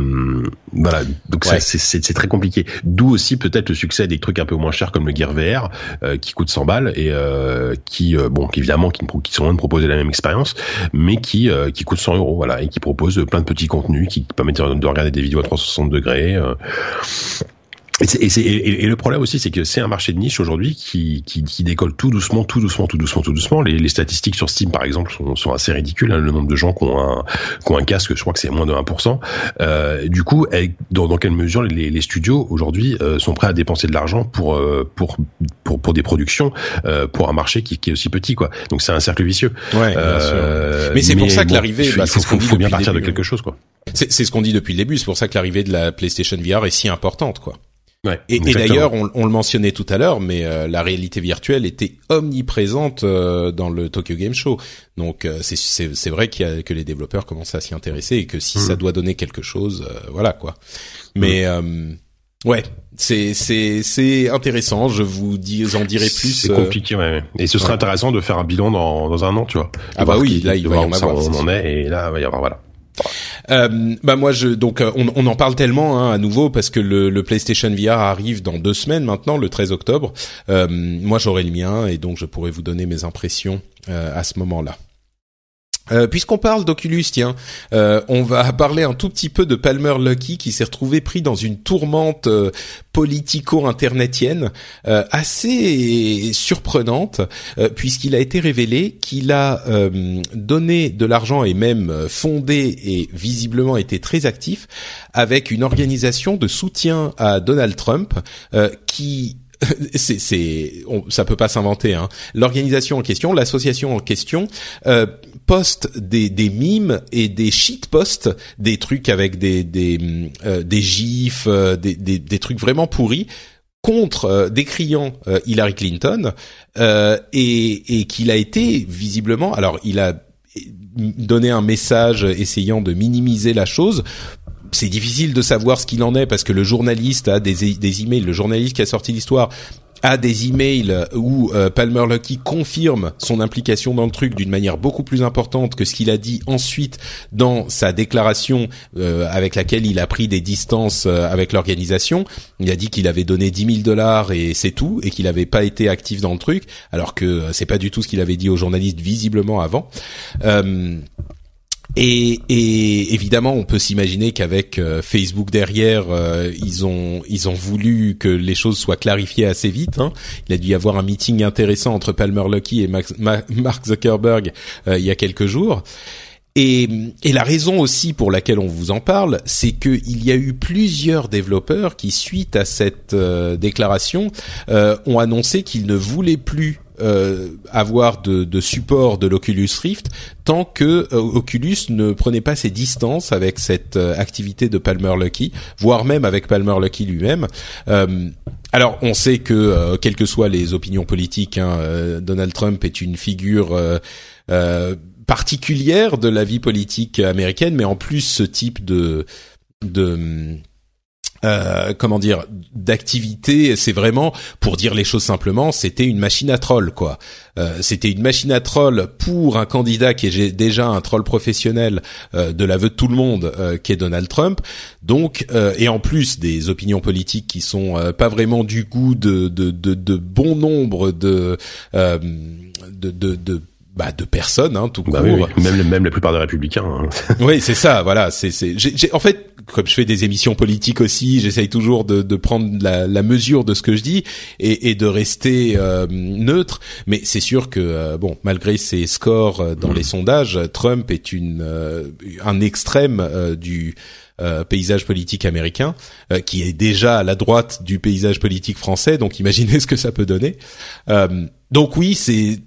voilà donc c'est très compliqué. D'où aussi peut-être le succès des trucs un peu moins chers comme le Gear VR euh, qui coûte 100 balles et euh, qui bon évidemment qui, qui sont loin de proposer la même expérience mais qui qui coûte 100 euros voilà et qui propose plein de petits contenus qui permettent de regarder des vidéos à 360 degrés Et, et, et, le problème aussi, c'est que c'est un marché de niche aujourd'hui qui, qui, qui, décolle tout doucement, tout doucement, tout doucement, tout doucement. Les, les statistiques sur Steam, par exemple, sont, sont assez ridicules. Hein, le nombre de gens qui ont un, qui ont un casque, je crois que c'est moins de 1%. Euh, du coup, dans, dans quelle mesure les, les studios aujourd'hui euh, sont prêts à dépenser de l'argent pour, euh, pour, pour, pour, des productions, euh, pour un marché qui, qui, est aussi petit, quoi. Donc c'est un cercle vicieux. Ouais, mais c'est pour ça que l'arrivée, bah, c'est ce qu'on dit faut bien partir de quelque chose, quoi. C'est ce qu'on dit depuis le début. C'est pour ça que l'arrivée de la PlayStation VR est si importante, quoi. Ouais, et, et d'ailleurs, on, on, le mentionnait tout à l'heure, mais euh, la réalité virtuelle était omniprésente euh, dans le Tokyo Game Show. Donc euh, c'est vrai qu'il y a, que les développeurs commencent à s'y intéresser et que si ça mm. doit donner quelque chose, voilà quoi. Mais mm. ouais, c'est c'est c'est intéressant. Je vous dis, en dirai plus. C'est compliqué, ouais, Et ce serait intéressant de faire un bilan dans dans un an, tu vois. Ah bah oui, là il va y en avoir. on en est et là il va y avoir voilà. Euh, bah moi je donc euh, on, en parle tellement hein, à nouveau parce que le, le, PlayStation VR arrive dans deux semaines maintenant, le 13 octobre. Euh, moi j'aurai le mien et donc je pourrai vous donner mes impressions euh, à ce moment-là. Euh, Puisqu'on parle d'Oculus, tiens, euh, on va parler un tout petit peu de Palmer Lucky qui s'est retrouvé pris dans une tourmente euh, politico-internetienne assez surprenante, puisqu'il a été révélé qu'il a donné de l'argent et même fondé et visiblement été très actif avec une organisation de soutien à Donald Trump qui c'est, c'est, ça peut pas s'inventer. Hein. L'organisation en question, l'association en question, euh, poste des, des mimes et des shitposts, des trucs avec des des, euh, des gifs, euh, des, des, des trucs vraiment pourris contre euh, décriant euh, Hillary Clinton et, et qu'il a été visiblement alors il a donné un message essayant de minimiser la chose c'est difficile de savoir ce qu'il en est parce que le journaliste a des, des emails, le journaliste qui a sorti l'histoire a des emails où euh, Palmer Lucky confirme son implication dans le truc d'une manière beaucoup plus importante que ce qu'il a dit ensuite dans sa déclaration euh, avec laquelle il a pris des distances euh, avec l'organisation. Il a dit qu'il avait donné 10 000 dollars et c'est tout et qu'il n'avait pas été actif dans le truc, alors que c'est pas du tout ce qu'il avait dit aux journalistes visiblement avant. Et, et, évidemment, on peut s'imaginer qu'avec euh, Facebook derrière, euh, ils ont ils ont voulu que les choses soient clarifiées assez vite. Hein. Il a dû y avoir un meeting intéressant entre Palmer Lucky et Mark Zuckerberg euh, il y a quelques jours. Et, et, la raison aussi pour laquelle on vous en parle, c'est qu'il y a eu plusieurs développeurs qui, suite à cette déclaration, ont annoncé qu'ils ne voulaient plus euh, avoir de, support de l'Oculus Rift tant que euh, Oculus ne prenait pas ses distances avec cette euh, activité de Palmer Lucky, voire même avec Palmer Lucky lui-même. alors, on sait que, quelles que soient les opinions politiques, hein, Donald Trump est une figure particulière de la vie politique américaine, mais en plus, ce type de euh, comment dire d'activité c'est vraiment pour dire les choses simplement c'était une machine à troll quoi. Euh, c'était une machine à troll pour un candidat qui est déjà un troll professionnel euh, de l'aveu de tout le monde euh, qui est Donald Trump. Donc et en plus des opinions politiques qui sont pas vraiment du goût de bon nombre de de, de, de bah, de personnes, hein, tout bah court. Même, même la plupart des républicains. Hein. oui, c'est ça. Voilà. C'est, c'est. J'ai, en fait, comme je fais des émissions politiques aussi, j'essaye toujours de, de prendre la, la, mesure de ce que je dis et, et de rester euh, neutre. Mais c'est sûr que euh, bon, malgré ses scores euh, dans mm. les sondages, Trump est une un extrême du paysage politique américain, qui est déjà à la droite du paysage politique français. Donc, imaginez ce que ça peut donner. donc oui, c'est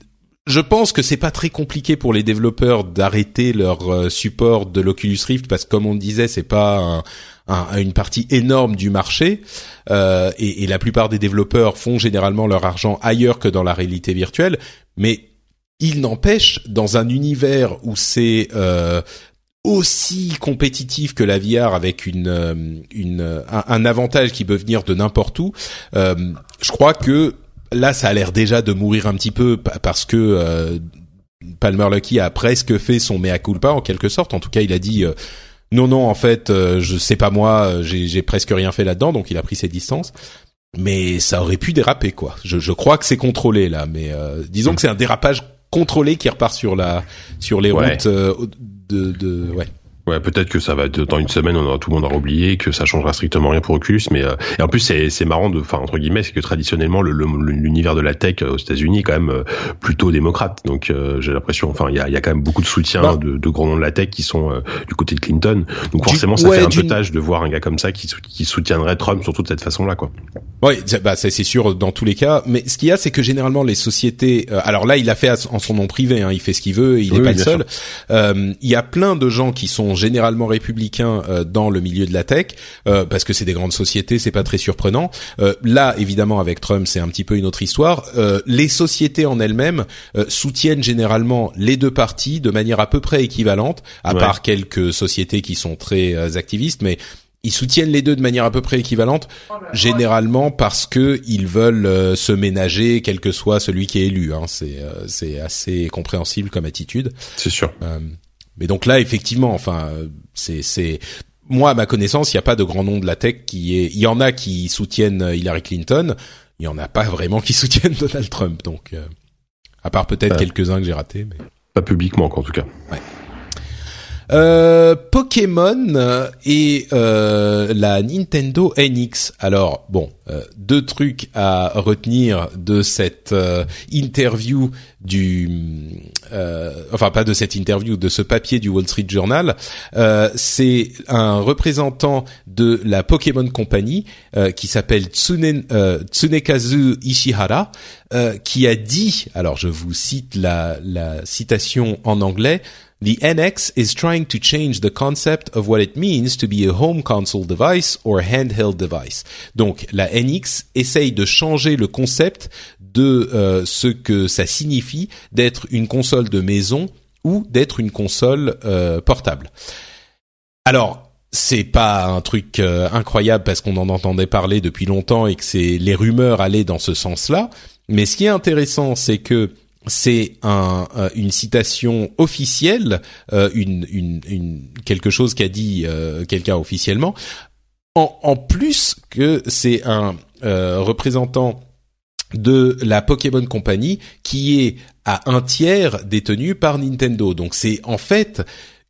je pense que c'est pas très compliqué pour les développeurs d'arrêter leur euh, support de l'Oculus Rift parce que comme on disait, c'est pas un, une partie énorme du marché euh, et, la plupart des développeurs font généralement leur argent ailleurs que dans la réalité virtuelle. Mais il n'empêche, dans un univers où c'est euh, aussi compétitif que la VR avec une, un, avantage qui peut venir de n'importe où, je crois que là, ça a l'air déjà de mourir un petit peu parce que euh, Palmer Lucky a presque fait son mea culpa en quelque sorte. En tout cas, il a dit euh, non, non, en fait, euh, je sais pas moi, j'ai presque rien fait là-dedans, donc il a pris ses distances. Mais ça aurait pu déraper, quoi. Je, je crois que c'est contrôlé là, mais disons que c'est un dérapage contrôlé qui repart sur la sur les routes de, de ouais. Ouais, peut-être que ça va être dans une semaine, on aura, tout le monde aura oublié, que ça changera strictement rien pour Oculus, mais euh, et en plus c'est c'est marrant de, enfin entre guillemets, c'est que traditionnellement l'univers de la tech aux États-Unis est quand même euh, plutôt démocrate, donc euh, j'ai l'impression, enfin il y a, y a quand même beaucoup de soutien bah. de, de, grands noms de la tech qui sont du côté de Clinton, donc forcément ça fait un peu tâche de voir un gars comme ça qui qui soutiendrait Trump surtout de cette façon-là, quoi. Oui, bah ça c'est sûr dans tous les cas, mais ce qu'il y a c'est que généralement les sociétés, alors là il a fait en son nom privé, hein, il fait ce qu'il veut, il n'est pas le seul. il y a plein de gens qui sont généralement républicains euh, dans le milieu de la tech euh, parce que c'est des grandes sociétés, c'est pas très surprenant. Euh, là, évidemment, avec Trump, c'est un petit peu une autre histoire. les sociétés en elles-mêmes soutiennent généralement les deux parties de manière à peu près équivalente, à part quelques sociétés qui sont très activistes, mais ils soutiennent les deux de manière à peu près équivalente, généralement parce que ils veulent se ménager, quel que soit celui qui est élu. Hein. C'est c'est assez compréhensible comme attitude. C'est sûr. Mais donc là, effectivement, enfin, c'est c'est moi à ma connaissance, il n'y a pas de grand nom de la tech qui est. Il y en a qui soutiennent Hillary Clinton, il y en a pas vraiment qui soutiennent Donald Trump. Donc, euh, à part peut-être quelques-uns que j'ai ratés, mais pas publiquement en tout cas. Ouais. Euh, Pokémon et euh, la Nintendo NX. Alors bon, euh, deux trucs à retenir de cette euh, interview du, enfin pas de cette interview, de ce papier du Wall Street Journal. C'est un représentant de la Pokémon Company qui s'appelle Tsune, Tsunekazu Ishihara qui a dit, alors je vous cite la, la citation en anglais. The NX is trying to change the concept of what it means to be a home console device or handheld device. Donc la NX essaye de changer le concept de euh, ce que ça signifie d'être une console de maison ou d'être une console euh, portable. Alors, c'est pas un truc euh, incroyable parce qu'on en entendait parler depuis longtemps et que c'est les rumeurs allaient dans ce sens-là. Mais ce qui est intéressant, c'est que c'est euh, une citation officielle, euh, quelque chose qu'a dit euh, quelqu'un officiellement. En, en, plus que c'est un représentant de la Pokémon Company qui est à un tiers détenu par Nintendo. Donc c'est en fait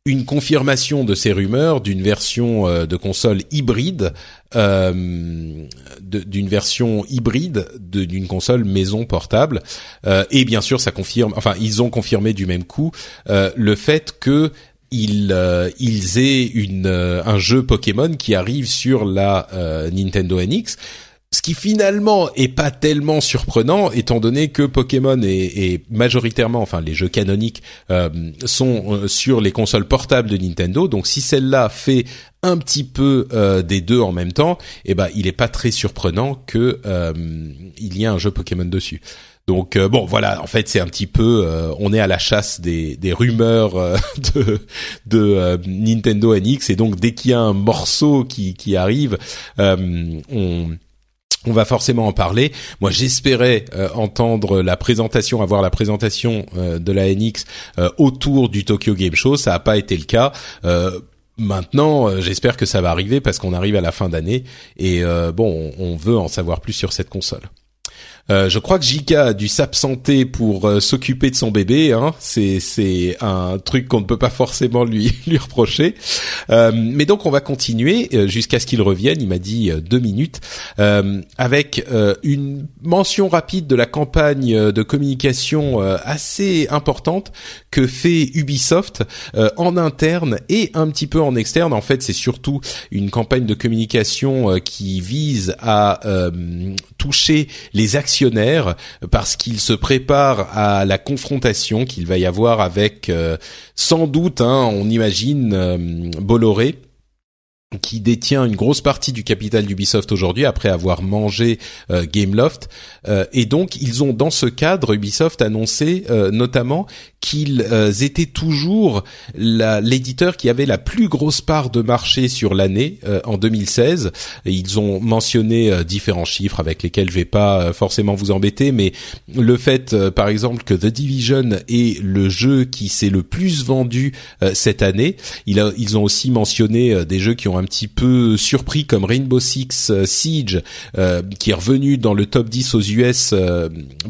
une confirmation de ces rumeurs d'une version euh, de console hybride, euh, d'une version hybride d'une console maison portable. Euh, et bien sûr, ça confirme. Enfin, ils ont confirmé du même coup le fait que ils, ils aient une, un jeu Pokémon qui arrive sur la Nintendo NX ce qui finalement est pas tellement surprenant, étant donné que Pokémon est, majoritairement, enfin les jeux canoniques euh, sont euh, sur les consoles portables de Nintendo. Donc si celle-là fait un petit peu euh, des deux en même temps, eh ben il est pas très surprenant que il y ait un jeu Pokémon dessus. Donc bon voilà, en fait c'est un petit peu, on est à la chasse des, des rumeurs de, de Nintendo NX et donc dès qu'il y a un morceau qui, qui arrive, on on va forcément en parler. Moi, j'espérais euh, entendre la présentation, avoir la présentation euh, de la NX euh, autour du Tokyo Game Show. Ça n'a pas été le cas. Maintenant, j'espère que ça va arriver parce qu'on arrive à la fin d'année et bon, on veut en savoir plus sur cette console. Euh, je crois que Jika a dû s'absenter pour euh, s'occuper de son bébé. Hein. C'est c'est un truc qu'on ne peut pas forcément lui lui reprocher. Euh, mais donc on va continuer jusqu'à ce qu'il revienne. Il m'a dit deux minutes avec une mention rapide de la campagne de communication assez importante que fait Ubisoft en interne et un petit peu en externe. En fait, c'est surtout une campagne de communication qui vise à toucher les actions parce qu'il se prépare à la confrontation qu'il va y avoir avec euh, sans doute, hein, on imagine euh, Bolloré qui détient une grosse partie du capital d'Ubisoft aujourd'hui après avoir mangé euh, Gameloft et donc ils ont dans ce cadre Ubisoft annoncé notamment qu'ils euh, étaient toujours l'éditeur qui avait la plus grosse part de marché sur l'année euh, en 2016. Et ils ont mentionné euh, différents chiffres avec lesquels je vais pas forcément vous embêter, mais le fait, par exemple, que The Division est le jeu qui s'est le plus vendu cette année. Il a, ils ont aussi mentionné des jeux qui ont un petit peu surpris comme Rainbow Six Siege qui est revenu dans le top 10 aux US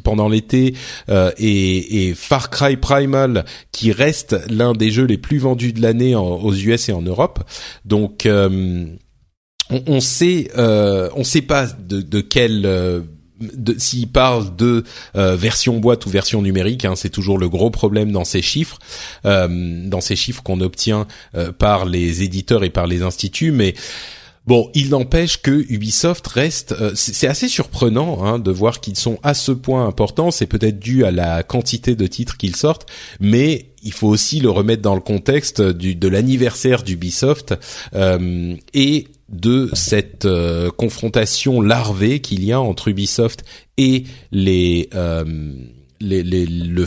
pendant l'été et, et, Far Cry Primal qui reste l'un des jeux les plus vendus de l'année aux US et en Europe. Donc on, on sait, euh, on sait pas de, de quel euh, s'il parle de euh, version boîte ou version numérique, hein, c'est toujours le gros problème dans ces chiffres, euh, dans ces chiffres qu'on obtient par les éditeurs et par les instituts, mais Bon, il n'empêche que Ubisoft reste. c'est assez surprenant hein, de voir qu'ils sont à ce point importants. C'est peut-être dû à la quantité de titres qu'ils sortent, mais il faut aussi le remettre dans le contexte de l'anniversaire d'Ubisoft euh, et de cette euh, confrontation larvée qu'il y a entre Ubisoft et les, euh, les, les le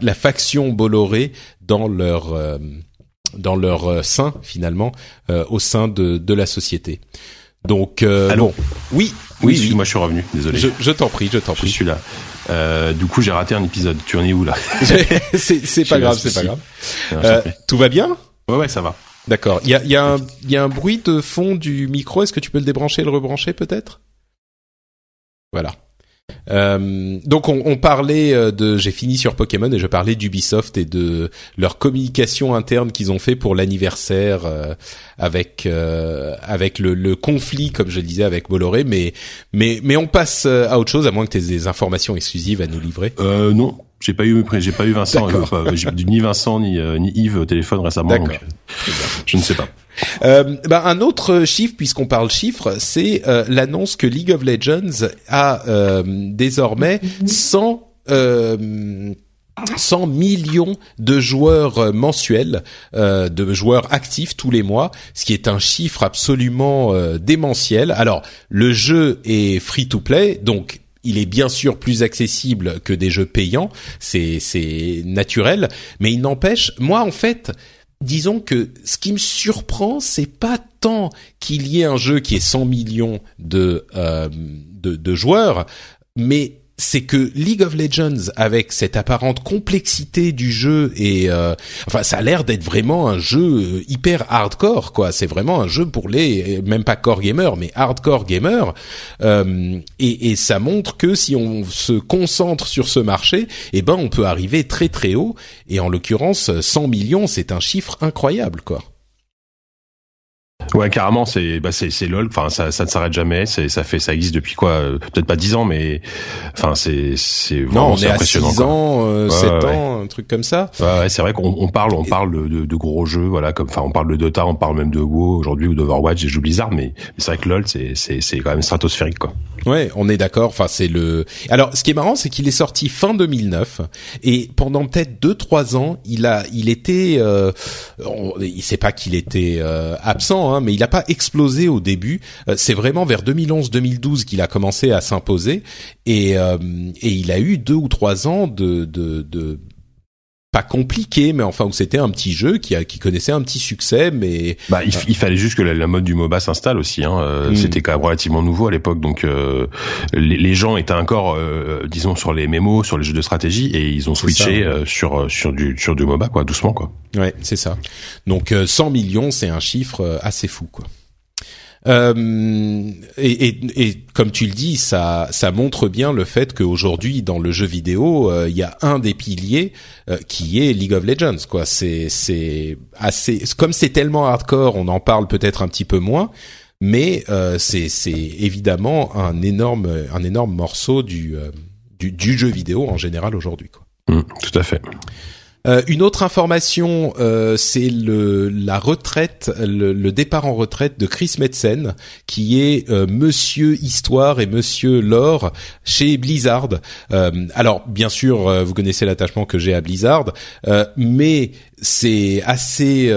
la faction Bolloré dans leur euh, dans leur sein finalement au sein de, de la société. Donc bon, oui, oui, oui, moi je suis revenu, désolé. Je, je t'en prie, je t'en prie. Je suis là. Euh, du coup, j'ai raté un épisode. Tu en es où là? C'est pas grave, c'est pas grave. Euh, tout va bien? Ouais, ouais, ça va. D'accord. Il y a, y, a un, y a un bruit de fond du micro. Est-ce que tu peux le débrancher et le rebrancher peut-être? Voilà. Euh, donc on, on, parlait euh, de, j'ai fini sur Pokémon et je parlais d'Ubisoft et de leur communication interne qu'ils ont fait pour l'anniversaire euh, avec euh, avec le, le, conflit, comme je le disais, avec Bolloré. Mais mais mais on passe à autre chose, à moins que tu aies des informations exclusives à nous livrer. Euh, non, j'ai pas eu j'ai pas eu Vincent, ni Vincent ni, ni Yves au téléphone récemment. Donc, je ne sais pas. Euh, bah, un autre chiffre, puisqu'on parle chiffres, c'est euh, l'annonce que League of Legends a euh, désormais 100 100 millions de joueurs mensuels, de joueurs actifs tous les mois, ce qui est un chiffre absolument démentiel. Alors, le jeu est free to play, donc il est bien sûr plus accessible que des jeux payants, c'est c'est naturel, mais il n'empêche, moi en fait, disons que ce qui me surprend, c'est pas tant qu'il y ait un jeu qui ait 100 millions de, euh, de, de joueurs, mais c'est que League of Legends, avec cette apparente complexité du jeu et euh, enfin, ça a l'air d'être vraiment un jeu euh, hyper hardcore, quoi. C'est vraiment un jeu pour les même pas core gamers, mais hardcore gamers. Euh, et, et, ça montre que si on se concentre sur ce marché, eh ben, on peut arriver très très haut. Et en l'occurrence, 100 millions, c'est un chiffre incroyable, quoi. Ouais, carrément, c'est bah c'est c'est lol. Enfin, ça ça ne s'arrête jamais. C'est ça fait ça existe depuis quoi euh, Peut-être pas dix ans, mais enfin c'est c'est non, on est à 6 ans, euh, 7 ans, un truc comme ça. Ouais, ouais c'est vrai qu'on on parle on parle de, de, gros jeux, voilà, comme enfin on parle de Dota, on parle même de WoW aujourd'hui ou d'Overwatch, et je Blizzard, mais c'est vrai que lol c'est c'est c'est quand même stratosphérique quoi. Ouais, on est d'accord. Enfin, c'est le. Alors, ce qui est marrant, c'est qu'il est sorti fin 2009 et pendant peut-être deux trois ans, il a, il était, euh, on, il sait pas qu'il était euh, absent, hein, mais il n'a pas explosé au début. Euh, c'est vraiment vers 2011-2012 qu'il a commencé à s'imposer et euh, et il a eu deux ou trois ans de pas compliqué, mais enfin où c'était un petit jeu qui, a, qui connaissait un petit succès, mais bah il, il fallait juste que la, mode du MOBA s'installe aussi. Hein. Euh, hmm. C'était quand même relativement nouveau à l'époque, donc euh, les, les, gens étaient encore, euh, disons, sur les mémos, sur les jeux de stratégie, et ils ont switché sur sur du sur du MOBA, quoi, doucement, quoi. Ouais, c'est ça. Donc 100 millions, c'est un chiffre assez fou, quoi. Euh, et, comme tu le dis, ça, montre bien le fait qu'aujourd'hui, dans le jeu vidéo, euh, il y a un des piliers euh, qui est League of Legends. C'est, assez, comme c'est tellement hardcore, on en parle peut-être un petit peu moins, mais c'est, évidemment un énorme, un énorme morceau du, jeu vidéo en général aujourd'hui. Mmh, tout à fait. Euh, une autre information, euh, c'est le la retraite, le, départ en retraite de Chris Metzen, qui est euh, Monsieur Histoire et Monsieur Lore chez Blizzard. alors, bien sûr, vous connaissez l'attachement que j'ai à Blizzard, mais c'est assez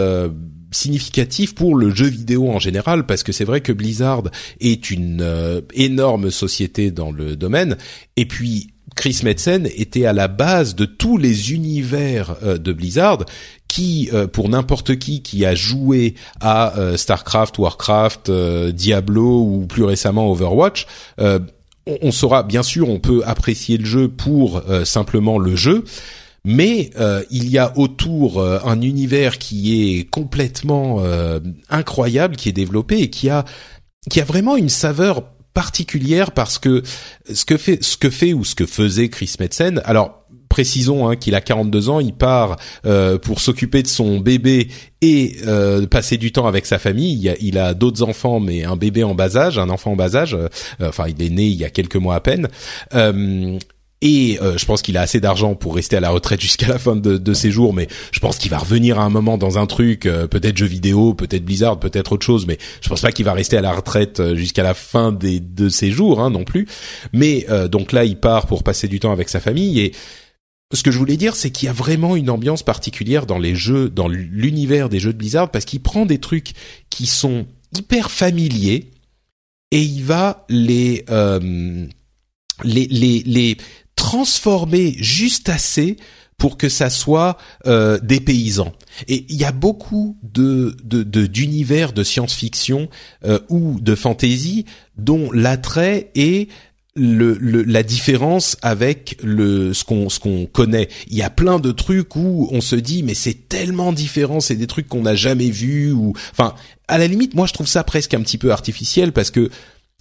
significatif pour le jeu vidéo en général parce que c'est vrai que Blizzard est une énorme société dans le domaine et puis Chris Metzen était à la base de tous les univers euh, de Blizzard qui, euh, pour n'importe qui qui a joué à euh, Starcraft, Warcraft, Diablo ou plus récemment Overwatch, on, saura bien sûr on peut apprécier le jeu pour simplement le jeu, mais il y a autour un univers qui est complètement incroyable, qui est développé et qui a qui a vraiment une saveur particulière parce que ce que fait ce que fait ou ce que faisait Chris Metzen. Alors précisons hein, qu'il a 42 ans, il part pour s'occuper de son bébé et passer du temps avec sa famille. Il a, a d'autres enfants, mais un bébé en bas âge, un enfant en bas âge. enfin, il est né il y a quelques mois à peine. Et euh, je pense qu'il a assez d'argent pour rester à la retraite jusqu'à la fin de, de, ses jours, mais je pense qu'il va revenir à un moment dans un truc, euh, peut-être jeu vidéo, peut-être Blizzard, peut-être autre chose, mais je pense pas qu'il va rester à la retraite euh, jusqu'à la fin des, de ses jours hein, non plus. Mais donc là, il part pour passer du temps avec sa famille et ce que je voulais dire, c'est qu'il y a vraiment une ambiance particulière dans les jeux, dans l'univers des jeux de Blizzard, parce qu'il prend des trucs qui sont hyper familiers et il va les les, les, les transformer juste assez pour que ça soit euh, des paysans. Et il y a beaucoup de d'univers de, science-fiction euh, ou de fantasy dont l'attrait est le, la différence avec le ce qu'on ce qu'on connaît. Il y a plein de trucs où on se dit mais c'est tellement différent, c'est des trucs qu'on n'a jamais vus ou enfin à la limite moi je trouve ça presque un petit peu artificiel parce que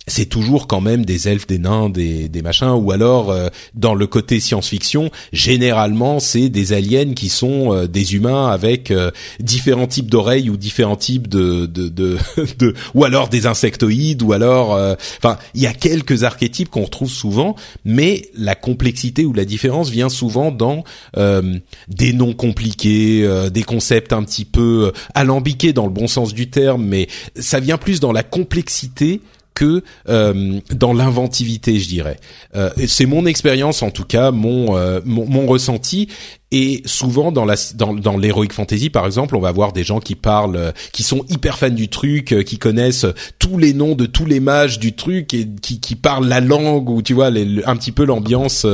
c'est toujours quand même des elfes, des nains, des, des machins, ou alors euh, dans le côté science-fiction, généralement c'est des aliens qui sont euh, des humains avec euh, différents types d'oreilles ou différents types de, de, de, de, ou alors des insectoïdes, ou alors, enfin, il y a quelques archétypes qu'on retrouve souvent, mais la complexité ou la différence vient souvent dans des noms compliqués, des concepts un petit peu alambiqués dans le bon sens du terme, mais ça vient plus dans la complexité que euh, dans l'inventivité, je dirais. Euh, c'est mon expérience, en tout cas, mon, euh, mon, mon ressenti. Et souvent dans la dans, dans l'heroic fantasy par exemple, on va voir des gens qui parlent, euh, qui sont hyper fans du truc, euh, qui connaissent tous les noms de tous les mages du truc et qui, qui parlent la langue ou tu vois les, un petit peu l'ambiance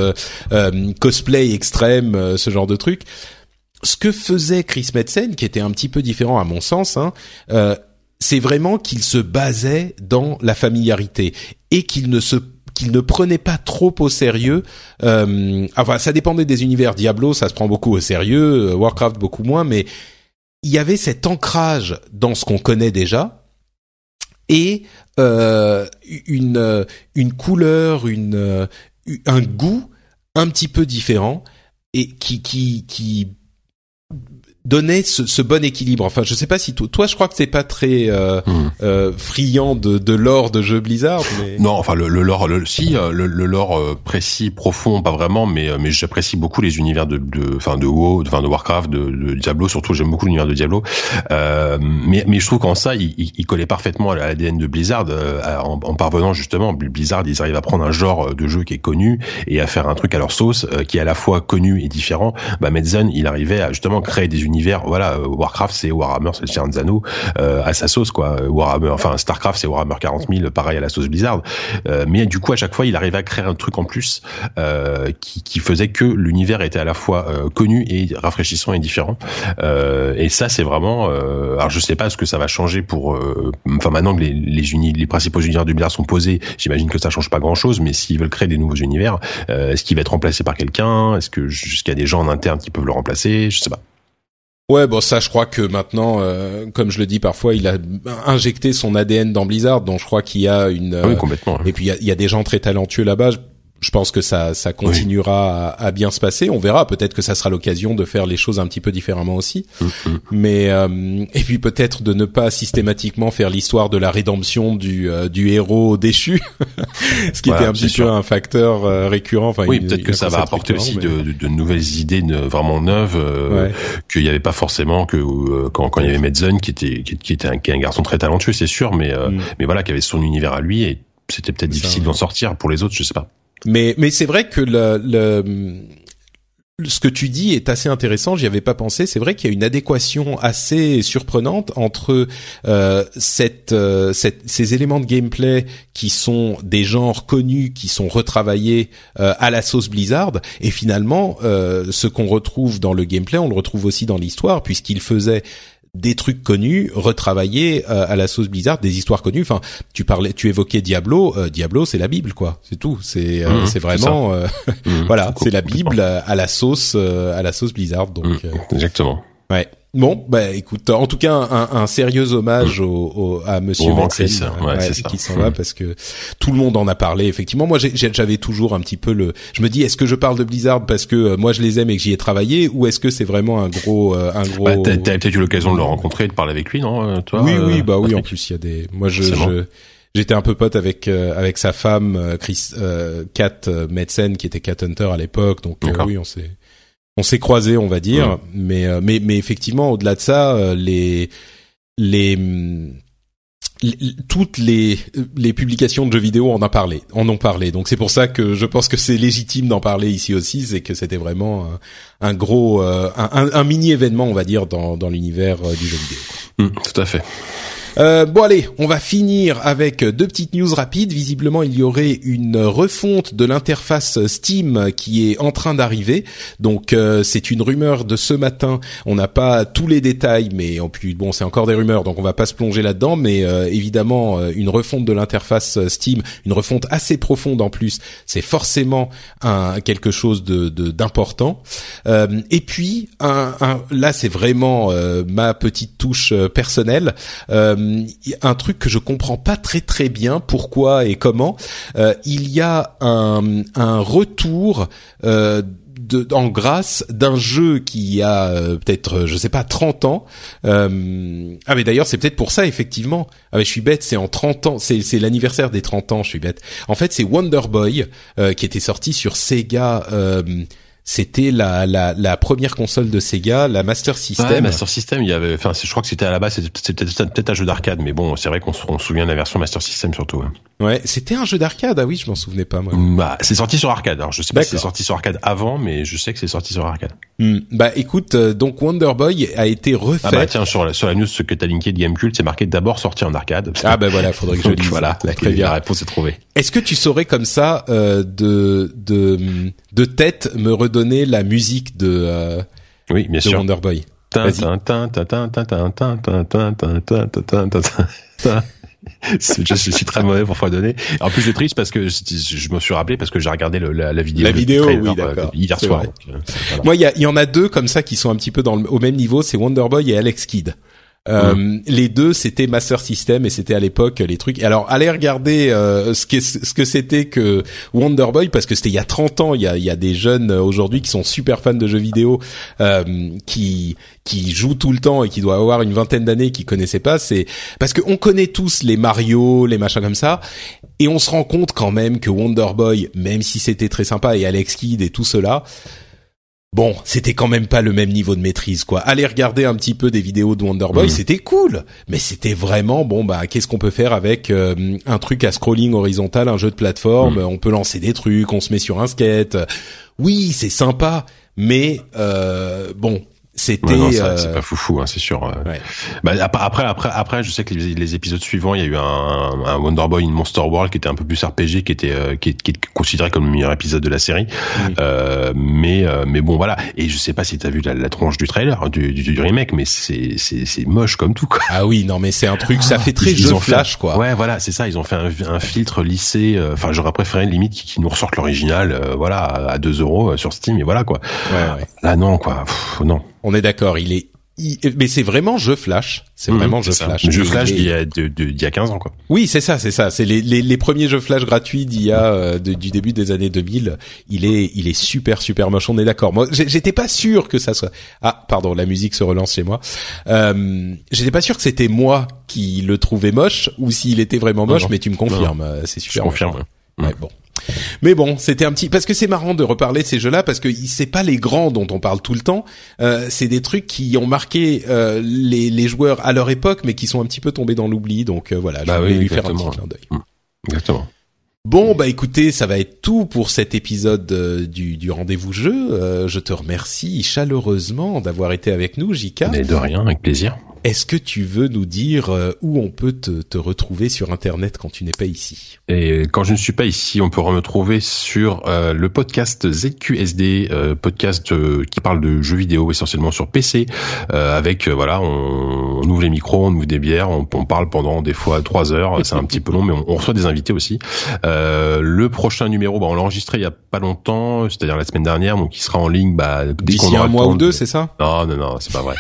cosplay extrême, ce genre de truc. Ce que faisait Chris Metzen, qui était un petit peu différent à mon sens, hein, c'est vraiment qu'il se basait dans la familiarité et qu'il ne se qu'il ne prenait pas trop au sérieux. Euh, enfin, ça dépendait des univers. Diablo, ça se prend beaucoup au sérieux. Euh, Warcraft, beaucoup moins. Mais il y avait cet ancrage dans ce qu'on connaît déjà et euh, une euh, une couleur, une euh, un goût un petit peu différent et qui qui qui donner ce, ce, bon équilibre. Enfin, je sais pas si toi, toi je crois que c'est pas très euh, hmm. euh, friand de, de lore de jeux Blizzard. Mais... Non, enfin le, le lore, le, si euh, le, le lore euh, précis, profond, pas vraiment, mais mais j'apprécie beaucoup les univers de, de, enfin de WoW, enfin de Warcraft, de, de Diablo, surtout j'aime beaucoup l'univers de Diablo. Euh, mais mais je trouve qu'en ça, il, il, collait parfaitement à l'ADN de Blizzard, en, en, parvenant justement, Blizzard, ils arrivent à prendre un genre de jeu qui est connu et à faire un truc à leur sauce, qui est à la fois connu et différent. Bah Medzen, il arrivait à justement créer des univers. Voilà, euh, Warcraft c'est Warhammer, c'est Cianzano euh, à sa sauce quoi. Warhammer, enfin Starcraft c'est Warhammer 40 000, pareil à la sauce Blizzard. Euh, mais du coup à chaque fois il arrivait à créer un truc en plus euh, qui, qui faisait que l'univers était à la fois euh, connu et rafraîchissant et différent. Euh, et ça c'est vraiment. alors je sais pas ce que ça va changer pour. Enfin maintenant que les les, uni, les principaux univers du Blizzard sont posés, j'imagine que ça change pas grand chose. Mais s'ils veulent créer des nouveaux univers, est-ce qu'il va être remplacé par quelqu'un? Est-ce que jusqu'à des gens en interne qui peuvent le remplacer? Je sais pas. Ouais, bon ça, je crois que maintenant, euh, comme je le dis parfois, il a injecté son ADN dans Blizzard, donc je crois qu'il y a une. oui, complètement. Et puis il y a, il y a des gens très talentueux là-bas je pense que ça, ça continuera à, bien se passer. On verra. Peut-être que ça sera l'occasion de faire les choses un petit peu différemment aussi. Mm-hmm. Mais euh, et puis peut-être de ne pas systématiquement faire l'histoire de la rédemption du euh, du héros déchu, ce qui était un petit peu un facteur euh, récurrent. Enfin, oui, peut-être que ça va apporter aussi de, de, nouvelles idées vraiment neuves qu'il n'y avait pas forcément que quand, quand il y avait Medzen qui était qui, était un, qui un garçon très talentueux, c'est sûr, mais mm. mais voilà, qui avait son univers à lui et c'était peut-être difficile d'en sortir pour les autres, je sais pas. Mais mais c'est vrai que le, le ce que tu dis est assez intéressant. J'y avais pas pensé. C'est vrai qu'il y a une adéquation assez surprenante entre euh, cette, euh, cette, ces éléments de gameplay qui sont des genres connus, qui sont retravaillés euh, à la sauce Blizzard, et finalement euh, ce qu'on retrouve dans le gameplay, on le retrouve aussi dans l'histoire, puisqu'il faisait des trucs connus retravaillés euh, à la sauce Blizzard, des histoires connues. Enfin, tu parlais, tu évoquais Diablo. Euh, Diablo, c'est la Bible, quoi. C'est tout. C'est Mhm, c'est vraiment, Mhm. voilà, c'est la Bible à la sauce à la sauce Blizzard. Donc, Mm, Exactement. Ouais. Bon, bah écoute, en tout cas un, un sérieux hommage au, au- à Monsieur euh, ouais, ça. qui s'en va Mm. parce que tout le monde en a parlé. Effectivement, moi j'avais toujours un petit peu le. Je me dis, est-ce que je parle de Blizzard parce que euh, moi je les aime et que j'y ai travaillé, ou est-ce que c'est vraiment un gros, euh, un gros. Bah, t'as peut-être eu l'occasion de le rencontrer et de parler avec lui, non euh, toi, oui, euh, oui, bah oui. En plus, il y a des. Moi, je, j'étais un peu pote avec euh, avec sa femme, euh, Chris, euh, Kat euh, Metzen, qui était Cat Hunter à l'époque. Donc euh, oui, on s'est on s'est croisés, on va dire. Ouais. Mais euh, mais mais effectivement, au-delà de ça, euh, les les les- toutes les les publications de jeux vidéo en a parlé, en ont parlé. Donc c'est pour ça que je pense que c'est légitime d'en parler ici aussi, c'est que c'était vraiment un, un gros euh, un, mini événement, on va dire, dans dans l'univers euh, du jeu vidéo. Mm, tout à fait. Euh, bon allez, on va finir avec deux petites news rapides. Visiblement, il y aurait une refonte de l'interface Steam qui est en train d'arriver. Donc euh, c'est une rumeur de ce matin. On n'a pas tous les détails, mais en plus bon, c'est encore des rumeurs, donc on va pas se plonger là-dedans. Mais euh, évidemment, euh, une refonte de l'interface Steam, une refonte assez profonde en plus, c'est forcément un quelque chose de d'important. Euh, et puis un, un- là, c'est vraiment euh, ma petite touche personnelle. Un truc que je comprends pas très très bien pourquoi et comment. Euh, il y a un, retour. Euh, en grâce d'un jeu qui a euh, peut-être, euh, je sais pas, 30 ans. Euh, ah mais d'ailleurs c'est peut-être pour ça effectivement. Ah mais je suis bête, c'est en 30 ans, c'est l'anniversaire des 30 ans, je suis bête. En fait c'est Wonder Boy euh, qui était sorti sur Sega. C'était la, la, la première console de Sega, la Master System. Ouais, Master System, il y avait, enfin, je crois que c'était à la base, c'était peut-être un jeu d'arcade, mais bon, c'est vrai qu'on se, souvient de la version Master System surtout. hein. Ouais, c'était un jeu d'arcade. Ah oui, je m'en souvenais pas moi. Bah, c'est sorti sur arcade. Alors, je sais pas si c'est sorti sur arcade avant, mais je sais que c'est sorti sur arcade. Hmm. Bah écoute, euh, donc Wonder Boy a été refait. Ah bah tiens, sur la, sur la news ce que t'as linké de Gamecult, c'est marqué d'abord sorti en arcade. Ah bah voilà, faudrait que je lise. voilà, la, Très bien. la réponse est trouvée. Est-ce que tu saurais comme ça euh, de de de tête me redonner donné la musique de, oui, bien sûr. Wonder Boy. je, suis très mauvais pour fredonner. En plus, je suis triste parce que je, je me suis rappelé parce que j'ai regardé la, vidéo. Hier soir. Moi, il y, en a deux comme ça qui sont un petit peu dans au même niveau. C'est Wonderboy et Alex Kidd. Euh, Les deux, c'était Master System et c'était à l'époque les trucs. Alors, allez regarder euh, ce que ce que c'était que Wonder Boy parce que c'était il y a 30 ans. Il y a, il y a des jeunes euh, aujourd'hui qui sont super fans de jeux vidéo, euh, qui qui jouent tout le temps et qui doivent avoir une vingtaine d'années qui connaissaient pas. C'est parce que on connaît tous les Mario, les machins comme ça. Et on se rend compte quand même que Wonder Boy, même si c'était très sympa, et Alex Kidd et tout cela, bon, c'était quand même pas le même niveau de maîtrise, quoi. Aller regarder un petit peu des vidéos de Wonder Boy, Mhm. c'était cool, mais c'était vraiment bon. Bah, qu'est-ce qu'on peut faire avec euh, un truc à scrolling horizontal, un jeu de plateforme? Mhm. On peut lancer des trucs, on se met sur un skate. Oui, c'est sympa, mais euh, bon, c'était. Ouais, euh, c'est pas foufou, hein, c'est sûr. euh. ouais. Bah, ap- après, après, après, je sais que les, les épisodes suivants, il y a eu un, un Wonder Boy in Monster World qui était un peu plus RPG, qui était, euh, qui, est, qui est considéré comme le meilleur épisode de la série. Euh, mais, euh, mais bon, voilà. Et je sais pas si t'as vu la, la tronche du trailer, du, du, du remake, mais c'est, c'est, c'est moche comme tout, quoi. Ah oui, non, mais c'est un truc, ça fait très Ils- jeu ils ont fait- flash, quoi. Ouais, voilà, c'est ça. Ils ont fait un, un filtre lissé. euh, Enfin, j'aurais préféré limite qu'ils nous ressortent l'original, euh, voilà, à 2 euros sur Steam, et voilà, quoi. Ouais, ouais. Là, non, quoi. Pff, non. On est d'accord, il est. Mais c'est vraiment jeu flash. C'est Mhm, vraiment jeu ça. flash. Jeu flash d'il y a, d'il y a 15 ans, quoi. Oui, c'est ça, c'est ça. C'est les, les, les premiers jeux flash gratuits d'il y a euh, de- du début des années 2000. Il est il est super super moche. On est d'accord. Moi, j'étais pas sûr que ça soit. Ah, pardon, la musique se relance chez moi. Euh, j'étais pas sûr que c'était moi qui le trouvais moche ou s'il était vraiment moche. non. Mais tu me confirmes, euh, c'est super. Je confirme. Ouais, bon. Mais bon, c'était un petit parce que c'est marrant de reparler de ces jeux-là parce que c'est pas les grands dont on parle tout le temps. Euh, c'est des trucs qui ont marqué euh, les, les joueurs à leur époque, mais qui sont un petit peu tombés dans l'oubli. Donc euh, voilà, je Bah voulais oui, lui faire un petit clin d'œil. Exactement. Bon, bah écoutez, ça va être tout pour cet épisode euh, du, du rendez-vous jeu. Euh, je te remercie chaleureusement d'avoir été avec nous, Jika. Mais de rien, avec plaisir. Est-ce que tu veux nous dire euh, où on peut te, te, retrouver sur Internet quand tu n'es pas ici? Et quand je ne suis pas ici, on peut me retrouver sur euh, le podcast ZQSD, euh, podcast qui parle de jeux vidéo essentiellement sur PC, avec voilà, on, on, ouvre les micros, on ouvre des bières, on, on parle pendant des fois trois heures, c'est un petit peu long, mais on, on, reçoit des invités aussi. le prochain numéro, bah, on l'a enregistré il y a pas longtemps, c'est-à-dire la semaine dernière, donc il sera en ligne bah, dès qu'on aura un mois ou deux, c'est ça? Non, non, non, c'est pas vrai.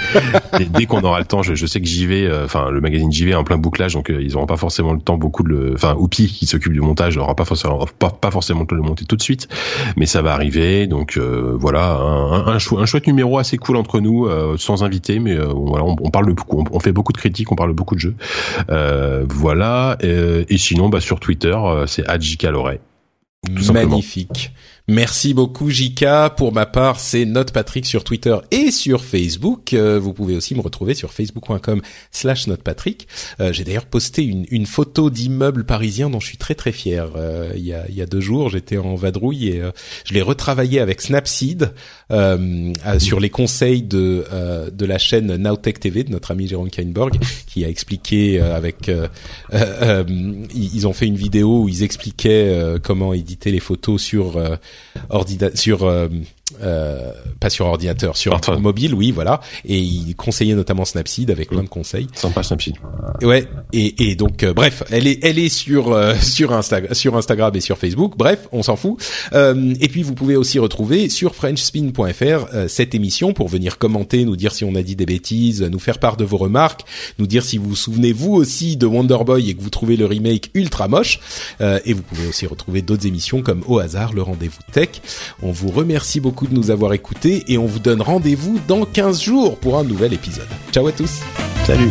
dès, dès qu'on aura le temps, je, je sais que j'y vais, euh, enfin le magazine JV est en plein bouclage, donc euh, ils auront pas forcément le temps beaucoup de enfin Oupi qui s'occupe du montage n'aura pas forcément pas, forcément le temps de le monter tout de suite, mais ça va arriver. Donc euh, voilà, un, un, un, chouette numéro assez cool entre nous, sans invité, mais voilà, on, parle beaucoup, on, fait beaucoup de critiques, on parle beaucoup de jeux. voilà, et, sinon bah sur Twitter c'est @jcaloret. Magnifique. Merci beaucoup Jika. Pour ma part, c'est Note Patrick sur Twitter et sur Facebook. Euh, vous pouvez aussi me retrouver sur facebook.com slash notepatrick. Euh, j'ai d'ailleurs posté une, photo d'immeuble parisien dont je suis très très fier. Euh, il, y a, y a deux jours, j'étais en vadrouille et je l'ai retravaillé avec Snapseed sur les conseils de, de la chaîne Nowtech TV de notre ami Jérôme Kainborg qui a expliqué avec... ils ont fait une vidéo où ils expliquaient comment éditer les photos sur sur euh, pas sur ordinateur, sur mobile, oui, voilà. Et il conseillait notamment Snapseed avec plein de conseils. Sympa Snapseed. Ouais. Et, et donc, euh, bref, elle est, elle est sur euh, sur Instagram, sur Instagram et sur Facebook. Bref, on s'en fout. Euh, et puis, vous pouvez aussi retrouver sur FrenchSpin.fr cette émission pour venir commenter, nous dire si on a dit des bêtises, nous faire part de vos remarques, nous dire si vous vous souvenez vous aussi de Wonder Boy et que vous trouvez le remake ultra moche. et vous pouvez aussi retrouver d'autres émissions comme Au hasard, le rendez-vous tech. On vous remercie beaucoup de nous avoir écoutés et on vous donne rendez-vous dans 15 jours pour un nouvel épisode. Ciao à tous. Salut.